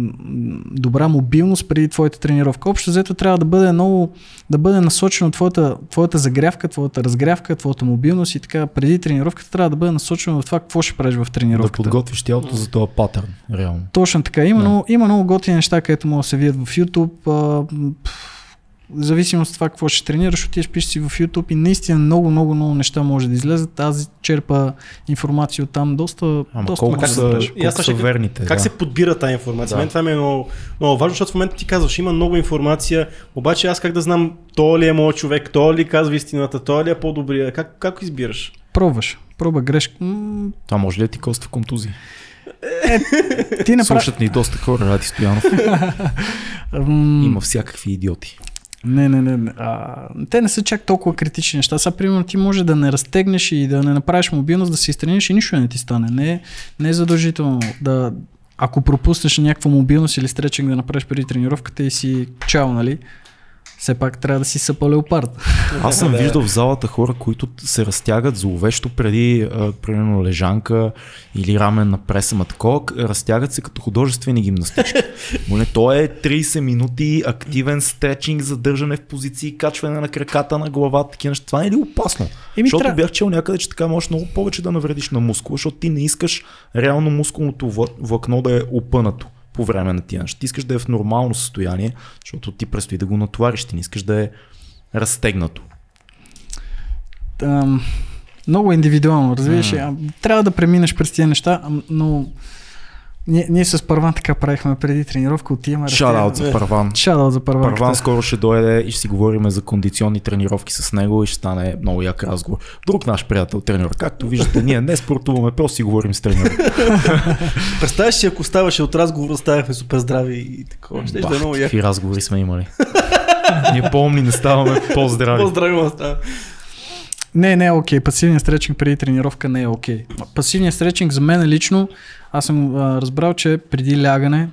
добра мобилност преди твоята тренировка. Общо взето трябва да бъде много, да бъде насочено твоята, твоята загрявка, твоята разгрявка, твоята мобилност и така преди тренировката трябва да бъде насочено в това какво ще правиш в Да тренировката. подготвиш тялото за този патърн, реално. Точно така. Има, Да. много, има много готини неща, където могат да се видят в YouTube. А, в зависимост от това какво ще тренираш, отиваш пишеш си в YouTube и наистина много, много, много неща може да излезат. Аз черпа информация от там доста, Ама доста колко да са, колко са ще- верните? Как да. се подбира тази информация? Да. Мен това ми е много, много важно, защото в момента ти казваш, има много информация, обаче аз как да знам, то ли е моят човек, то ли казва истината, то ли е по-добрия, как, как избираш? Пробваш. Пробва грешка. М, Това може ли да ти коства контузии? Ти направи... Слушат ни доста хора, Ради Стоянов. <laughs> Има всякакви идиоти. Не, не, не. не. А, те не са чак толкова критични неща. Сега, примерно, ти може да не разтегнеш и да не направиш мобилност, да се изтрениш и нищо не ти стане. Не, не е задължително да... Ако пропуснеш някаква мобилност или стречинг да направиш преди тренировката и си чао, нали? Все пак трябва да си съпа леопард. Аз съм <laughs> Да. виждал в залата хора, които се разтягат зловещо преди, а, примерно, лежанка или рамен на преса, ма такова, разтягат се като художествени гимнастички. <laughs> Моля, то е 30 минути активен стречинг, задържане в позиции, качване на краката на главата, такива неща. Това не е ли опасно? Еми, защото трябва- бях чел някъде, че така можеш много повече да навредиш на мускула, защото ти не искаш реално мускулното вла- влакно да е опънато по време на тия неща. Ти искаш да е в нормално състояние, защото ти предстои да го натовариш, ти не искаш да е разтегнато. Ам, много индивидуално, разбираш. Mm. Трябва да преминеш през тези неща, но Ние, ние с Първан така правихме преди тренировка, отиваме. Шараут за Първан. Шараут за Първан. Първан скоро ще дойде и ще си говорим за кондиционни тренировки с него и ще стане много як разговор. Друг наш приятел тренер. Както виждате, ние не спортуваме, просто си говорим с тренера. <laughs> Представяш си, ако ставаше от разговора, ставахме супер здрави и такова. Ще да е много яко. Какви разговори сме имали. <laughs> ние по-умни не ставаме по-здрави. По-здрави му става. Не, не е окей. Пасивният стречинг преди тренировка не е окей. Пасивният стречинг за мен лично, аз съм а, разбрал, че преди лягане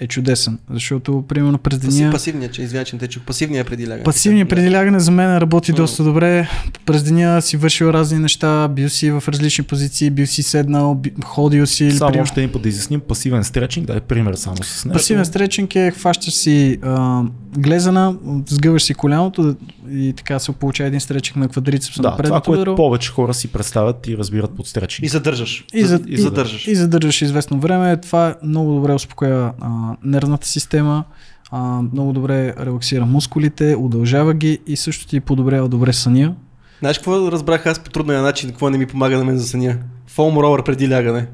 е чудесен. Защото, примерно, през деня... Пасивният, че извиня, че не те чух. Пасивният преди лягане. Пасивният преди лягане за мен работи доста добре. През деня си вършил разни неща, бил си в различни позиции, бил си седнал, ходил си. Само примерно- още един път да изясним пасивен стречинг, дай пример само с него. Пасивен стречинг е хващаш си а, глезена, сгъваш си коляното и така се получава един стречинг на квадрицепса Да, това, предното което повече хора си представят и разбират под И стречинг. задържаш. И, за, и и, задържаш. И задържаш известно време. Това много добре успокоява а, нервната система, а, много добре релаксира мускулите, удължава ги и също ти подобрява добре съня. Знаеш какво разбрах аз по трудния начин, какво не ми помага на мен за съня? Фоум ролър преди лягане.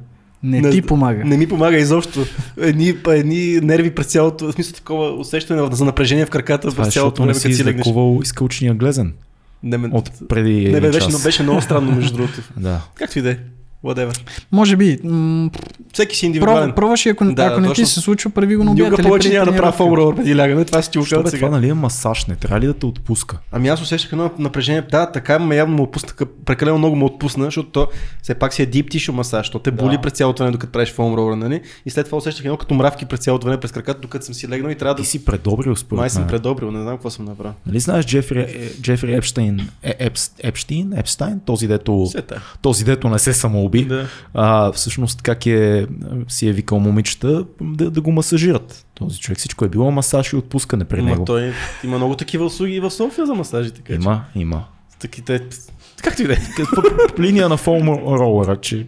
Не, Не- ти помага. Не ми помага изобщо. Едни, едни нерви през цялото, в смисъл такова усещане за напрежение в краката Това е, през цялото време, си като си легнеш. излекувал изкълчния глезен Не, ме... от преди не бе, беше, беше много странно между другото. <laughs> Да. Както и да е. Whatever. Може би. М- Всеки си пров, индивидуален. пробваш и ако, Да, ако не ти точно. се случва, прави го на обяд. Никога или повече преди няма да правя тренировка. фоум ролър преди лягане. Това си ти бе, казвам това сега. нали е масаж, не трябва ли да те отпуска? Ами аз усещах едно напрежение. Да, така ме явно му отпусна, прекалено много му отпусна, защото то все пак си е deep tissue масаж, защото те боли Да. през цялото време, докато правиш фоум ролър, нали? И след това усещах едно като мравки през цялото време през краката, докато съм си легнал и трябва да Ти си предобрил според Май съм мен. предобрил, не знам какво съм направил. Нали знаеш Джефри, е, Джефри Епштейн, е, Епштейн, Епстайн, този дето, този дето не се самоуби, Да. а, всъщност как е, си е викал момичета да, да го масажират. Този човек всичко е било масаж и отпускане при Ма него. той има много такива услуги и в София за масажи, така че. Има, има. Таките... Както и да е. По, линия на фоум ролера, че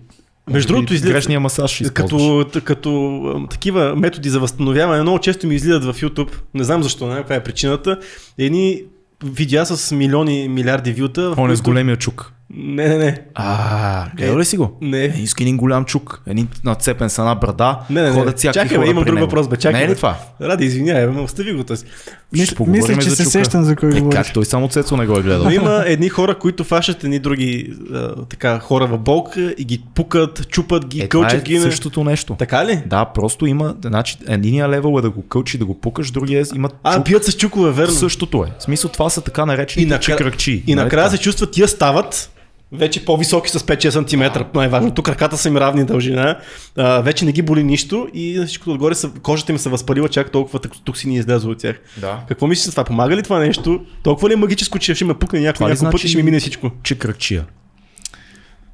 Между другото, излиза- грешния масаж използваш. Като, като такива методи за възстановяване много често ми излизат в YouTube. Не знам защо, не каква е причината. Едни видеа с милиони, милиарди вюта. Он е с големия чук. Не, не, не. А, гледал ли си го? Не. Е, иска един голям чук, един нацепен с една брада, Не, не, не. ходят всякакви Чакай, хора имам друг въпрос, бе, чакай, Не е ли бе. това? Ради, извинявай, ме остави го този. Мис, мисля, че се чука. сещам за кой Е, говориш. как? Той само Цецо не го е гледал. Но има едни хора, които фащат едни други а, така, хора в болка и ги пукат, чупат ги, Е, кълчат е ги. на- същото нещо. Така ли? Да, просто има, значи, единия левел е да го кълчи, да го пукаш, другия е, има А, чук. пият с чукове, верно. Същото е. В смисъл това са така наречени И накрая-. И нали накрая се чувстват, тия стават вече по-високи с 5-6 см. Най-важно. Тук краката са им равни дължина. А, вече не ги боли нищо и всичкото отгоре са, кожата им се възпалила чак толкова токсини излязло от тях. Да. Какво мислиш за това? Помага ли това нещо? Толкова ли е магическо, че ще ме пукне някой, някой път и значи- ще ми мине всичко? Чекръкчия.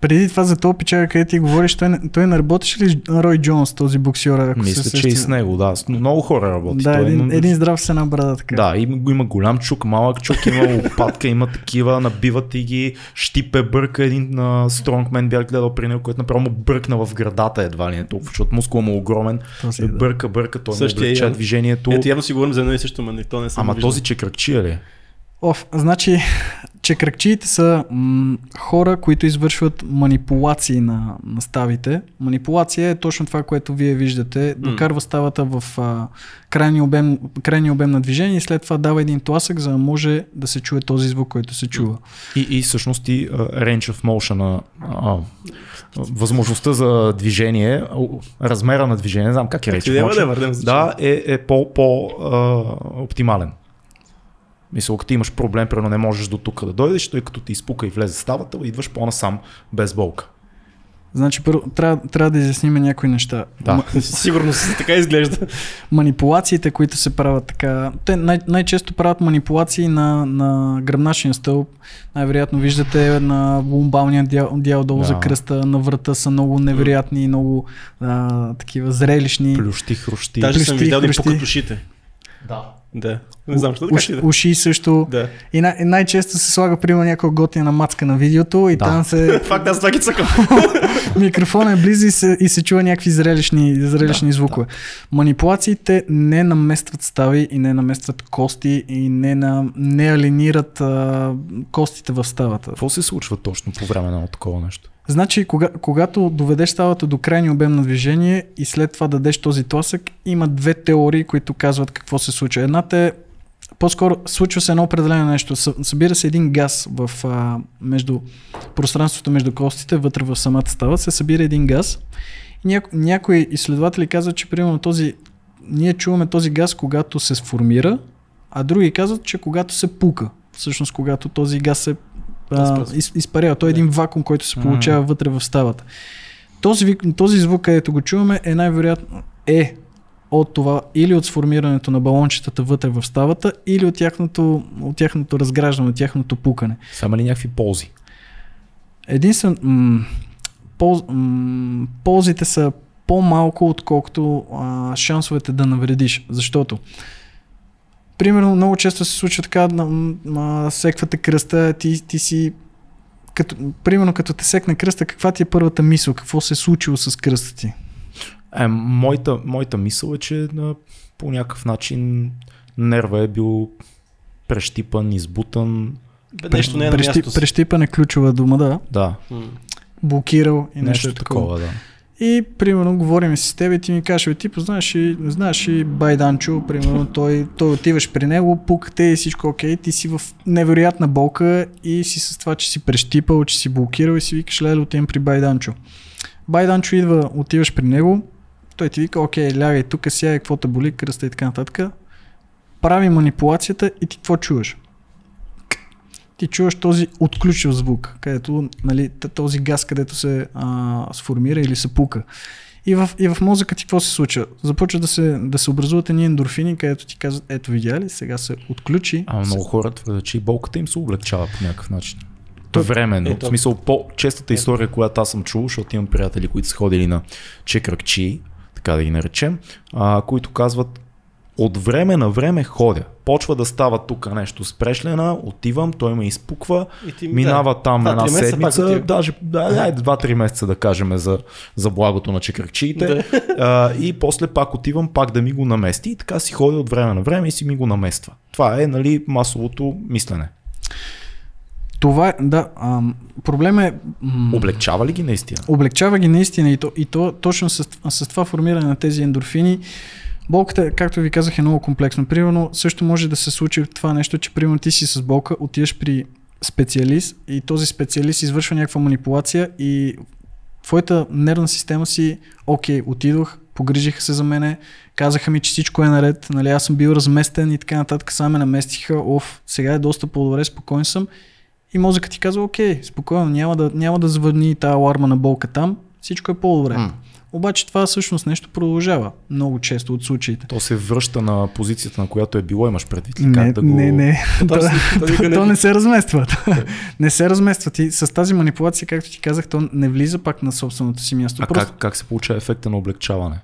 Преди това за този печага, където ти говориш, той, не- той не работеше ли Рой Джонс, този боксер? Ако Мисля, се че и с него, да. Много хора работи. Да, Той е един, именно- един здрав с една брада така. Да, има, има голям чук, малък чук, има лопатка, има такива, набиват и ги, щипе, бърка един на стронгмен бях гледал при него, който направо му бъркна в градата едва ли не толкова, защото мускула му е огромен, То си, да. бърка, бърка, той му Същия облегча явно. движението. Ето явно си говорим за едно и също, но то не съм Ама виждал. този чекръкчия ли? Оф, значи, че кръгчиите са м- хора, които извършват манипулации на, на ставите. Манипулация е точно това, което вие виждате. Докарва ставата в а, крайния, обем, крайния обем на движение и след това дава един тласък, за да може да се чуе този звук, който се чува. И, и всъщност и uh, range of motion, а, възможността за движение, а, размера на движение, не знам как е range of да е, motion, да, е, е по, по а, оптимален. Мисля, ако ти имаш проблем, примерно не можеш до тук да дойдеш, той като ти изпука и влезе в ставата, идваш по-насам без болка. Значи, първо, трябва, трябва да изясним някои неща. Да. <laughs> Сигурно си така изглежда. манипулациите, които се правят така. Те най- най-често правят манипулации на, на гръбначния стълб. Най-вероятно виждате на лумбалния дял, дял долу Да. за кръста, на врата са много невероятни, много а, такива зрелищни. Плющи, хрущи. Даже съм Плющи, видял да им пукат ушите. Да. Да. Не знам, що така Уш, си да. уши също. Да. И, най- най-често се слага, примерно, някаква готина мацка на видеото и Да. там се <laughs> Факт, аз това ги цъкам. <laughs> микрофон е близо и се, и се чува някакви зрелищни, зрелищни Да, звукове. Манипулациите не наместват стави и не наместват кости и не, на, не алинират а, костите в ставата. Какво се случва точно по време на такова нещо? Значи, кога, когато доведеш ставата до крайни обем на движение и след това дадеш този тласък, има две теории, които казват какво се случва. Едната е, по-скоро случва се едно определено нещо. Съ- Събира се един газ в а, между пространството между костите, вътре в самата става, се събира един газ. И няко, някои изследователи казват, че примерно този, ние чуваме този газ, когато се сформира, а други казват, че когато се пука. Всъщност, когато този газ се а, из, изпарява. Той е Да. един вакуум, който се получава вътре в ставата. Този, този звук, където го чуваме, е най-вероятно е от това или от сформирането на балончетата вътре в ставата, или от тяхното, от тяхното разграждане, от тяхното пукане. Са има ли някакви ползи? Единствен, м- полз, м- ползите са по-малко, отколкото а, шансовете да навредиш. Защото, примерно, много често се случва така, на, секвате кръста, ти, ти си като, примерно като те секне кръста, каква ти е първата мисъл? Какво се е случило с кръста ти? Е, моята, моята мисъл е, че на, по някакъв начин нерва е бил прещипан, избутан. Бе, Нещо не е на Прещи, прещипан е ключова дума, да. Да. Блокирал и нещо, нещо такова. такова, да. И примерно говорим с теб и ти ми кажеш, ти познаваш и, знаеш и Байданчо, примерно той, той отиваш при него, пукате и всичко окей, ти си в невероятна болка и си с това, че си прещипал, че си блокирал и си викаш, леле, отивам при Байданчо. Байданчо идва, отиваш при него, той ти вика, окей, лягай тук, сяй, какво те боли, кръста и така нататък. Прави манипулацията и ти какво чуваш? Ти чуваш този отключив звук, където нали, този газ, където се а, сформира или се пука. И в, и в мозъка ти какво се случва? Започва да се, да се образуват едни ендорфини, където ти казват, ето видя ли, сега се отключи. Се- много хора твърдят, че и болката им се облегчава по някакъв начин. То- Временно. Ето. В смисъл, по-честата история, която аз съм чул, защото имам приятели, които са ходили на чекръкчи, така да ги наречем, а, които казват, от време на време ходя. Почва да става тук нещо спрешлена, отивам, той ме изпуква, И ти- минава да. там Два, една седмица, отива. даже да, да, два-три месеца да кажем за, за благото на чекръкчиите. а, и после пак отивам пак да ми го намести и така си ходя от време на време и си ми го намества. Това е нали, масовото мислене. Това е, да, ам, проблем е... м, Облегчава ли ги наистина? облегчава ги наистина и, то, и то, точно с, с това формиране на тези ендорфини. Болката, както ви казах, е много комплексно. Примерно, също може да се случи това нещо, че примерно ти си с болка, отиваш при специалист и този специалист извършва някаква манипулация и твоята нервна система си, окей, отидох, погрижиха се за мене, казаха ми, че всичко е наред, нали, аз съм бил разместен и така нататък, само ме наместиха, оф, сега е доста по-добре, спокоен съм. И мозъкът ти казва, окей, спокойно, няма да, няма да звъни тази аларма на болка там, всичко е по-добре. М. Обаче това всъщност нещо продължава много често от случаите. То се връща на позицията, на която е било, имаш предвид ли? Не, как да го... не, не. То- То, то не- се размества. <laughs> не се размества. Ти с тази манипулация, както ти казах, то не влиза пак на собственото си място. А Просто как, как се получава ефекта на облегчаване?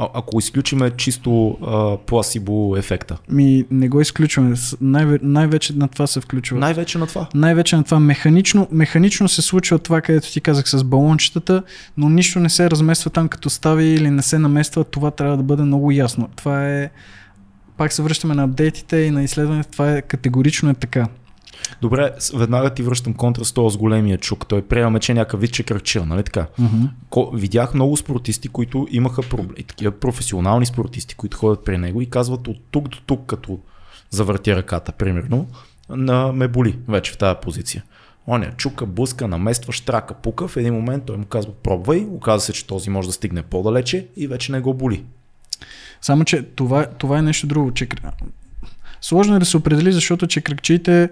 А, ако изключиме чисто а, пласибо ефекта. ми не го изключваме. Най- най-вече на това се включва. Най-вече на това. Най-вече на това механично, механично се случва това, където ти казах с балончетата, но нищо не се размества там като stavi или не се намества. Това трябва да бъде много ясно. Това е... Пак се връщаме на апдейтите и на изследването. Това е категорично е така. Добре, веднага ти връщам контра с този с големия чук. Той приемаме, че някакъв вид чекръчил, нали така? Ко, видях много спортисти, които имаха проблеми, такива професионални спортисти, които ходят при него и казват от тук до тук, като завърти ръката, примерно, на ме боли вече в тази позиция. Оня чука, блъска, намества, штрака, пука. В един момент той му казва пробвай, оказа се, че този може да стигне по-далече и вече не го боли. Само, че това, това е нещо друго. Че... Сложно е да се определи, защото че кръгчиите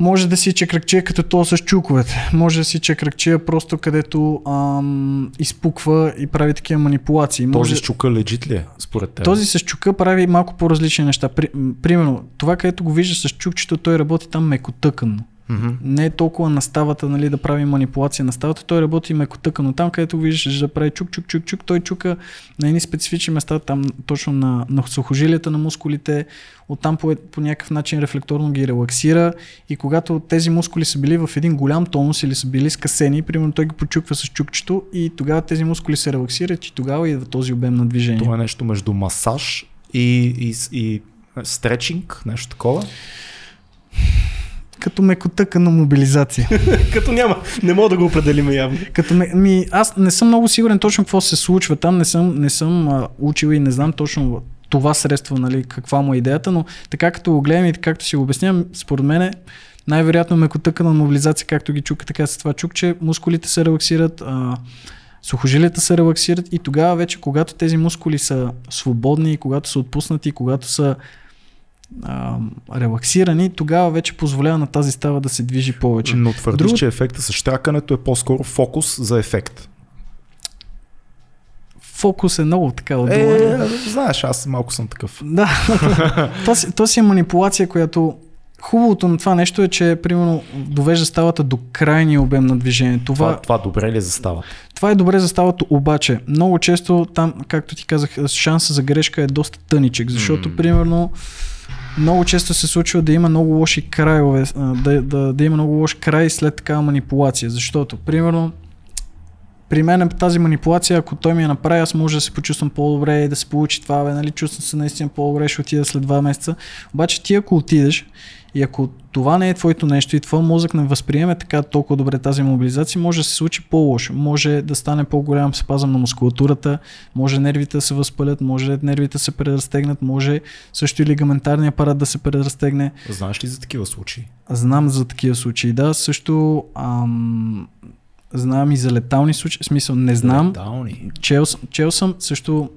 може да си чекръкчия като то с чуковете. Може да си чекръкчия просто където ам, изпуква и прави такива манипулации. Може... Този с чука лежит ли е, според теб? Този с чука прави малко по-различни неща. При, примерно, това, където го виждаш с чукчето, той работи там мекотъкано. Мгм. Не е толкова на ставата, нали, да прави манипулация на ставата. Той работи мекотъкано. Там, където виждаш да прави чук, чук, чук, чук, той чука на едни специфични места, там точно на, на сухожилията на мускулите. Оттам по, по някакъв начин рефлекторно ги релаксира. И когато тези мускули са били в един голям тонус или са били скъсени, примерно той ги почуква с чукчето и тогава тези мускули се релаксират и тогава идва този обем на движение. Това е нещо между масаж и, и, и стречинг, нещо такова. Като мекотъкана мобилизация. <laughs> Като няма. Не мога да го определим явно. Като ме, ми, аз не съм много сигурен точно какво се случва там, не съм, не съм а, учил и не знам точно това средство, нали, каква му е идеята, но така като го гледам и както си го обяснявам, според мен най-вероятно мекотъка на мобилизация, както ги чука, така се това чук, че мускулите се релаксират, а, сухожилията се релаксират и тогава вече, когато тези мускули са свободни, когато са отпуснати, когато са а, релаксирани, тогава вече позволява на тази става да се движи повече. Но твърдиш, Друго... че ефекта с щракането е по-скоро фокус за ефект. Фокус е много така дума. Е, знаеш, аз малко съм такъв. Да, <laughs> то, си, то си е манипулация, която Хубавото на това нещо е, че примерно довежда ставата до крайния обем на движение. Това, това, това добре ли е за ставата? Това е добре за ставата, обаче много често там, както ти казах, шанса за грешка е доста тъничек, защото mm. примерно много често се случва да има много лоши крайове, да, да, да има много лош край след такава манипулация, защото примерно при мен е тази манипулация, ако той ми я направи, аз може да се почувствам по-добре и да се получи това, бе, нали, чувствам се наистина по-добре, ще отида след два месеца. Обаче ти ако отидеш и ако това не е твоето нещо и твой мозък не възприеме така толкова добре тази мобилизация, може да се случи по-лошо. Може да стане по-голям спазъм на мускулатурата, може нервите да се възпалят, може нервите да се преразтегнат, може също и лигаментарния апарат да се преразтегне. Знаеш ли за такива случаи? Знам за такива случаи, да. Също ам, знам и за летални случаи, в смисъл не знам. Летални? Чел, чел съм също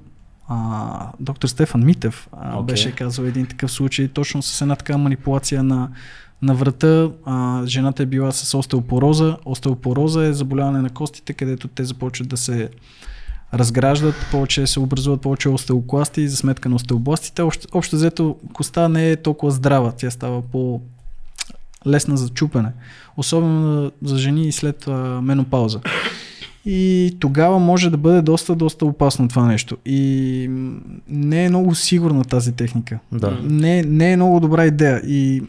а, доктор Стефан Митев а, okay. беше казал един такъв случай, точно с една така манипулация на, на врата. А, жената е била с остеопороза. Остеопороза е заболяване на костите, където те започват да се разграждат, повече се образуват повече остеокласти за сметка на остеобластите. Общо, общо взето коста не е толкова здрава, тя става по лесна за чупене, особено за жени след а, менопауза. И тогава може да бъде доста, доста опасно това нещо. И не е много сигурна тази техника. Да. Не, не е много добра идея. И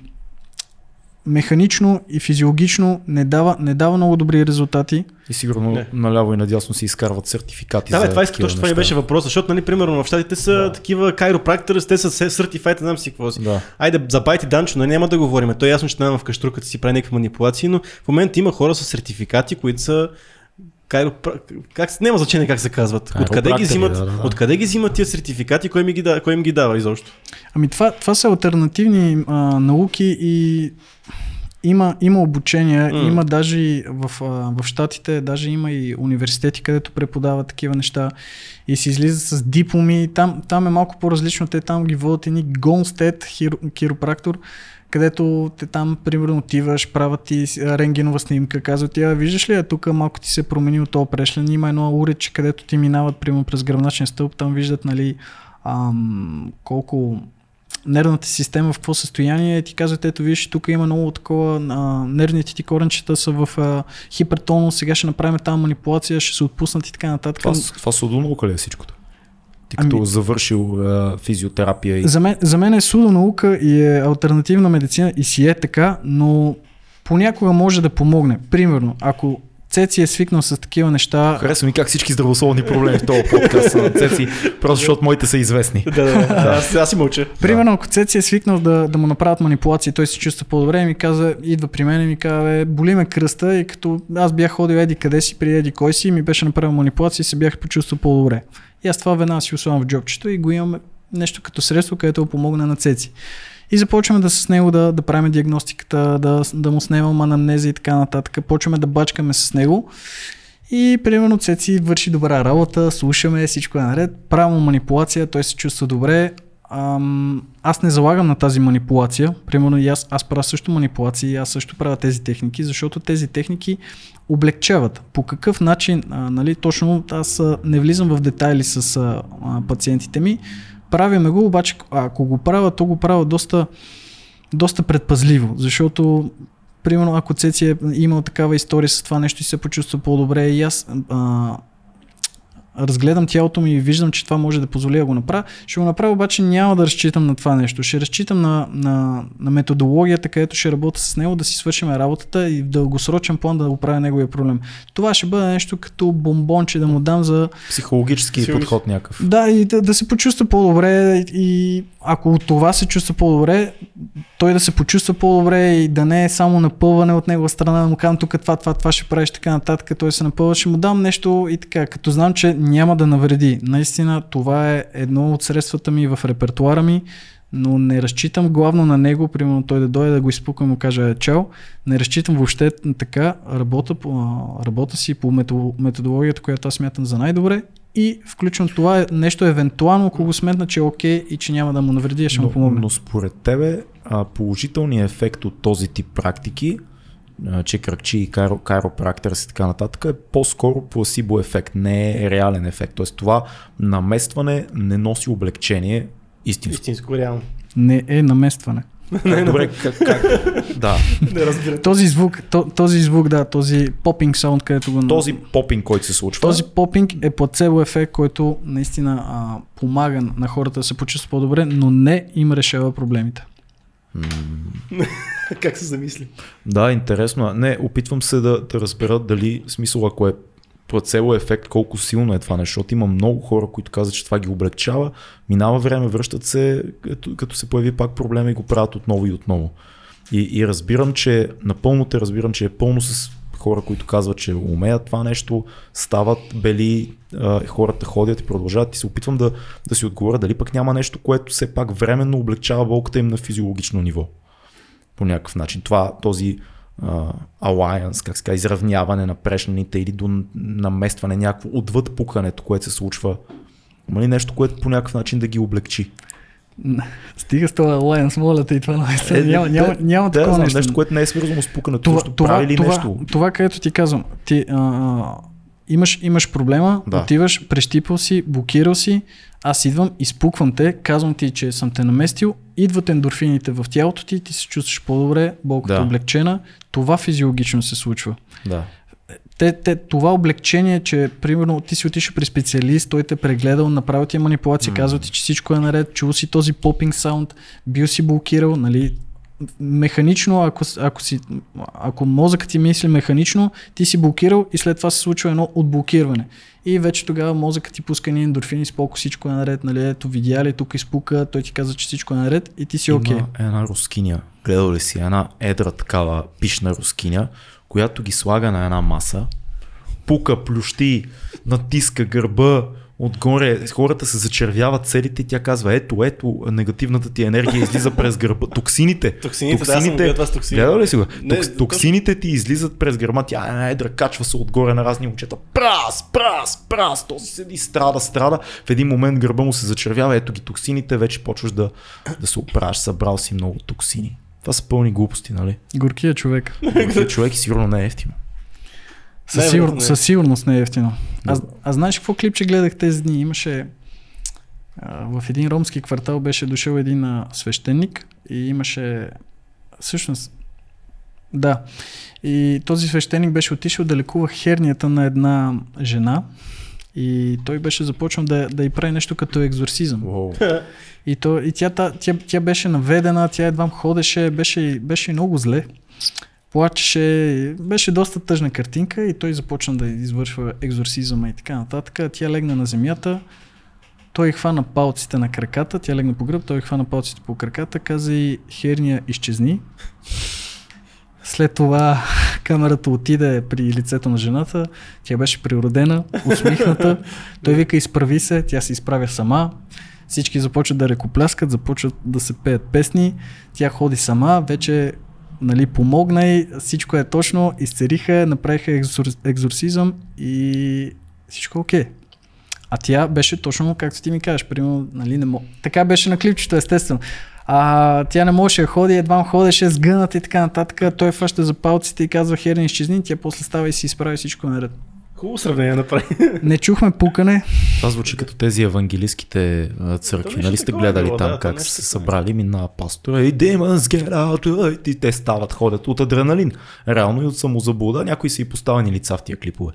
механично и физиологично не дава, не дава много добри резултати. И сигурно не. наляво и надясно се изкарват сертификати. Да, бе, това, точно това не беше въпрос, защото, нали, примерно в щатите са да. такива кайропрактори, те са certified, не знам си какво си. Да. Айде, за байти Данчо, но няма да говорим. То е ясно, че няма в каштруката си прави някакви манипулации, но в момента има хора с сертификати, които са Кайро, как, няма значение как се казват. Откъде ги, взимат, да, да. откъде ги взимат тия сертификати, кой, ми ги, кой им ги дава изобщо? Ами това, това са альтернативни а, науки и има, има обучение, mm. има даже в, а, в Штатите, даже има и университети, където преподават такива неща и се излизат с дипломи. Там, там е малко по-различно, те там ги водят едни Гонстед, хиропрактор, където те там, примерно, отиваш, правят ти рентгенова снимка, казват ти, виждаш ли, тук малко ти се промени от това прешлен, има едно урече, където ти минават, примерно, през гръбначен стълб, там виждат, нали, ам, колко нервната система в какво състояние ти казват, ето виж, тук има много такова, а, нервните ти коренчета са в а, хипертонус, сега ще направим тази манипулация, ще се отпуснат и така нататък. Това, това судонаука ли е всичкото? Ти като ами, завършил а, физиотерапия. И... За, мен, за мен е судонаука и е альтернативна медицина и си е така, но понякога може да помогне. Примерно, ако Цеци е свикнал с такива неща. Харесва ми как всички здравословни проблеми в този подкаст на Цеци, просто защото моите са известни. да, да, да. Аз, аз си мълча. Примерно, ако Цеци е свикнал да, да му направят манипулации, той се чувства по-добре и ми каза, идва при мен и ми казва, боли ме кръста и като аз бях ходил еди къде си, при еди кой си, ми беше направил манипулации и се бях почувствал по-добре. И аз това веднага си ославам в джобчето и го имам нещо като средство, което помогне на Цеци. И започваме да с него да, да правим диагностиката, да, да му снимам анамнеза и така нататък. Почваме да бачкаме с него. И примерно Цеци върши добра работа, слушаме, всичко е наред, правим манипулация, той се чувства добре. Ам, аз не залагам на тази манипулация. Примерно и аз, аз правя също манипулации, аз също правя тези техники, защото тези техники облегчават. По какъв начин, а, нали, точно аз а, не влизам в детайли с а, а, пациентите ми, Правиме го, обаче ако го правя, то го правя доста, доста предпазливо, защото примерно ако Цеци е имал такава история с това нещо и се почувства по-добре и аз а, разгледам тялото ми и виждам, че това може да позволя да го направя, ще го направя, обаче няма да разчитам на това нещо. Ще разчитам на, на, на методологията, където ще работя с него, да си свършим работата и в дългосрочен план да оправя неговия проблем. Това ще бъде нещо като бомбонче да му дам за Психологически Сигурно. подход някакъв. да, и да, да се почувства по-добре и ако от това се чувства по-добре, той да се почувства по-добре и да не е само напълване от негова страна, да му казвам тук това, това, това ще правиш така нататък, той се напълва, ще му дам нещо и така, като знам, че няма да навреди. Наистина това е едно от средствата ми в репертуара ми, но не разчитам главно на него, примерно той да дойде да го изпука и му каже чао. Не разчитам въобще така, работа, работа си по мето- методологията, която аз смятам за най-добре и включвам това е нещо евентуално, ако го сметна, че е окей и че няма да му навреди, ще му помогне. но според тебе положителният ефект от този тип практики, а, че кръгчи и каро, каропрактер и така нататък, е по-скоро пласибо ефект, не е реален ефект. Тоест това наместване не носи облегчение истинско. Истинско, реално. Не е наместване. <laughs> Добре, как, как, <laughs> да. Не разбира. Този звук, то, този звук, да, този попинг саунд, където го... Този попинг, който се случва, Този попинг е плацебо ефект, който наистина а, помага на хората да се почувстват по-добре, но не им решава проблемите. <laughs> как се замисли? Да, интересно. Не, опитвам се да, да разбера дали смисъл, ако е плацебо ефект, колко силно е това нещо, защото има много хора, които казват, че това ги облегчава, минава време, връщат се, като, като се появи пак проблема и го правят отново и отново. И, и разбирам, че, напълно те разбирам, че е пълно с хора, които казват, че умеят това нещо, стават бели, хората ходят и продължават и се опитвам да, да си отговоря дали пък няма нещо, което все пак временно облегчава болката им на физиологично ниво по някакъв начин. Това, този alliance, как казва, изравняване на прешните или до наместване някакво отвъд пукането, което се случва. Има ли нещо, което по някакъв начин да ги облегчи? Стига с това Alliance, моля те и това наистина. Е, няма, няма, да, няма да, такова знам, нещо. нещо, което не е свързано с пукането. това, това, прави ли това, нещо? това, където ти казвам, ти а, имаш, имаш проблема, Да. отиваш, прещипал си, блокирал си, аз идвам, изпуквам те, казвам ти, че съм те наместил, идват ендорфините в тялото ти, ти се чувстваш по-добре, болката Да. да. облегчена, това физиологично се случва. Да. Те, те, това облегчение, че примерно ти си отишъл при специалист, той те прегледал, направил ти манипулации, mm. казва ти, че всичко е наред, чул си този попинг саунд, бил си блокирал, нали, механично, ако, ако, си, ако мозъкът ти мисли механично, ти си блокирал и след това се случва едно отблокиране. И вече тогава мозъкът ти пуска ни ендорфини, споко всичко е наред, нали, ето видя ли, тук изпука, той ти каза, че всичко е наред и ти си окей. Има една рускиня, гледал ли си, една едра такава пишна рускиня, която ги слага на една маса, пука, плющи, натиска гърба, отгоре хората се зачервяват целите и тя казва, ето, ето, негативната ти енергия излиза през гърба. Токсините. Токсините, да, аз съм гледал ли си го? Не, Токс, токсините ти излизат през гърба, тя е една едра, качва се отгоре на разни момчета. Прас, прас, прас, този седи, страда, страда. В един момент гърба му се зачервява, ето ги токсините, вече почваш да, да се оправиш, събрал си много токсини. Това са пълни глупости, нали? Горкия човек. Горкият човек и сигурно не е ефтино. Със, Не, сигур... не. със сигурност не е ефтино. Аз, аз знаеш какво клипче гледах тези дни? Имаше а, в един ромски квартал беше дошъл един а, свещеник и имаше всъщност да. И този свещеник беше отишъл да лекува хернията на една жена и той беше започнал да, да й прави нещо като екзорсизъм. Wow. И, то, и тя, тя, тя, тя беше наведена, тя едва ходеше, беше, беше много зле. Плачеше, беше доста тъжна картинка и той започна да извършва екзорсизъма и така нататък. Тя легна на земята, той хвана палците на краката, тя легна по гръб, той хвана палците по краката, каза и херния изчезни. След това <laughs> камерата отиде при лицето на жената, тя беше природена, усмихната, той вика изправи се, тя се изправя сама, всички започват да ръкопляскат, започват да се пеят песни, тя ходи сама, вече нали, помогна и всичко е точно, изцериха, направиха екзор, екзорсизъм и всичко е окей. А тя беше точно както ти ми кажеш, примерно, нали, не мо... така беше на клипчето, естествено. А, тя не можеше да ходи, едва ходеше сгъната и така нататък. Той фаща за палците и казва херен изчезни, тя после става и си изправи всичко наред. Хубаво сравнение направи. Не чухме пукане, Това звучи като тези евангелистските църкви. Нали сте гледали там да, как са се събрали, мина пастора и demons get out, и те стават, ходят от адреналин. Реално и от самозаблуда. Някои са и поставени лица в тия клипове.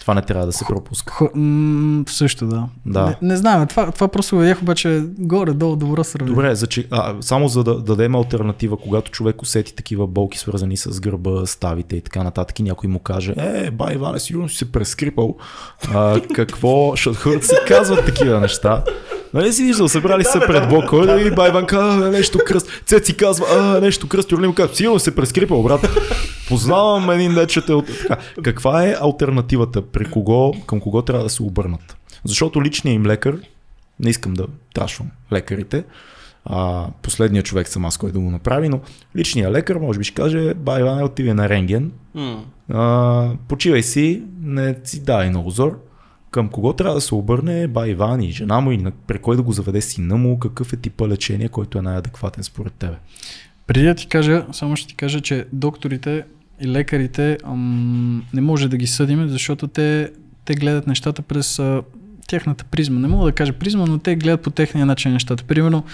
Това не трябва да се пропуска. Хо, м- също, да. Да. Не, не знам, това, това просто го видях, обаче горе-долу добро сравнение. Добре, за, че, а, само за да дадем альтернатива, когато човек усети такива болки, свързани с гърба, ставите и така нататък, и някой му каже, е, бай, Иване, сигурно си се прескрипал. А, какво, защото хората си казват такива неща. Нали си виждал, събрали се пред блока и Байван казва нещо кръст. Цеци казва, а, нещо кръст, Юрлим казва, сигурно се прескрипал, брат. Познавам един дечете от така. Каква е альтернативата? При кого, към кого трябва да се обърнат? Защото личният им лекар, не искам да трашвам лекарите, а, последният човек съм аз, който да го направи, но личният лекар може би ще каже, бай, Иване, отиде на рентген, М. а, почивай си, не си дай много зор. Към кого трябва да се обърне бай Иван и жена му и при кой да го заведе сина му, какъв е типа лечение, който е най-адекватен според тебе? Преди да ти кажа, само ще ти кажа, че докторите и лекарите ам, не може да ги съдиме, защото те, те гледат нещата през а, тяхната призма. Не мога да кажа призма, но те гледат по техния начин нещата. Примерно,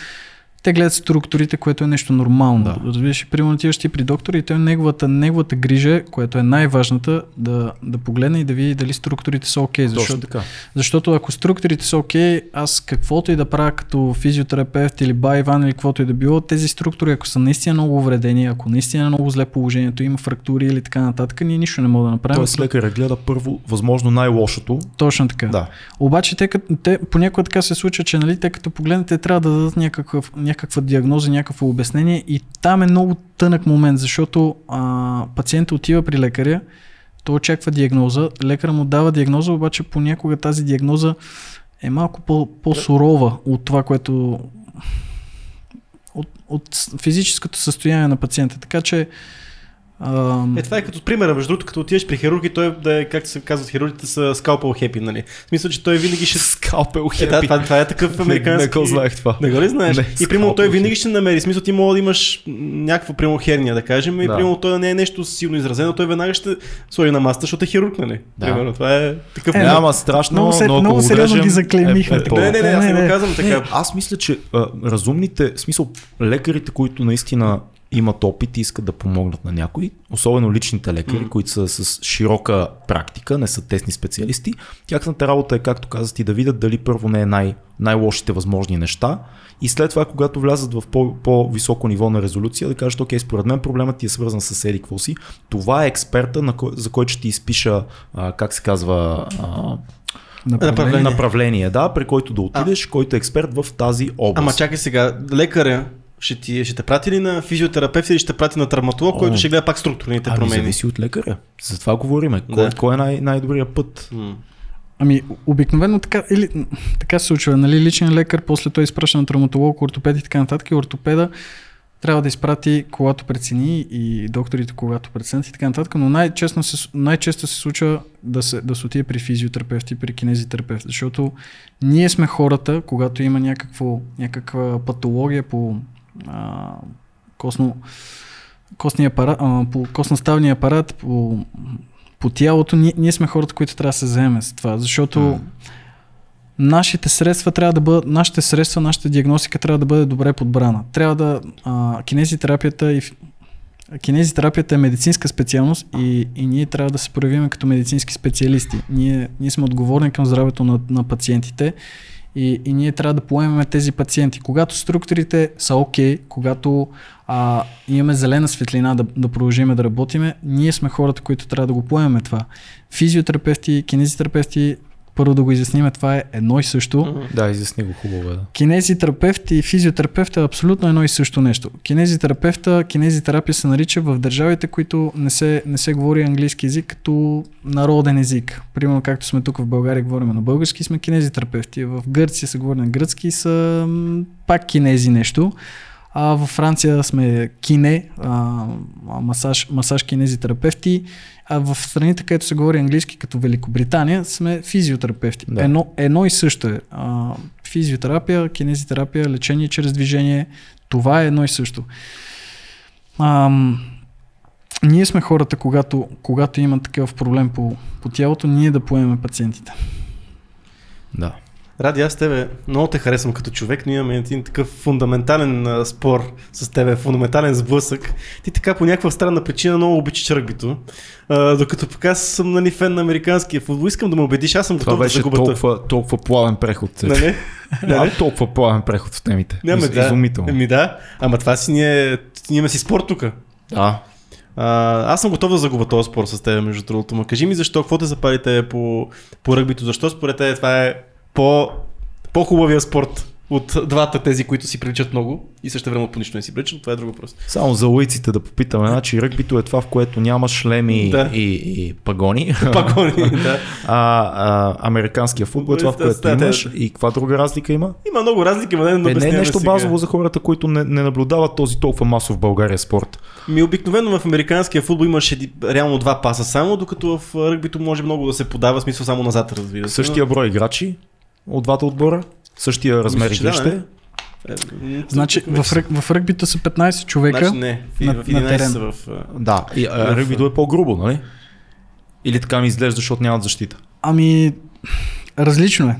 те гледат структурите, което е нещо нормално. Да. Разбираш, и примерно ти при доктора и той неговата, неговата грижа, което е най-важната, да, да погледне и да види дали структурите са окей. Точно защото така. защото ако структурите са окей, аз каквото и да правя като физиотерапевт или байван или каквото и да било, тези структури, ако са наистина много увредени, ако наистина е много зле положението, има фрактури или така нататък, ние нищо не можем да направим. Тоест лекаря гледа първо, възможно най-лошото. Точно така. Да. Обаче те, като- те понякога така се случва, че нали, те като погледнете трябва да дадат някакъв, някаква диагноза, някакво обяснение и там е много тънък момент, защото а, пациентът отива при лекаря, той очаква диагноза, лекар му дава диагноза, обаче понякога тази диагноза е малко по, по-сурова от това, което от, от физическото състояние на пациента. Така че а, Е, това е като примера, между другото, като отидеш при хирург и той, да е, както се казват хирургите, са скалпел хепи, нали? В смисъл, че той винаги ще... Скалпел Е, да, това, това е такъв американски... Не, не го знаех това. Не го ли знаеш? Не, и примерно той винаги ще намери. В смисъл ти мога да имаш някаква примерно херния, да кажем, и Да. примерно той не е нещо силно изразено, той веднага ще сложи на маста, защото е хирург, нали? Да. Примерно, това е такъв... Е, Е, ама страшно, много се- но много го сериозно ги заклеймихме е, е, Не, не, не, аз не Не, го не. казвам Не, така. аз мисля, че а, разумните, смисъл лекарите, които наистина имат опит и искат да помогнат на някой, особено личните лекари, М. които са с широка практика, не са тесни специалисти, тяхната работа е, както казах ти, да видят дали първо не е най- най-лошите възможни неща и след това, когато влязат в по- по-високо ниво на резолюция, да кажат, окей, според мен проблемът ти е свързан с еди какво си. Това е експерта, на кой, за който ще ти изпиша, а, как се казва, а, Направление. направление, да, при който да отидеш, който е експерт в тази област. Ама чакай сега, лекаря ще, ти, ще те прати ли на физиотерапевт или ще те прати на травматолог, О. който ще гледа пак структурните Ами промени? зависи от лекаря. За това говориме. Кой, Да. кой е най- най-добрият път? М. Ами, обикновено така, или, така се случва, нали, личен лекар, после той изпраща на травматолог, ортопед и така нататък, и ортопеда трябва да изпрати когато прецени и докторите когато преценят и така нататък, но най-често се, най-често се случва да се, да се отиде при физиотерапевт и при кинезитерапевт, защото ние сме хората, когато има някакво, някаква патология по а, косно, костния апарат, а, по костноставния апарат, по, по тялото, ние, ние сме хората, които трябва да се заеме с това, защото М. нашите средства трябва да бъдат, нашите средства, нашата диагностика трябва да бъде добре подбрана. Трябва да, а, кинезитерапията и кинезитерапията е медицинска специалност и, и ние трябва да се проявим като медицински специалисти. Ние, ние сме отговорни към здравето на, на пациентите и, и ние трябва да поемем тези пациенти. Когато структурите са окей, когато а, имаме зелена светлина да, да продължим да работиме, ние сме хората, които трябва да го поемем това. Физиотерапевти, кинезитерапевти, първо да го изясним, това е едно и също. Да, изясни го хубаво е. Да. Кинезитерапевт и физиотерапевт е абсолютно едно и също нещо. Кинезитерапевта, кинезитерапия се нарича в държавите, които не се, не се говори английски язик като народен език. Примерно както сме тук в България говорим на български, сме кинезитерапевти. В Гърция се говори на гръцки, са пак кинези нещо. А във Франция сме кине, а, а, масаж, масаж кинезитерапевти. А в страните, където се говори английски, като Великобритания, сме физиотерапевти. Да. Едно, едно и също е. А, физиотерапия, кинезитерапия, лечение чрез движение, това е едно и също. Ам, ние сме хората, когато, когато има такъв проблем по, по тялото, ние да поемем пациентите. да. Ради, аз тебе много те харесвам като човек, но имаме един такъв фундаментален а, спор с тебе, фундаментален сблъсък. Ти така по някаква странна причина много обичаш ръгбито. А, докато пък аз съм нали, фен на американския футбол. Искам да ме убедиш, аз съм Това готов да загубя. толкова, толкова плавен преход. Нали? Да, толкова плавен преход в темите. Няма, Из, да. Изумително. Еми да, ама това си ние, ние имаме си спор тук. Да. А, аз съм готов да загубя този спор с теб, между другото. Ма кажи ми защо, какво те запали тебе по, по ръгбито? Защо според теб това е по, по-хубавия спорт от двата тези, които си приличат много и също време по нищо не си приличат, това е друго просто. Само за улиците да попитаме, значи ръгбито е това, в което няма шлеми Да. и, и пагони. Пагони, <laughs> да. А, а американския футбол е това, в Да, което да, да. имаш. И каква друга разлика има? Има много разлики, но не, Е, не е нещо сега. базово за хората, които не, не наблюдават този толкова масов в България спорт. Ми обикновено в американския футбол имаш реално два паса само, докато в ръгбито може много да се подава, смисъл само назад, разбира се. Същия брой играчи от двата отбора, същия размер че да, игрище. не? Е, Значи в, ръг, в ръгбито са 15 човека. Значи не, в, на- в на 11 терен. са в... Да, и а, ръгбито е по-грубо, нали? Или така ми изглежда, защото нямат защита. Ами, различно е.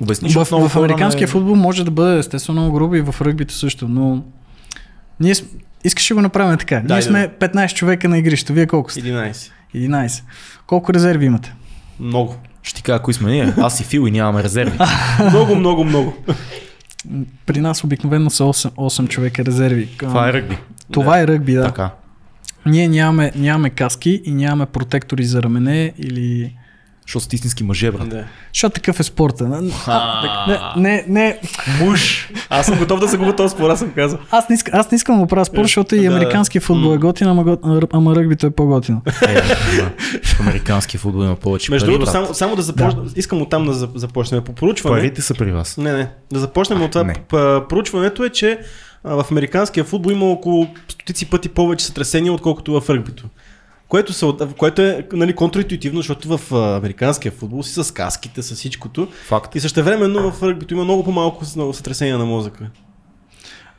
Обясни, В, в хора американския не- футбол може да бъде естествено много грубо и в ръгбито също, но ние см... искаш да го направим така. Да, ние да. сме 15 човека на игрището. Вие колко сте? 11. 11. Колко резерви имате? Много. Ще ти кажа кои сме ние. Аз и Фил и нямаме резерви. <laughs> много, много, много. При нас обикновено са 8, 8 човека резерви. Това е ръгби. Това е ръгби, да. Така. Ние нямаме, нямаме каски и нямаме протектори за рамене или... Защото сте истински мъже, брат. Да. Защото такъв е спорта. Не, не, не, не, Муж. Аз съм готов да загубя този спор, аз съм казал. аз, не искам, аз не искам да го правя спор, защото и Да. американски футбол е готин, ама, ама ръгбито е по-готино. Е, американски футбол има повече Между другото, само, само да започна, искам оттам да за- започнем. По проучване. Парите са при вас. Не, не. Да започнем от това. Не. Проучването е, че в американския футбол има около стотици пъти повече сътресения, отколкото в ръгбито. Което, са, което е нали, контраинтуитивно, защото в американския футбол си с каските, с всичкото. Факт. И същевременно в ръгбито има много по-малко с- много сътресения на мозъка.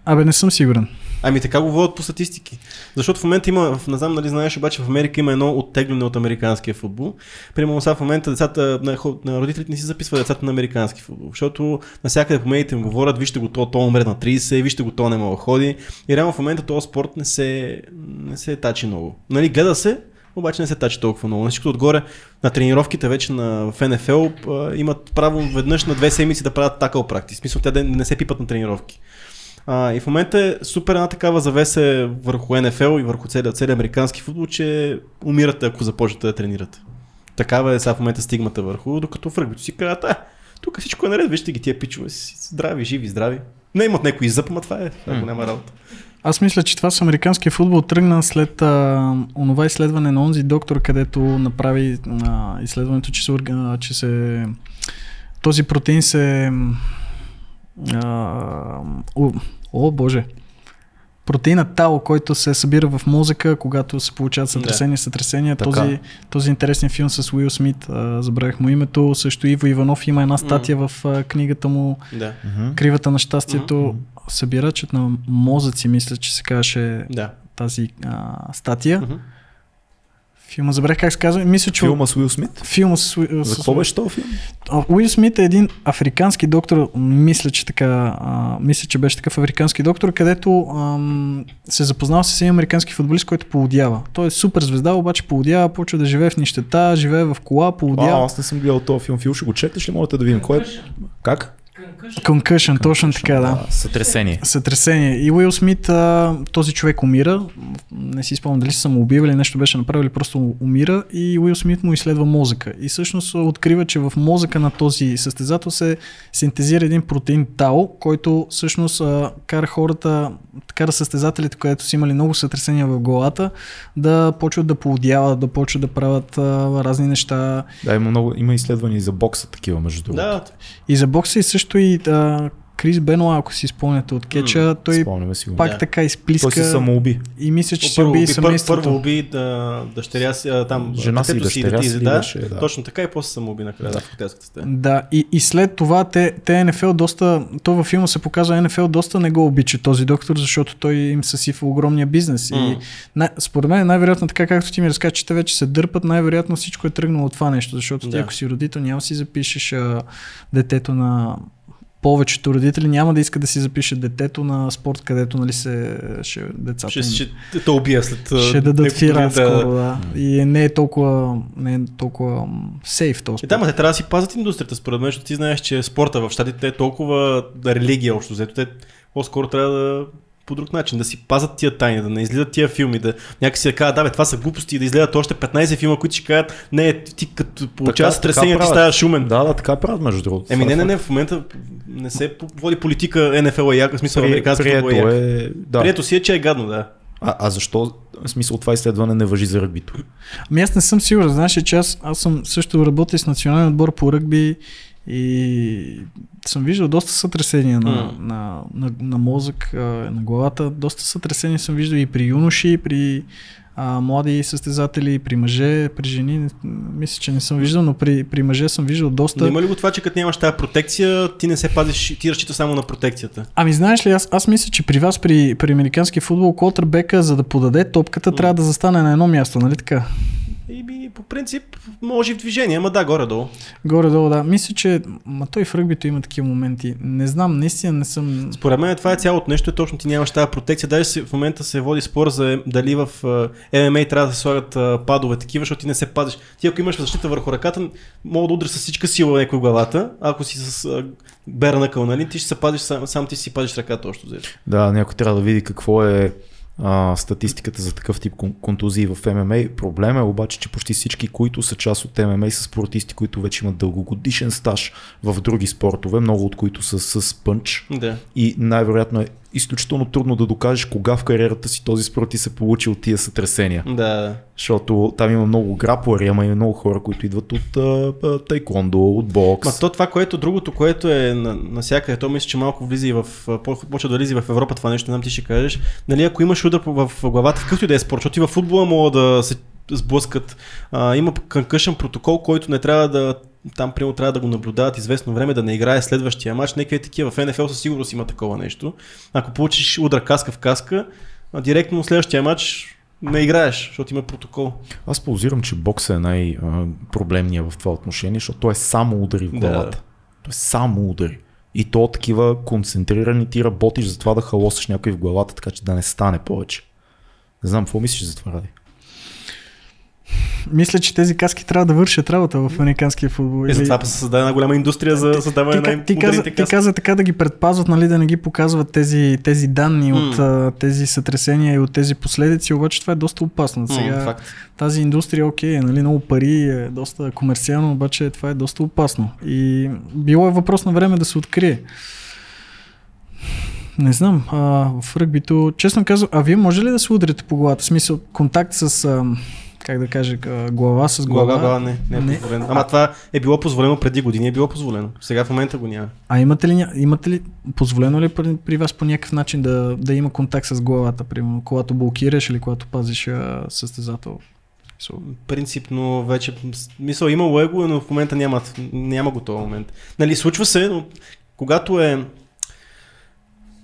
Абе, не съм сигурен. Ами така го водят по статистики. Защото в момента има, не знам дали знаеш, обаче в Америка има едно оттегляне от американския футбол. Примерно сега в момента децата, на, на родителите не си записват децата на американски футбол. Защото навсякъде по медиите им говорят, вижте го, то, то умре на 30, вижте го, то не мога ходи. И реално в момента този спорт не се, не се тачи много. Нали, гледа се, обаче не се тачи толкова много. Всичко отгоре на тренировките вече на в НФЛ имат право веднъж на две седмици да правят такъл практик. В смисъл, те не се пипат на тренировки. А, и в момента е супер една такава завеса върху НФЛ и върху целия, целия американски футбол, че умирате ако започнете да тренирате. Такава е сега в момента стигмата върху, докато в ръгбито си казват, а, тук всичко е наред, вижте ги тия пичове, си здрави, живи, здрави. Не имат някой зъб, ама това е, ако няма работа. Аз мисля, че това с американския футбол тръгна след а, онова изследване на онзи доктор, където направи а, изследването, че се, а, че се този протеин се а, о, о, боже протеина Тау, който се събира в мозъка, когато се получават сътресения, сътресения. Така. Този, този интересен филм с Уил Смит, а, забравях му името, също Иво Иванов има една статия в а, книгата му Да, Кривата на щастието, събирачът на мозъци, мисля, че се казваше да. тази а, статия. Мгм. Филма, забрах как се казва. Мисля, че Филма с Уил Смит? филма с, Уи- За какво беше този филм? А, Уил Смит е един африкански доктор, мисля, че така, а, мисля, че беше такъв африкански доктор, където ам, се запознава с един американски футболист, който полудява. Той е супер звезда, обаче полудява, почва да живее в нищета, живее в кола, А, полудява. аз не съм гледал този филм. Фил, ще го чекнеш ли? Можете да видим. Кой е? Как? Конкъшен, точно така, да. Сътресение. Сътресение. И Уил Смит, а, този човек умира. Не си спомням дали се самоубива или нещо беше направил, или просто умира. И Уил Смит му изследва мозъка. И всъщност открива, че в мозъка на този състезател се синтезира един протеин Тао, който всъщност а, кара хората, кара състезателите, които са имали много сътресения в главата, да почват да поудяват, да почват да правят а, разни неща. Да, има, много, има изследвания и за бокса такива, между другото. Да, И за бокса и също и а, Крис Бенуа, ако си спомняте от кетча, той Спомняме си го. пак Да. така Той изплиска се самоуби. и мисля, че се уби пър, семейството. първо уби да, дъщеря си, а, там, Жена си и дъщеря си да, беше, да. Точно така и после самоуби накрая да, в хотелската стая. Да, и, и след това те, те НФЛ доста, то във филма се показва НФЛ доста не го обича този доктор, защото той им съсифа огромния бизнес. М. И най, според мен най-вероятно така както ти ми разказа, че те вече се дърпат, най-вероятно всичко е тръгнало от това нещо, защото ти Да. ако си родител няма да си запишеш а, детето на повечето родители няма да искат да си запишат детето на спорт, където нали се ще, децата Ще, им- ще те убия след ще дадат фира години, скоро, да. И не е толкова, не е толкова сейф този И спорт. да, ма те трябва да си пазят индустрията, според мен, защото ти знаеш, че спорта в щатите е толкова да, религия общо взето. Те по-скоро трябва да по друг начин, да си пазят тия тайни, да не излизат тия филми, да някакси да кажат, да бе, това са глупости, и да излезат още 15 филма, които ще кажат, не, ти като получаваш така стресение, ти ставаш шумен. Да, да, така правят между другото. Еми не, не, не, в момента не се води политика НФЛ е яка, в смисъл При, американски футбол прието е яка. е... Да. Прието си е, че е гадно, да. А, а защо, в смисъл, това изследване не въжи за ръгбито? Ами аз не съм сигурен. Знаеш, че аз, аз съм също работя с национален отбор по ръгби и съм виждал доста сътресения на, М. на, на, на мозък, на главата. Доста сътресения съм виждал и при юноши, и при а, млади състезатели, и при мъже, при жени. Мисля, че не съм виждал, но при, при мъже съм виждал доста. Но има ли го това, че като нямаш тази протекция, ти не се пазиш, ти разчиташ само на протекцията? Ами знаеш ли, аз, аз мисля, че при вас, при, при американски футбол, квотербека, за да подаде топката, М. трябва да застане на едно място, нали така? И би, по принцип, може и в движение, ама да, горе-долу. Горе-долу, да. Мисля, че ма той в ръгбито има такива моменти. Не знам, наистина не съм... Според мен това е цялото нещо, е точно ти нямаш тази протекция. Даже си- в момента се води спор за дали в е, ММА трябва да се слагат а, падове такива, защото ти не се пазиш. Ти ако имаш защита върху ръката, мога да удриш с всичка сила някой главата, ако си с а, бера накъл, нали, ти ще се пазиш сам, сам ти си пазиш ръката още взето. Да, някой трябва да види какво е а, статистиката за такъв тип кон- контузии в ММА. Проблема е обаче, че почти всички, които са част от ММА, са спортисти, които вече имат дългогодишен стаж в други спортове, много от които са с пънч. Да. И най-вероятно е изключително трудно да докажеш кога в кариерата си този спортист е получил тия сътресения. Да. Защото там има много граплари, ама и много хора, които идват от а, а, тайкондо, от бокс. Ма то това, което другото, което е на, насякъде, то мисля, че малко влиза и в, почва да влиза в Европа това нещо, не знам ти ще кажеш. Нали, ако имаш удар в, главата, в какъвто и да е спорт, защото и в футбола могат да се сблъскат. А, има конкъшен протокол, който не трябва да там примерно трябва да го наблюдават известно време, да не играе следващия матч. Нека е такива. В НФЛ със сигурност има такова нещо. Ако получиш удар каска в каска, директно следващия матч не играеш, защото има протокол. Аз ползирам, че бокса е най-проблемния в това отношение, защото той е само удари в Да. главата. Той е само удари. И то такива концентрирани ти работиш за това да халосаш някой в главата, така че да не стане повече. Не знам, какво мислиш за това, Ради? Мисля, че тези каски трябва да вършат работа в американския футбол. И Или- затова се създаде една голяма индустрия за създаване ти, на ти, каза, най-модерните ти каски. каза така да ги предпазват, нали, да не ги показват тези, тези данни М. от а, тези сътресения и от тези последици, обаче това е доста опасно. Сега факт. тази индустрия, окей, нали, много пари, е доста комерциално, обаче това е доста опасно. И било е въпрос на време да се открие. Не знам, а, в ръгбито, честно казвам, а вие може ли да се удрите по главата? В смисъл, контакт с, а, как да кажа, глава с глава? Глава, глава, не, не е Не. позволено. Ама това е било позволено преди години, е било позволено. Сега в момента го няма. А имате ли, имате ли позволено ли при, при вас по някакъв начин да, да има контакт с главата, примерно, когато блокираш или когато пазиш а, състезател? Принципно вече, мисъл, имало е го, но в момента няма, няма го този момент. Нали, случва се, но когато е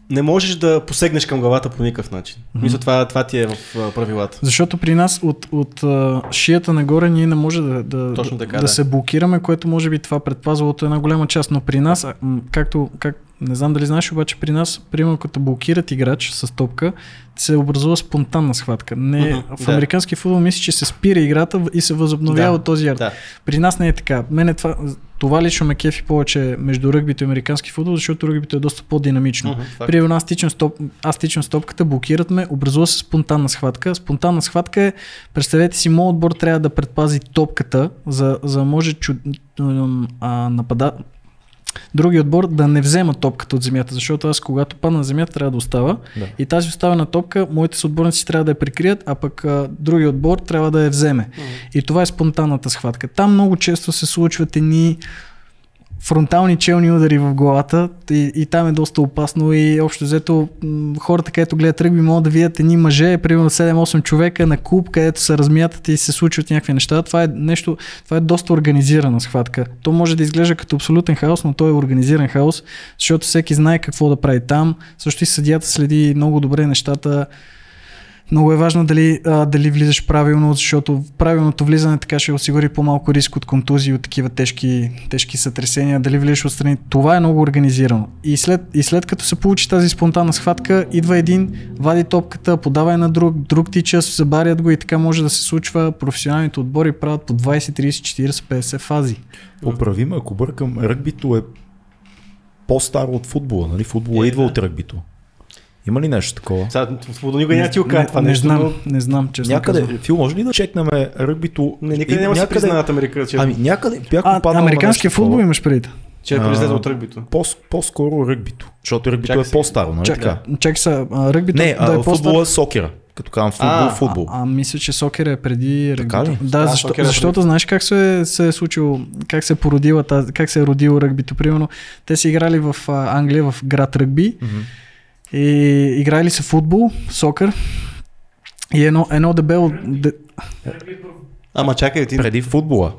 не можеш да посегнеш към главата по никакъв начин. Мгм. Мисля, това, това ти е в правилата. Защото при нас от, от шията нагоре ние не може да, да, Точно така, да да. се блокираме, което може би това предпазва от една голяма част. Но при нас, както, как, не знам дали знаеш, обаче при нас, примерно като блокират играч с топка, се образува спонтанна схватка. Не, в да. американски футбол мисля, че се спира играта и се възобновява Да, този ярд. Да. При нас не е така. Мене това, това лично ме кефи повече между ръгбито и американски футбол, защото ръгбито е доста по-динамично. Мгм, факт. Примерно аз тичам, стоп, аз тичам стопката, блокират ме, образува се спонтанна схватка. Спонтанна схватка е, представете си, моят отбор трябва да предпази топката, за, за да може чу, а, напада, други отбор да не взема топката от земята, защото аз когато падна на земята трябва да остава Да. и тази оставена топка, моите съотборници трябва да я прикрият, а пък а, другия отбор трябва да я вземе. Мгм. И това е спонтанната схватка. Там много често се случват едни фронтални челни удари в главата и, и там е доста опасно и общо взето хората, където гледат ръгби, могат да видят едни мъже, примерно 7-8 човека на клуб, където се размятат и се случват някакви неща. Това е нещо, това е доста организирана схватка. То може да изглежда като абсолютен хаос, но то е организиран хаос, защото всеки знае какво да прави там. Също и съдията следи много добре нещата. Много е важно дали, а, дали влизаш правилно, защото правилното влизане така ще осигури по-малко риск от контузии, от такива тежки, тежки сътресения, дали влизаш отстрани. Това е много организирано. И след, и след като се получи тази спонтанна схватка, идва един, вади топката, подава на друг, друг тича, забарят го и така може да се случва. Професионалните отбори правят по 20, 30, 40, 50 фази. Поправи ме, ако бъркам, ръгбито е по-старо от футбола, нали? Футбола Е, идва да. от ръгбито. Има ли нещо такова? Сега, в свобода никой няма да ти го каже това не, нещо, знам, но не знам, честно Някъде, казвам. Фил, може ли да чекнем ръгбито? не, никъде няма да си някъде- признаят Америка, че, Ами някъде бях А, попаднал на американския футбол такова. имаш преди. че е произлезе от ръгбито. По, по-скоро ръгбито, защото ръгбито Чакай е по-старо, нали Чак, така? чакай са, а, ръгбито Не, да е а, по-стар. футбола е сокера. Като казвам футбол, А, футбол. А, а мисля, че сокер е преди Така ръгбито. ли? Да, А, защо, сокер е защото преди. знаеш как се, се е случило, как се е породила как се е родило ръгбито. Примерно, те са играли в Англия, в град ръгби Мгм. И играли са футбол, сокър и едно, едно дебело... Де, Ама чакай, ти Преди футбола.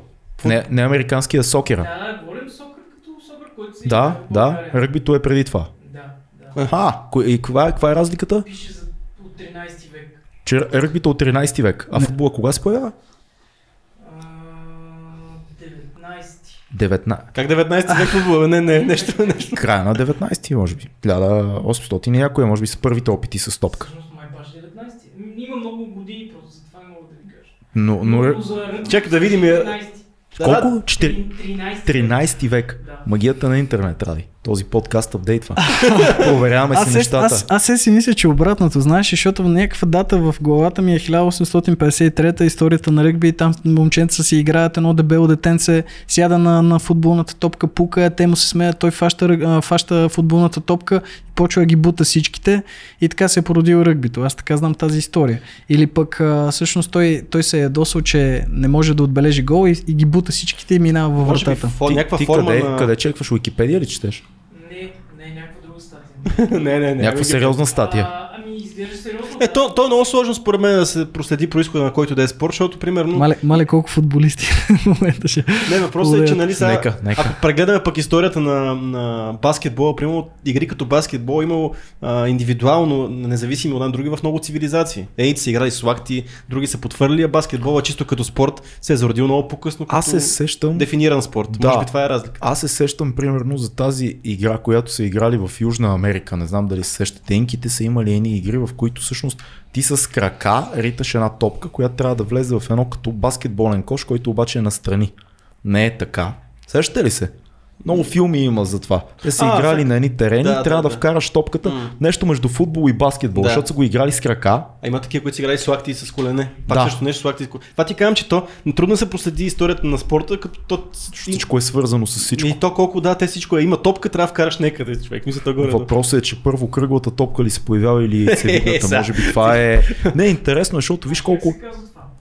Не, не американския сокера. Да, да, говорим сокър като сокър, който се Да, да, ръгбито е преди това. Да, да. А, кое- и каква е, каква е разликата? Пише за от 13 век. Че ръгбито от 13 век, а футбола кога се появява? 19. 19. Как 19 век футбол? Не, не, нещо, нещо. Края на 19 може би. 1800 и някоя, може би с първите опити с топка. Всъщност май баш 19. М, Има много години просто, затова не мога да ви кажа. Но, но за Чакай да видим, е- 13. колко? Да, 4... 13. 13 век. Да. Магията на интернет, Ради. Този подкаст апдейтва. <laughs> Проверяваме аз, си се, нещата. аз, аз се си мисля, че обратното, знаеш, защото някаква дата в главата ми е 1853 историята на ръгби и там момченца си играят едно дебело детенце, сяда на, на футболната топка, пука, те му се смеят, той фаща, фаща футболната топка и почва да ги бута всичките и така се е породил ръгбито. Аз така знам тази история. Или пък а, всъщност той, той се е ядосал, че не може да отбележи гол и, и ги бута всичките и минава във Може би вратата. фо, Ти, ти форма къде, на... къде чекваш? Уикипедия ли четеш? Не, не, някаква друга статия. <laughs> не, не, не. Някаква сериозна статия. А. Е, то, то е много сложно според мен да се проследи происхода на който да е спорт, защото примерно... Мале, мале колко футболисти <laughs> в момента ще. Не, въпросът е, че нали сега, Нека, нека. ако прегледаме пък историята на, на баскетбола, примерно игри като баскетбол е имало а, индивидуално, независими от други в много цивилизации. Едните са играли с лакти, други са потвърли, а баскетбола чисто като спорт се е зародил много по-късно като Аз се сещам... дефиниран спорт. Да. Може би това е разлика. Аз се сещам примерно за тази игра, която са играли в Южна Америка. Не знам дали се сещате. Инките са имали едни игри, в които всъщност ти с крака риташ една топка, която трябва да влезе в едно като баскетболен кош, който обаче е настрани. Не е така. Сещате ли се? Много филми има за това. Те са А, играли фак- на едни терени, Да, трябва да, да, да. вкараш топката, М. нещо между футбол и баскетбол, Да. защото са го играли с крака. А има такива, които са играли с лакти и с колене. Пак Да. също нещо с лакти и с колене. Това ти казвам, че то трудно се проследи историята на спорта, като то... Всичко е свързано с всичко. И то колко да, те всичко е. Има топка, трябва да вкараш някъде, човек. Мисля, то горе. Въпросът е, че първо кръглата топка ли се появява или <laughs> яйцевидната. Сега. Може би това е... Не, интересно е, защото виж колко...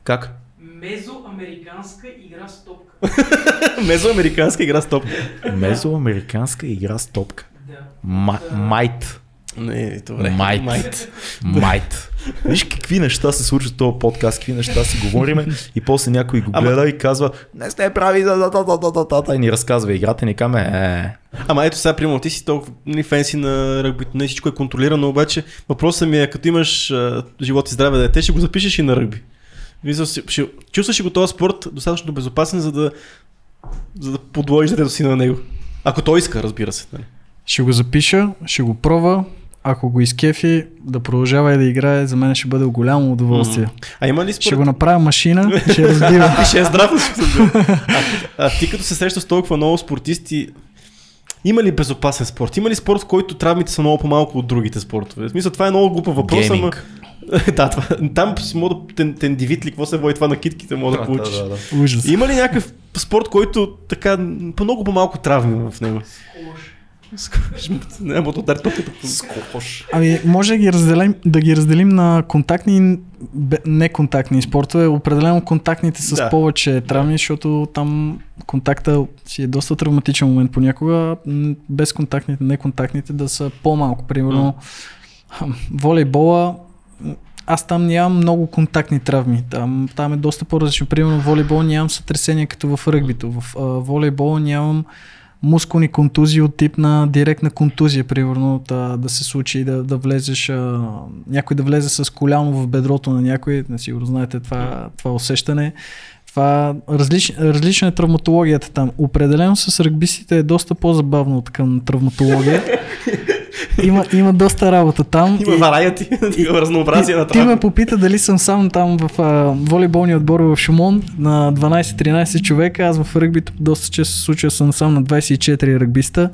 Как? Мезоамериканска игра с топка. <laughs> Мезоамериканска игра с топка. Мезоамериканска игра с топка. Да. Ма- Майт. Не, добре. Майт. Майт. Виж какви неща се случват в този подкаст, какви неща си говориме и после някой го Ама- гледа и казва не сте прави за да, да, да, да, да, да, и ни разказва играта и ни каме е. Ама ето сега, примерно, ти си толкова нали, фенси на ръгбито, не всичко е контролирано, обаче въпросът ми е, като имаш а, живот и здраве дете, ще го запишеш и на ръгби. Си- ще, чувстваш ли го този спорт достатъчно безопасен, за да, за да подложиш детето си на него? Ако той иска, разбира се. Нали? Ще го запиша, ще го пробва. Ако го изкефи, да продължава и да играе, за мен ще бъде голямо удоволствие. А има ли Ще според... го направя машина, ще разбива. <laughs> Ще е здрав, ще се а, а ти като се срещаш с толкова много спортисти, има ли безопасен спорт? Има ли спорт, в който травмите са много по-малко от другите спортове? В смисъл, това е много глупа въпрос, ама... <laughs> Да, това, там си мога да тен, тендивит ли, какво се води това на китките, мога да получиш. Да, да, да. Ужас. Има ли някакъв спорт, който така по много по-малко травми в него? Скош. Не, му удари топката. Скош. Ами, може да ги разделим, да ги разделим на контактни и неконтактни спортове. Определено контактните с Да. повече травми, защото там контакта си е доста травматичен момент понякога. м, Без контактните, неконтактните да са по-малко. Примерно, хм, волейбола, аз там нямам много контактни травми. Там, там е доста по-различно. Примерно, в волейбол нямам сътресения като в ръгбито. В а, волейбола нямам мускулни контузии от тип на директна контузия, примерно да, да се случи да, да влезеш, а, някой да влезе с коляно в бедрото на някой, не сигурно знаете това, това усещане. Това различ, различна е травматологията там. Определено с ръгбистите е доста по-забавно от към травматология. <laughs> Има, има доста работа там. Има и- варайати, разнообразие на ти, ти ме попита дали съм сам там в а, волейболния отбор в Шумон на 12-13 човека. Аз в ръгбито доста често се случва съм сам на 24 ръгбиста.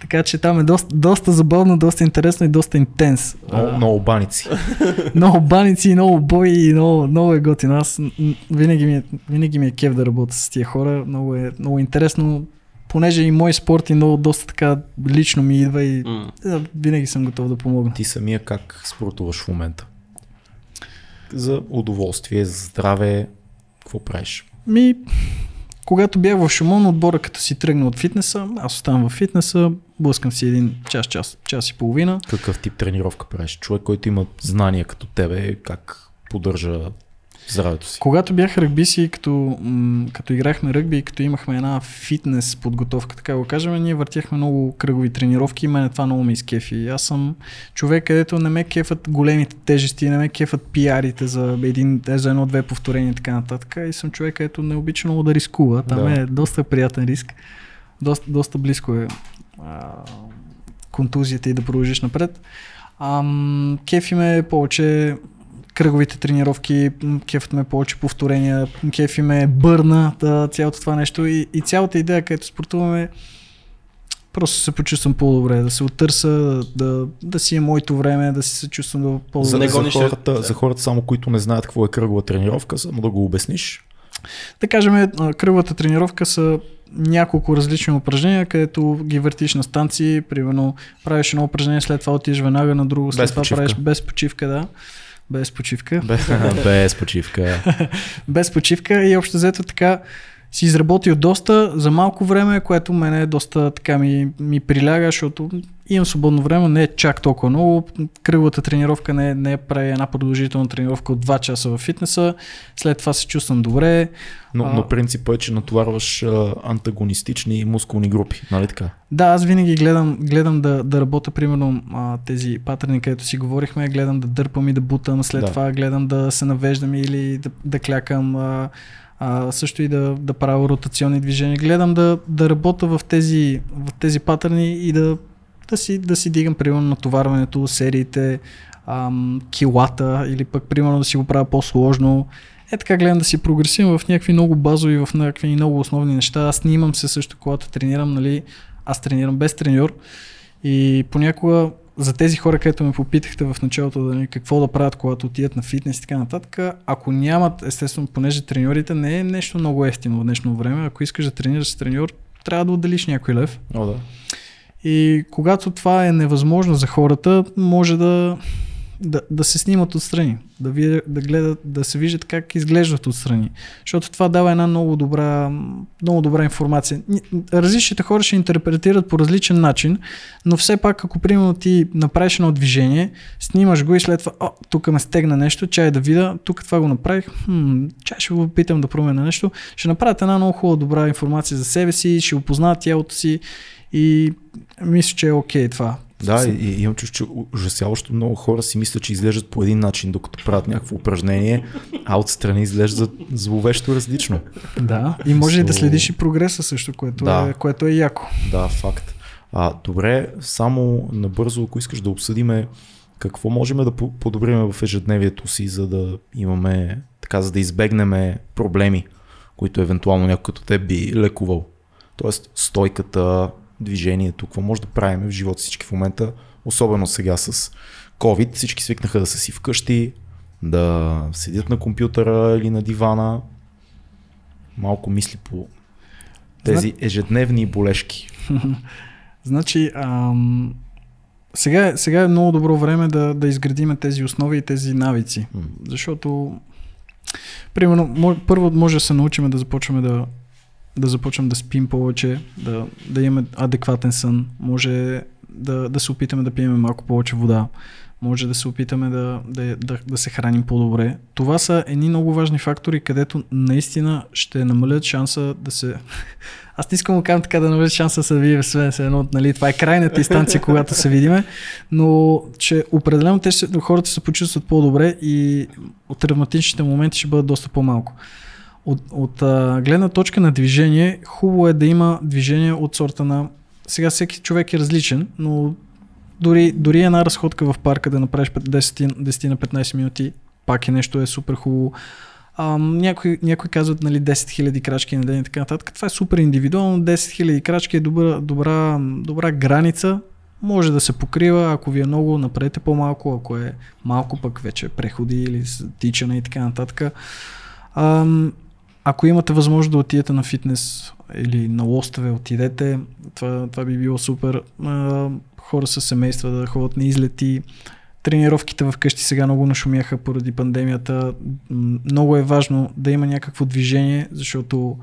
Така че там е доста, доста забавно, доста интересно и доста интенс. Много, много баници. <laughs> Много баници, много бои и много, много е готино. Аз винаги ми, е, винаги ми е кев да работя с тия хора. Много е много интересно, понеже и мой спорт и много доста така лично ми идва и е, винаги съм готов да помогна. Ти самия как спортуваш в момента? За удоволствие, за здраве, какво правиш? Ми, когато бях в Шумон, отбора като си тръгна от фитнеса, аз оставам в фитнеса, блъскам си един час, час, час и половина. Какъв тип тренировка правиш? Човек, който има знания като тебе, как поддържа здравето си. Когато бях ръгбиси, като, като играхме ръгби и като имахме една фитнес подготовка, така го кажем, ние въртяхме много кръгови тренировки и мене това много ме изкефи. Аз съм човек, където не ме кефат големите тежести, не ме кефат пиарите за, един, за едно-две повторения и така нататък. И съм човек, където не обича много да рискува. Там Да. е доста приятен риск. Доста, доста близко е а, контузията и да продължиш напред. Ам, кефи ме повече кръговите тренировки, кефът ме повече повторения, кефи ме бърна, да, цялото това нещо и, и цялата идея, където спортуваме, просто се почувствам по-добре, да се оттърса, да, да си е моето време, да си се чувствам да по За, не за, хората, за хората само, които не знаят какво е кръгова тренировка, само да го обясниш. Да кажем, кръговата тренировка са няколко различни упражнения, където ги въртиш на станции, примерно правиш едно упражнение, след това отиш веднага на друго, след Без това почивка. правиш без почивка, да. Без почивка. Без, <laughs> без почивка. без почивка и общо взето така си изработил доста за малко време, което мене доста така ми, ми приляга, защото имам свободно време, не е чак толкова много. Кръговата тренировка не, е- не е прави една продължителна тренировка от 2 часа в фитнеса, след това се чувствам добре. Но, А- но принципът е, че натоварваш а, антагонистични мускулни групи, нали така? Да, аз винаги гледам, гледам да, да работя, примерно а, тези патърни, където си говорихме, гледам да дърпам и да бутам, след да. това гледам да се навеждам или да, да клякам, а, а, също и да, да правя ротационни движения. Гледам да, да работя в тези, в тези патърни и да, да, си, да си дигам, примерно, натоварването, сериите, ам, килата или пък, примерно, да си го правя по-сложно. Е така гледам да си прогресирам в някакви много базови, в някакви много основни неща. Аз снимам се също, когато тренирам, нали, аз тренирам без треньор и понякога за тези хора, където ме попитахте в началото да, какво да правят, когато отидат на фитнес и така нататък, ако нямат, естествено, понеже треньорите не е нещо много ефтино в днешно време, ако искаш да тренираш с треньор, трябва да отделиш някой лев. О, да. И когато това е невъзможно за хората, може да, да, да се снимат отстрани, да, ви, да, гледат, да се виждат как изглеждат отстрани. Защото това дава една много добра, много добра информация. Ни- Различните хора ще интерпретират по различен начин, но все пак, ако примерно ти направиш едно движение, снимаш го и след това, о, тук ме стегна нещо, чай да видя, тук това го направих, хм, чай ще го опитам да променя нещо, ще направят една много хубава добра информация за себе си, ще опознаят тялото си и мисля, че е окей това. Да, и, и имам чувство, че ужасяващо много хора си мислят, че изглеждат по един начин, докато правят някакво упражнение, а отстрани изглеждат зловещо различно. Да, и може и да So- следиш и прогреса също, което, Да. е, което е яко. Да, факт. А, добре, само набързо, ако искаш да обсъдиме какво можем да по- подобрим в ежедневието си, за да имаме, така, за да избегнем проблеми, които евентуално някой като те би лекувал. Тоест, стойката, движението, какво може да правим в живота всички в момента, особено сега с COVID, всички свикнаха да са си вкъщи, да седят на компютъра или на дивана, малко мисли по тези ежедневни болешки. <laughs> Значи, ам, сега, сега е много добро време да, да изградиме тези основи и тези навици. Защото, примерно, първо може да се научим да започваме да, да започнем да спим повече, да, да имаме адекватен сън, може да, да се опитаме да пием малко повече вода, може да се опитаме да, да, да, да се храним по-добре. Това са едни много важни фактори, където наистина ще намалят шанса да се... <laughs> Аз не искам да кажам така да намалят шанса да се видим с едно, нали, това е крайната инстанция, когато се видиме, но че определено те ще, хората се почувстват по-добре и от травматичните моменти ще бъдат доста по-малко. От, от а, гледна точка на движение, хубаво е да има движение от сорта на... Сега всеки човек е различен, но дори, дори една разходка в парка да направиш 10, 10 на 15 минути, пак е нещо е супер хубаво. А, някои, някои казват нали, 10 000 крачки на ден и така нататък. Това е супер индивидуално. 10 000 крачки е добра, добра, добра граница. Може да се покрива, ако ви е много, направете по-малко, ако е малко пък вече преходи или тичане и така нататък. Ам, ако имате възможност да отидете на фитнес или на лостове, отидете. Това, това би било супер. А, хора с семейства да ходят на излети. Тренировките вкъщи сега много нашумяха поради пандемията. Много е важно да има някакво движение, защото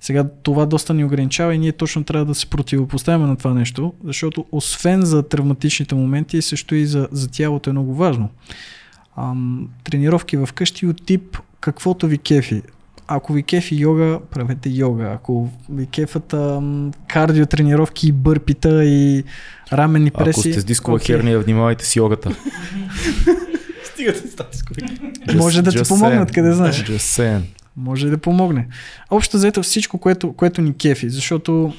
сега това доста ни ограничава и ние точно трябва да се противопоставяме на това нещо, защото освен за травматичните моменти, също и за, за тялото е много важно. Ам, тренировки вкъщи от тип каквото ви кефи. Ако ви кефи йога, правете йога. Ако ви кефат ам, кардио тренировки, бърпита и раменни преси. Ако сте с дискова окей. херния, внимавайте с йогата. <laughs> Стигате с тази. Може да ти помогнат, къде знаеш. Just saying. Може да помогне. Общо заето всичко, което, което ни кефи, защото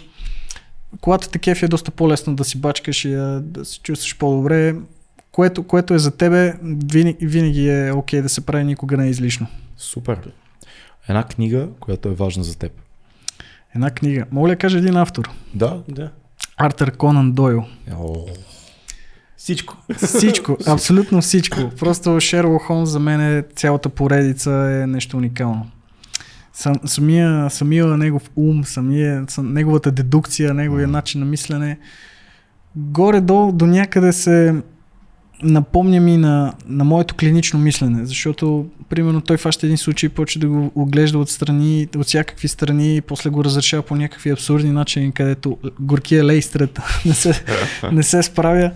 колата те кефи е доста по-лесно да си бачкаш и да, да се чувстваш по-добре. Което, което е за тебе, винаги, винаги е окей да се прави, никога не е излишно. Супер. Една книга, която е важна за теб. Една книга. Мога ли да кажа един автор? Да. Да. Артър Конан Дойл. О, Всичко. Всичко, абсолютно всичко. Просто Шерлок Холмс за мен е цялата поредица е нещо уникално. Сам, самия, самия негов ум, самия, сам, неговата дедукция, неговия начин на мислене, горе-долу до някъде се напомня ми на, на моето клинично мислене, защото примерно той фаща един случай, почва да го оглежда от страни, от всякакви страни и после го разрешава по някакви абсурдни начини, където горкия лейстрет <laughs> не се, не се справя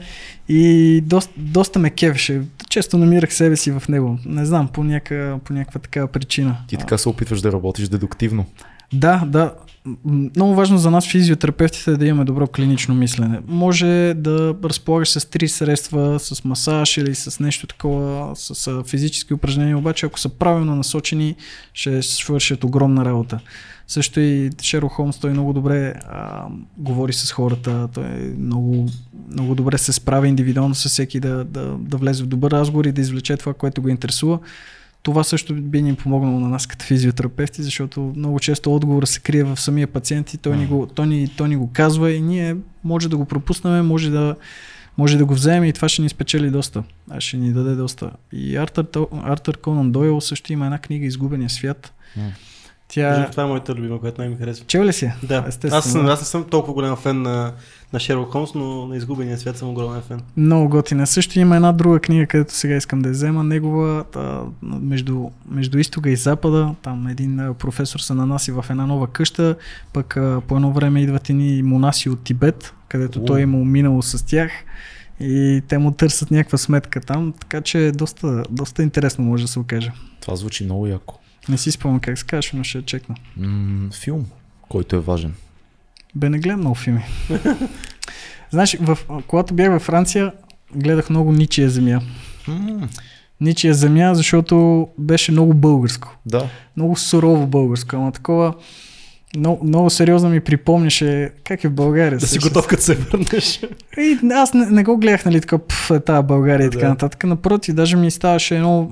и доста, доста ме кевеше. Често намирах себе си в него. Не знам, по, няка, по някаква такава причина. ти така се опитваш да работиш дедуктивно. Да, да. Много важно за нас физиотерапевтите е да имаме добро клинично мислене. Може да разполагаш с три средства, с масаж или с нещо такова, с физически упражнения, обаче ако са правилно насочени, ще свършат огромна работа. Също и Шерлок Холмс, той много добре а, говори с хората, той много, много добре се справя индивидуално с всеки да, да, да влезе в добър разговор и да извлече това, което го интересува. Това също би ни помогнало на нас като физиотерапевти, защото много често отговора се крие в самия пациент и той ни го, той ни, той ни го казва и ние може да го пропуснем, може да, може да го вземем и това ще ни спечели доста. А ще ни даде доста. И Артър, Артър Конан Дойл също има една книга Изгубения свят. М. Тя... Това е моята любима, която най-ми харесва. Чел ли си? Да, Естествено. аз, съм, аз не съм толкова голям фен на, на Шерлок Холмс, но на изгубения свят съм огромен фен. Много готина. Също има една друга книга, където сега искам да я взема. Негова та, между, между изтога и запада. Там един професор се нанаси в една нова къща, пък а, по едно време идват едни монаси от Тибет, където О. той е имал минало с тях и те му търсят някаква сметка там, така че доста, доста интересно може да се окаже. Това звучи много яко. Не си спомням как се казваше, но ще чекна. М- филм, който е важен. Бе, не гледам много филми. Знаеш, в, когато бях във Франция, гледах много Ничия земя. М- Ничия земя, защото беше много българско. да. Много сурово българско, ама такова много, много сериозно ми припомняше как е в България. Да си готов, като се върнеш. И аз не, не го гледах, нали, така, пф, е тази България и така Да. нататък. Напротив, даже ми ставаше едно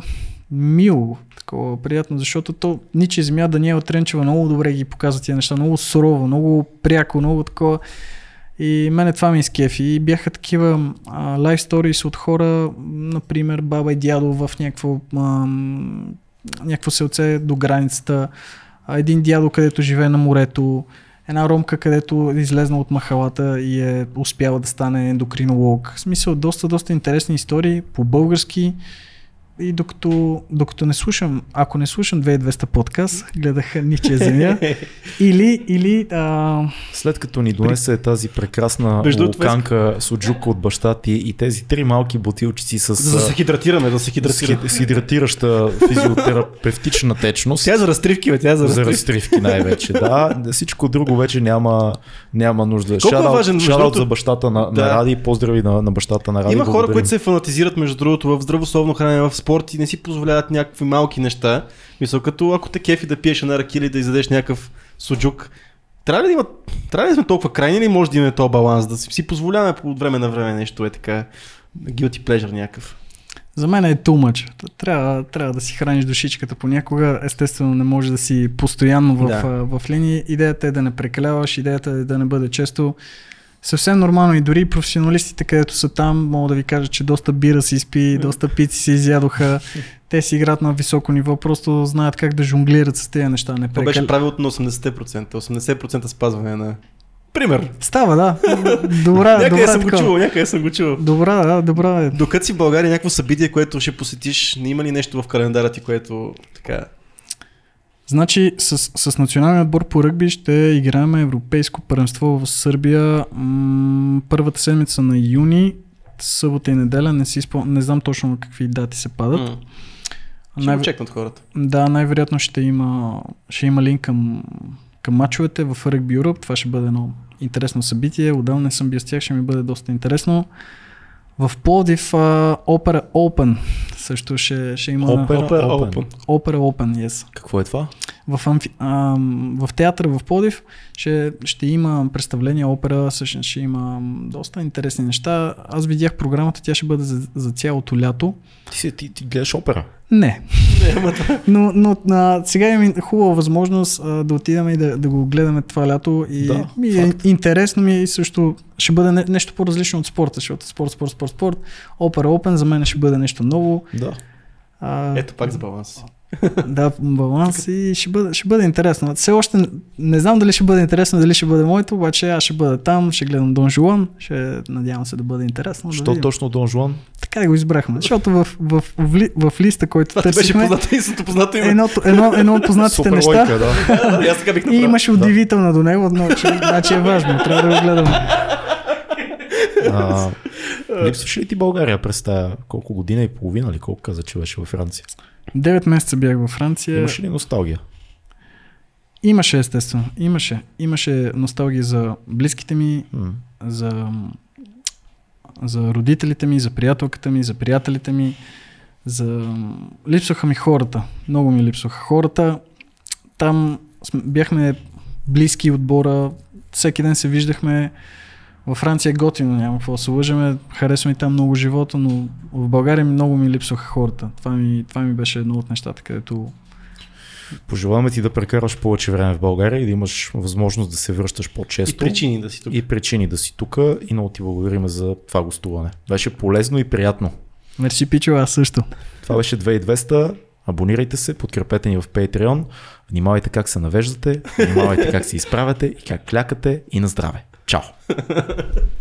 мило, такова приятно, защото то Ничи земя Даниела Тренчева много добре ги показва тия неща, много сурово, много пряко, много такова. И мене това ми изкефи. И бяха такива лайф сторис от хора, например, баба и дядо в някакво, ам, някакво селце до границата, а един дядо, където живее на морето, една ромка, където е излезна от махалата и е успяла да стане ендокринолог. В смисъл, доста, доста интересни истории по български. И докато, докато не слушам, ако не слушам 2200 подкаст, гледах Ничия земя. <laughs> или, или а, След като ни донесе тази прекрасна луканка суджука от баща ти и тези три малки бутилчици с, За да се хидратираме, да се хидратираме. хид- с хидратираща физиотерапевтична течност. Тя е за разтривки, бе, тя е за за разтривки. разтривки най-вече, да. Всичко друго вече няма, няма нужда. Колко е Шараут- важен, между шараут другото- за бащата на, Да. на Ради, поздрави на, на бащата на Ради. Има хора, благодарим. които се фанатизират, между другото, в здравословно хранене, в спорт и не си позволяват някакви малки неща. Мисля, като ако те кефи да пиеш една ръки или да изядеш някакъв суджук, трябва ли да има, трябва ли да сме толкова крайни или може да имаме този баланс, да си, си позволяваме по- от време на време нещо е така, guilty pleasure някакъв. За мен е too much. Трябва, трябва да си храниш душичката понякога. Естествено не може да си постоянно в, Да. да. в линии. Идеята е да не прекаляваш, идеята е да не бъде често. Съвсем нормално и дори професионалистите, където са там, мога да ви кажа, че доста бира се изпи, доста пици се изядоха. Те си играят на високо ниво, просто знаят как да жонглират с тези неща. Не Това беше прекал... правилото на 80%. 80% спазване на... Пример. Става, да. Добра, някъде добра, съм го чувал, някъде съм го чувал. Добра, да, добра е. Докато си в България някакво събитие, което ще посетиш, не има ли нещо в календара ти, което така... Значи с, с националния отбор по ръгби ще играем европейско първенство в Сърбия м- първата седмица на юни, събота и неделя, не, си спом... не знам точно какви дати се падат. Ще Най- чекнат хората. да, най-вероятно ще има, ще има линк към, към мачовете в Rugby Europe. Това ще бъде едно интересно събитие. Отделно не съм бил с тях, ще ми бъде доста интересно. В Пловдив Opera Open също ще, ще има... Опера Опера Open. Open. Opera Open, yes. Какво е това? В, амфи, а, в театъра в Плодив ще, ще има представление, опера, също ще има доста интересни неща. Аз видях програмата, тя ще бъде за, за цялото лято. Ти, си, ти, ти гледаш опера. Не. <laughs> но но а, сега имам хубава възможност а, да отидем и да, да го гледаме това лято. И Да, ми е интересно ми е и също ще бъде не, нещо по-различно от спорта, защото спорт, спорт, спорт, спорт. Опера Open за мен ще бъде нещо ново. Да. А, Ето пак за баланс. Да, баланс и ще бъде, ще бъде интересно. Все още не, не знам дали ще бъде интересно, дали ще бъде моето, обаче аз ще бъда там, ще гледам Дон Жуан, ще надявам се да бъде интересно. Що да точно Дон Жуан? Така да го избрахме, защото в, в, в, ли, в листа, който Това ти беше търсихме, познато и съто познато име. едно, едно, едно от познатите Супер неща лойка, да. Да, аз така бих и направил. имаше удивителна до него, но че, значи е важно, трябва да го гледаме. А, липсваше ли ти България през тая колко година и половина или колко каза, че беше във Франция? Девет месеца бях във Франция. Имаше ли носталгия? Имаше, естествено. Имаше. Имаше носталгия за близките ми, М. за, за родителите ми, за приятелката ми, за приятелите ми. За... Липсваха ми хората. Много ми липсваха хората. Там бяхме близки отбора. Всеки ден се виждахме. Във Франция е готино, няма какво да се лъжеме. Харесва ми там много живота, но в България ми много ми липсваха хората. Това ми, това ми беше едно от нещата, където Пожелаваме ти да прекараш повече време в България и да имаш възможност да се връщаш по-често. И причини да си тук. И причини да си тук и много ти благодарим за това гостуване. Беше полезно и приятно. Мерси Пичо, аз също. Това беше 2200. Абонирайте се, подкрепете ни в Patreon. Внимавайте как се навеждате, внимавайте как се изправяте и как клякате и на здраве. Чао! <laughs>